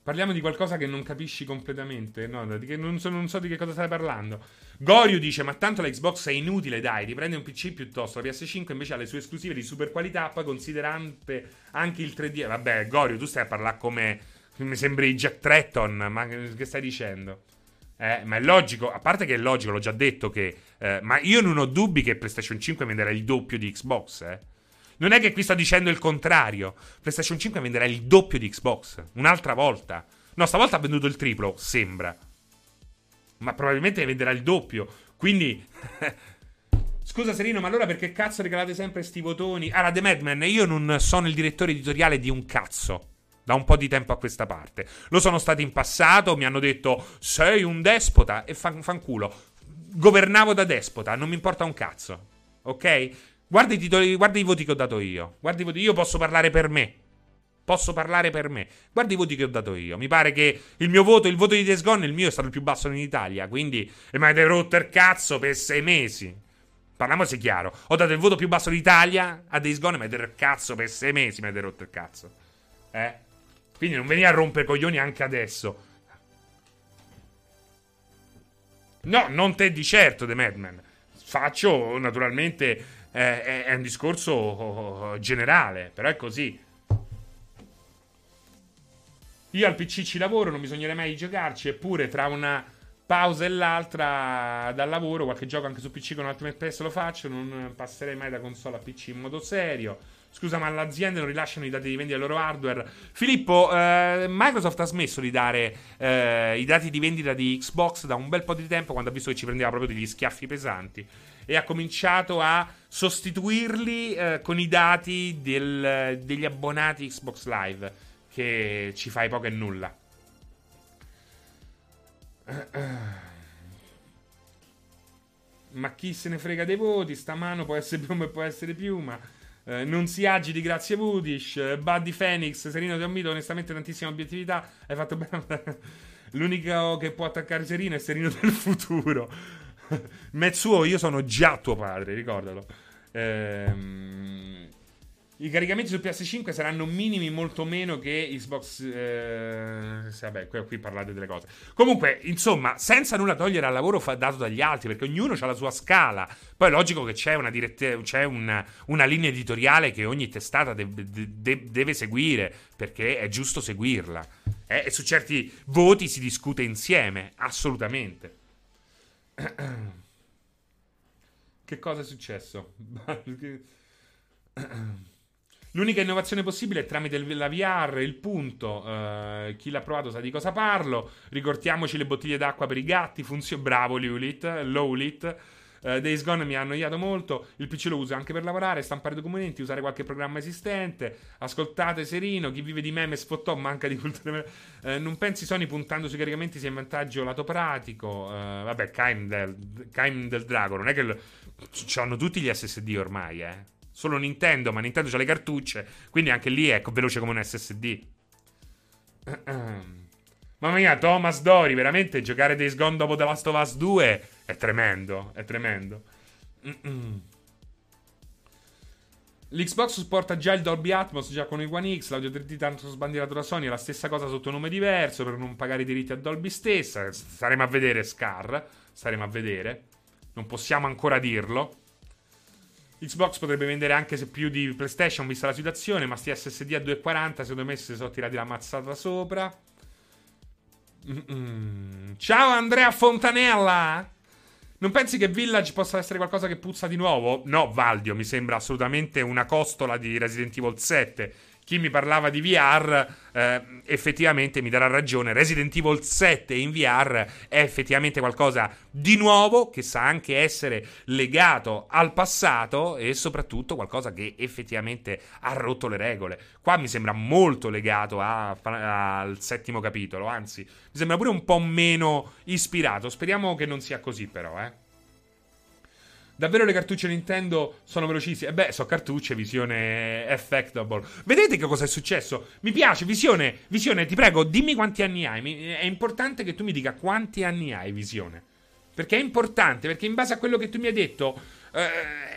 Parliamo di qualcosa che non capisci completamente. No, non, so, non so di che cosa stai parlando. Gorio dice: Ma tanto la Xbox è inutile, dai, riprende un PC piuttosto. La PS5 invece ha le sue esclusive di super qualità, poi considerante anche il 3D. Vabbè, Gorio, tu stai a parlare come. Mi sembri Jack Tretton, ma che stai dicendo? Eh, ma è logico, a parte che è logico, l'ho già detto che. Eh, ma io non ho dubbi che PlayStation 5 venderà il doppio di Xbox, eh. Non è che qui sto dicendo il contrario. PlayStation 5 venderà il doppio di Xbox. Un'altra volta. No, stavolta ha venduto il triplo, sembra. Ma probabilmente venderà il doppio. Quindi. Scusa Serino, ma allora perché cazzo regalate sempre sti votoni? Allora, The Madman, io non sono il direttore editoriale di un cazzo. Da un po' di tempo a questa parte. Lo sono stato in passato, mi hanno detto sei un despota e fan, fanculo. Governavo da despota, non mi importa un cazzo. Ok? Guarda i, titoli, guarda i voti che ho dato io. Guarda i voti, io posso parlare per me. Posso parlare per me. Guarda i voti che ho dato io. Mi pare che il mio voto, il voto di Days Gone, il mio è stato il più basso in Italia. Quindi mi avete rotto il cazzo per sei mesi. Parliamoci chiaro. Ho dato il voto più basso d'Italia a Days Gone e mi avete rotto il cazzo per sei mesi. Mi avete rotto il cazzo. Eh? Quindi non venire a rompere coglioni anche adesso. No, non te di certo, The Madman. Faccio naturalmente è, è, un discorso oh, generale, però è così. Io al PC ci lavoro, non bisognerebbe mai giocarci, eppure tra una pausa e l'altra dal lavoro, qualche gioco anche su PC con Ultimate PS lo faccio, non passerei mai da console a PC in modo serio. Scusa, ma le aziende non rilasciano i dati di vendita del loro hardware? Filippo, eh, Microsoft ha smesso di dare eh, i dati di vendita di Xbox da un bel po' di tempo, quando ha visto che ci prendeva proprio degli schiaffi pesanti e ha cominciato a sostituirli eh, con i dati del, degli abbonati Xbox Live, che ci fai poco e nulla. Ma chi se ne frega dei voti? Sta mano può essere più e può essere più, ma eh, non si agiti, grazie Vudish. Buddy Phoenix, Serino ti ammito onestamente tantissima obiettività. Hai fatto bene. L'unico che può attaccare Serino è Serino del futuro. Metsuo, io sono già tuo padre, ricordalo. Ehm... I caricamenti su PS5 saranno minimi molto meno che Xbox. Eh, vabbè, qui, qui, parlate delle cose. Comunque, insomma, senza nulla togliere al lavoro dato dagli altri, perché ognuno ha la sua scala. Poi è logico che c'è una, dirette, c'è una, una linea editoriale che ogni testata de- de- deve seguire, perché è giusto seguirla. Eh, e su certi voti si discute insieme, assolutamente. che cosa è successo? L'unica innovazione possibile è tramite la VR, il punto. Uh, chi l'ha provato sa di cosa parlo. Ricordiamoci le bottiglie d'acqua per i gatti. Funziona. Bravo, Lowlit. Lowlit. Uh, Days Gone mi ha annoiato molto. Il PC lo uso anche per lavorare, stampare documenti, usare qualche programma esistente. Ascoltate Serino. Chi vive di meme sfottò, manca di cultura. Uh, non pensi Sony puntando sui caricamenti sia in vantaggio lato pratico? Uh, vabbè, Kaim del, del Drago. Non è che. Lo... C'hanno tutti gli SSD ormai, eh solo Nintendo, ma Nintendo ha le cartucce, quindi anche lì è veloce come un SSD. Mamma mia, Thomas Dori, veramente giocare Days Gone dopo The Last of Us 2 è tremendo, è tremendo. L'Xbox supporta già il Dolby Atmos già con il One X, l'audio 3D tanto sbandierato da Sony è la stessa cosa sotto nome diverso per non pagare i diritti a Dolby stessa. Staremo a vedere Scar, staremo a vedere. Non possiamo ancora dirlo. Xbox potrebbe vendere anche se più di PlayStation, vista la situazione, ma sti SSD a 2,40 secondo me si sono tirati la mazzata sopra. Mm-mm. Ciao Andrea Fontanella! Non pensi che Village possa essere qualcosa che puzza di nuovo? No, Valdio, mi sembra assolutamente una costola di Resident Evil 7 chi mi parlava di VR eh, effettivamente mi darà ragione. Resident Evil 7 in VR è effettivamente qualcosa di nuovo che sa anche essere legato al passato e soprattutto qualcosa che effettivamente ha rotto le regole. Qua mi sembra molto legato a, a, al settimo capitolo, anzi mi sembra pure un po' meno ispirato. Speriamo che non sia così però, eh. Davvero le cartucce Nintendo sono velocissime? Eh beh, sono cartucce, visione effectable. Vedete che cosa è successo? Mi piace, visione, visione, ti prego, dimmi quanti anni hai. È importante che tu mi dica quanti anni hai, visione. Perché è importante, perché in base a quello che tu mi hai detto... Eh,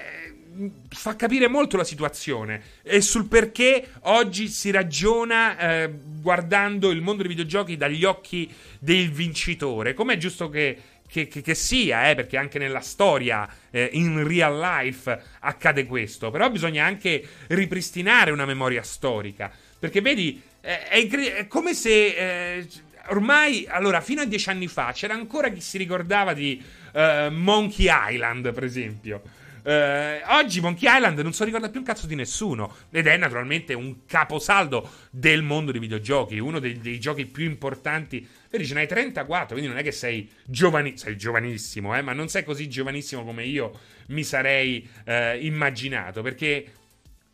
fa capire molto la situazione e sul perché oggi si ragiona eh, guardando il mondo dei videogiochi dagli occhi del vincitore. Com'è giusto che che, che, che sia, eh, perché anche nella storia, eh, in real life, accade questo. Però bisogna anche ripristinare una memoria storica. Perché vedi, eh, è, è, come se eh, ormai, allora, fino a dieci anni fa c'era ancora chi si ricordava di uh, Monkey Island, per esempio. Uh, oggi Monkey Island non si ricorda più un cazzo di nessuno. Ed è naturalmente un caposaldo del mondo dei videogiochi, uno dei, dei giochi più importanti. Vedi, ce n'hai 34, quindi non è che sei giovani, sei giovanissimo, eh, ma non sei così giovanissimo come io mi sarei eh, immaginato, perché,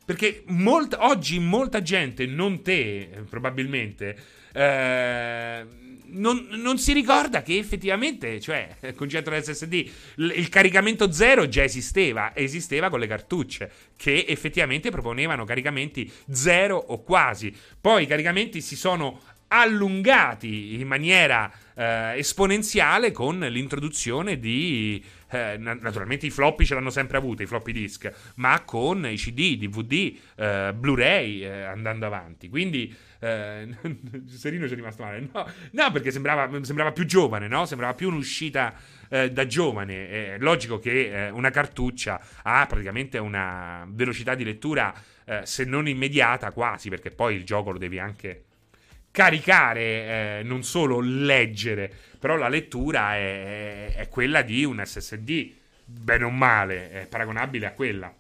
perché molta, oggi molta gente, non te probabilmente, eh, non, non, si ricorda che effettivamente, cioè, il concetto dell'SSD, il, il caricamento zero già esisteva, esisteva con le cartucce, che effettivamente proponevano caricamenti zero o quasi. Poi i caricamenti si sono allungati in maniera eh, esponenziale con l'introduzione di eh, naturalmente i floppy ce l'hanno sempre avuto, i floppy disk, ma con i CD, DVD, eh, Blu-ray eh, andando avanti. Quindi eh, Serino ci è rimasto male. No, no perché sembrava, sembrava, più giovane, no? Sembrava più un'uscita eh, da giovane. È logico che una cartuccia ha praticamente una velocità di lettura se non immediata quasi, perché poi il gioco lo devi anche caricare, eh, non solo leggere, però la lettura è, è, quella di un SSD, bene o male, è paragonabile a quella.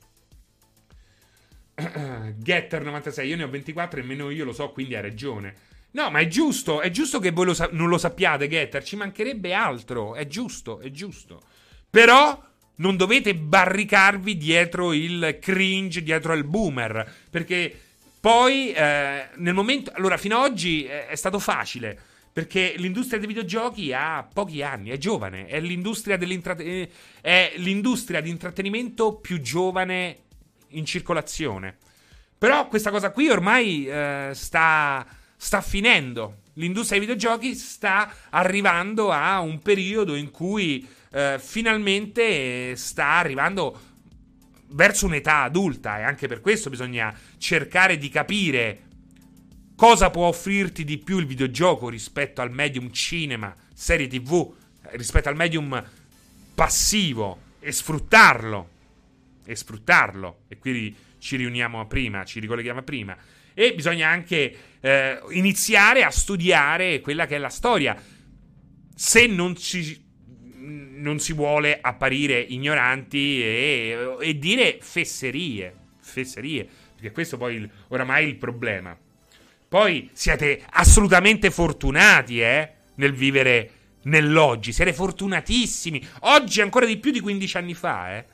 Getter 96, io ne ho 24 e meno io lo so, quindi ha ragione. No, ma è giusto, è giusto che voi lo sa- non lo sappiate, Getter, ci mancherebbe altro, è giusto, è giusto. Però non dovete barricarvi dietro il cringe, dietro il boomer, perché poi, eh, nel momento. Allora, fino ad oggi è, è stato facile. Perché l'industria dei videogiochi ha pochi anni, è giovane, è l'industria, eh, è l'industria di intrattenimento più giovane in circolazione. Però questa cosa qui ormai eh, sta, sta finendo. L'industria dei videogiochi sta arrivando a un periodo in cui eh, finalmente sta arrivando verso un'età adulta e anche per questo bisogna cercare di capire cosa può offrirti di più il videogioco rispetto al medium cinema, serie tv, rispetto al medium passivo e sfruttarlo. E sfruttarlo. E qui ci riuniamo a prima, ci ricolleghiamo a prima. E bisogna anche eh, iniziare a studiare quella che è la storia. Se non ci non si vuole apparire ignoranti e, e dire fesserie. Fesserie. Perché questo poi il, oramai è il problema. Poi siete assolutamente fortunati, eh, nel vivere nell'oggi. Siete fortunatissimi. Oggi ancora di più di 15 anni fa, eh.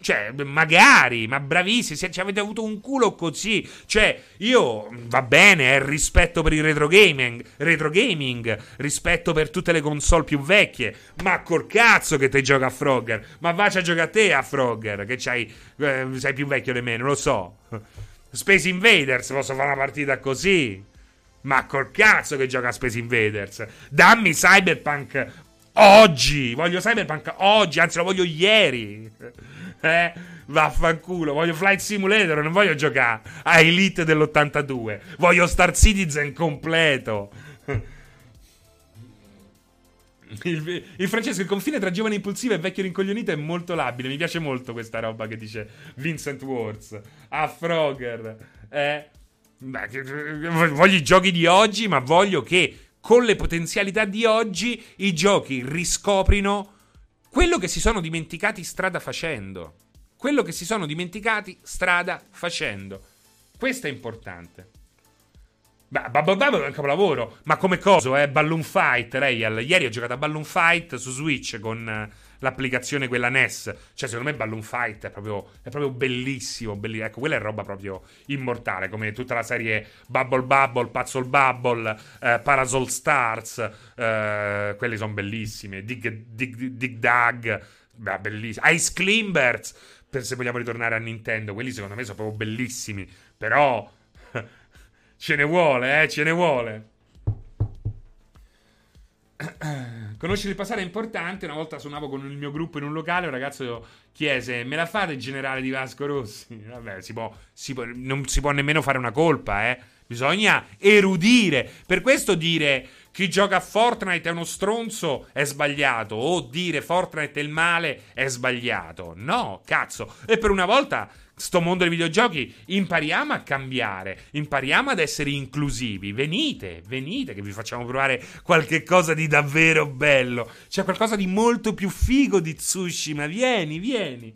Cioè, magari, ma bravissimi, se ci avete avuto un culo così. Cioè, io, va bene, eh, rispetto per il retro gaming, retro gaming, rispetto per tutte le console più vecchie, ma col cazzo che te gioca a Frogger. Ma vaci a giocare a te a Frogger, che c'hai, eh, sei più vecchio di me, non lo so. Space Invaders, posso fare una partita così. Ma col cazzo che gioca a Space Invaders. Dammi Cyberpunk oggi. Voglio Cyberpunk oggi, anzi lo voglio ieri. Eh? Vaffanculo, voglio Flight Simulator, non voglio giocare a Elite dell'82. Voglio Star Citizen completo. Il, il, Francesco, il confine tra giovane impulsivo e vecchio rincoglionito è molto labile. Mi piace molto questa roba che dice Vincent Words. A Frogger. Eh, voglio i giochi di oggi, ma voglio che con le potenzialità di oggi i giochi riscoprino quello che si sono dimenticati strada facendo. Quello che si sono dimenticati strada facendo. Questo è importante. Bubble è un capolavoro. Ma come coso, eh? Balloon Fight, Real. Ieri ho giocato a Balloon Fight su Switch con l'applicazione quella NES. Cioè, secondo me Balloon Fight è proprio, è proprio bellissimo, bellissimo. Ecco, quella è roba proprio immortale, come tutta la serie Bubble Bubble, Puzzle Bubble, eh, Parasol Stars. Eh, quelli sono bellissimi. Dig, dig, dig Dug, beh, bellissimo. Ice Climbers, per se vogliamo ritornare a Nintendo. Quelli secondo me sono proprio bellissimi. Però... ce ne vuole, eh, ce ne vuole. Conoscere il passato è importante. Una volta suonavo con il mio gruppo in un locale. Un ragazzo chiese: Me la fate il generale di Vasco Rossi? Vabbè, si può, si può, non si può nemmeno fare una colpa, eh. Bisogna erudire. Per questo dire chi gioca a Fortnite è uno stronzo è sbagliato. O dire Fortnite è il male è sbagliato. No, cazzo. E per una volta sto mondo dei videogiochi, impariamo a cambiare, impariamo ad essere inclusivi. Venite, venite che vi facciamo provare qualche cosa di davvero bello. C'è qualcosa di molto più figo di Tsushima. Vieni, vieni.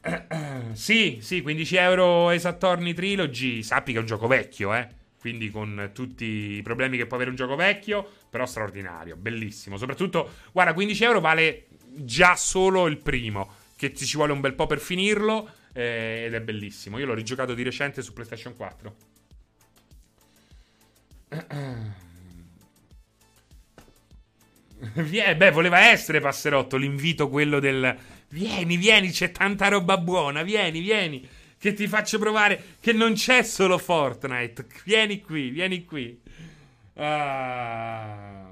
sì, sì, 15 euro Esattorni Trilogy. Sappi che è un gioco vecchio, eh. Quindi con tutti i problemi che può avere un gioco vecchio, però straordinario, bellissimo. Soprattutto, guarda, 15 euro vale già solo il primo che ti ci vuole un bel po' per finirlo eh, ed è bellissimo. Io l'ho rigiocato di recente su PlayStation 4. Vie, beh, voleva essere Passerotto l'invito quello del vieni, vieni, c'è tanta roba buona, vieni, vieni, che ti faccio provare che non c'è solo Fortnite. Vieni qui, vieni qui. Ah.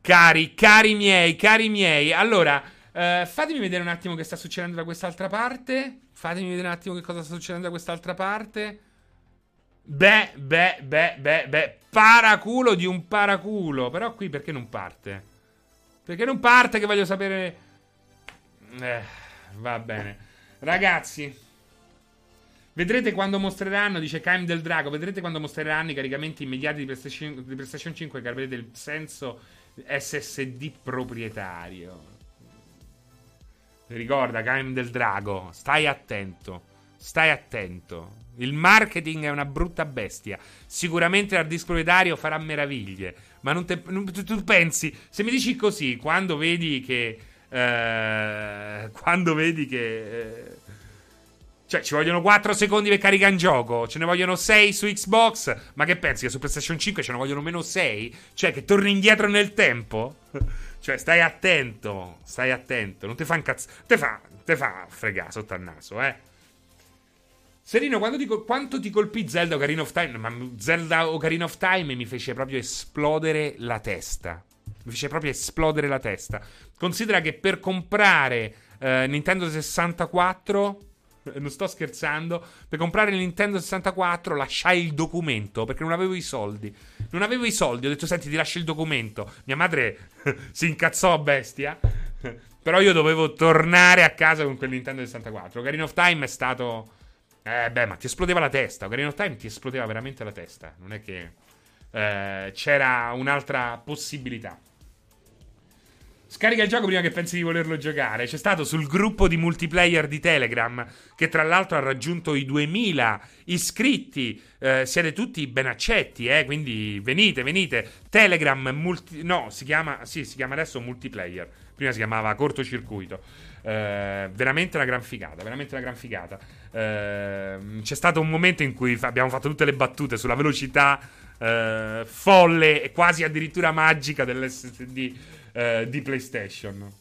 Cari, cari miei, cari miei. Allora, Uh, fatemi vedere un attimo che sta succedendo da quest'altra parte. Fatemi vedere un attimo che cosa sta succedendo da quest'altra parte. Beh, beh, beh, beh, beh. Paraculo di un paraculo. Però qui perché non parte? Perché non parte che voglio sapere... Eh, va bene. Ragazzi, vedrete quando mostreranno, dice Kaim del Drago, vedrete quando mostreranno i caricamenti immediati di PlayStation, di PlayStation 5 che avrete il senso SSD proprietario. Ricorda, Gaim del Drago, stai attento. Stai attento. Il marketing è una brutta bestia. Sicuramente l'hard disk proprietario farà meraviglie. Ma non te, non, tu, tu, pensi, se mi dici così, quando vedi che. Eh, quando vedi che. Eh, cioè, ci vogliono 4 secondi per caricare in gioco. Ce ne vogliono 6 su Xbox. Ma che pensi che su PlayStation 5 ce ne vogliono meno 6? Cioè, che torni indietro nel tempo? Cioè, stai attento, stai attento, non ti fa incazzo. Te fa, te fa fregare sotto al naso, eh. Serino, ti, quanto ti colpì Zelda Ocarina of Time? Ma Zelda Ocarina of Time mi fece proprio esplodere la testa. Mi fece proprio esplodere la testa. Considera che per comprare eh, Nintendo 64. Non sto scherzando. Per comprare il Nintendo 64 lasciai il documento perché non avevo i soldi. Non avevo i soldi. Ho detto, senti, ti lascio il documento. Mia madre si incazzò a bestia. Però io dovevo tornare a casa con quel Nintendo 64. Ocarina of Time è stato. Eh, beh, ma ti esplodeva la testa. Ocarina of Time ti esplodeva veramente la testa. Non è che. eh, c'era un'altra possibilità. Scarica il gioco prima che pensi di volerlo giocare. C'è stato sul gruppo di multiplayer di Telegram, che tra l'altro ha raggiunto i 2000 iscritti. Eh, siete tutti ben accetti, eh? quindi venite, venite. Telegram multi- no, si chiama, sì, si chiama adesso multiplayer. Prima si chiamava cortocircuito. Eh, veramente una gran figata, veramente una gran figata. Eh, c'è stato un momento in cui abbiamo fatto tutte le battute sulla velocità eh, folle e quasi addirittura magica dell'SSD eh, di PlayStation.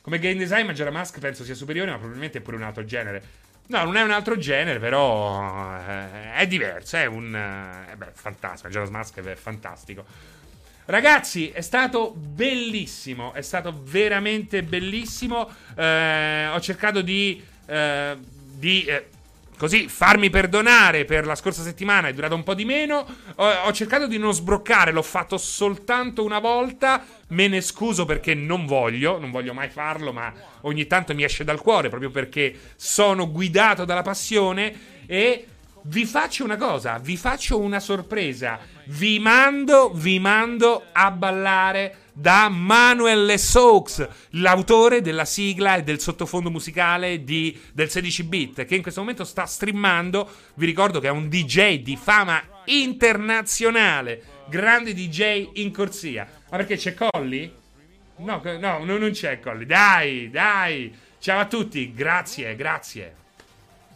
Come game design, Majora Mask penso sia superiore, ma probabilmente è pure un altro genere. No, non è un altro genere, però eh, è diverso. È un. Eh, beh, fantastico. Majora's Mask è fantastico. Ragazzi, è stato bellissimo. È stato veramente bellissimo. Eh, ho cercato di. eh, di eh, così farmi perdonare per la scorsa settimana. È durato un po' di meno. Ho, ho cercato di non sbroccare. L'ho fatto soltanto una volta. Me ne scuso perché non voglio. Non voglio mai farlo, ma ogni tanto mi esce dal cuore proprio perché sono guidato dalla passione. E vi faccio una cosa, vi faccio una sorpresa. Vi mando, vi mando a ballare da Manuel Lesaux, l'autore della sigla e del sottofondo musicale di, del 16 bit, che in questo momento sta streamando. Vi ricordo che è un DJ di fama internazionale, grande DJ in corsia. Ma perché c'è Colli? No, no, non c'è Colli. Dai, dai. Ciao a tutti, grazie, grazie.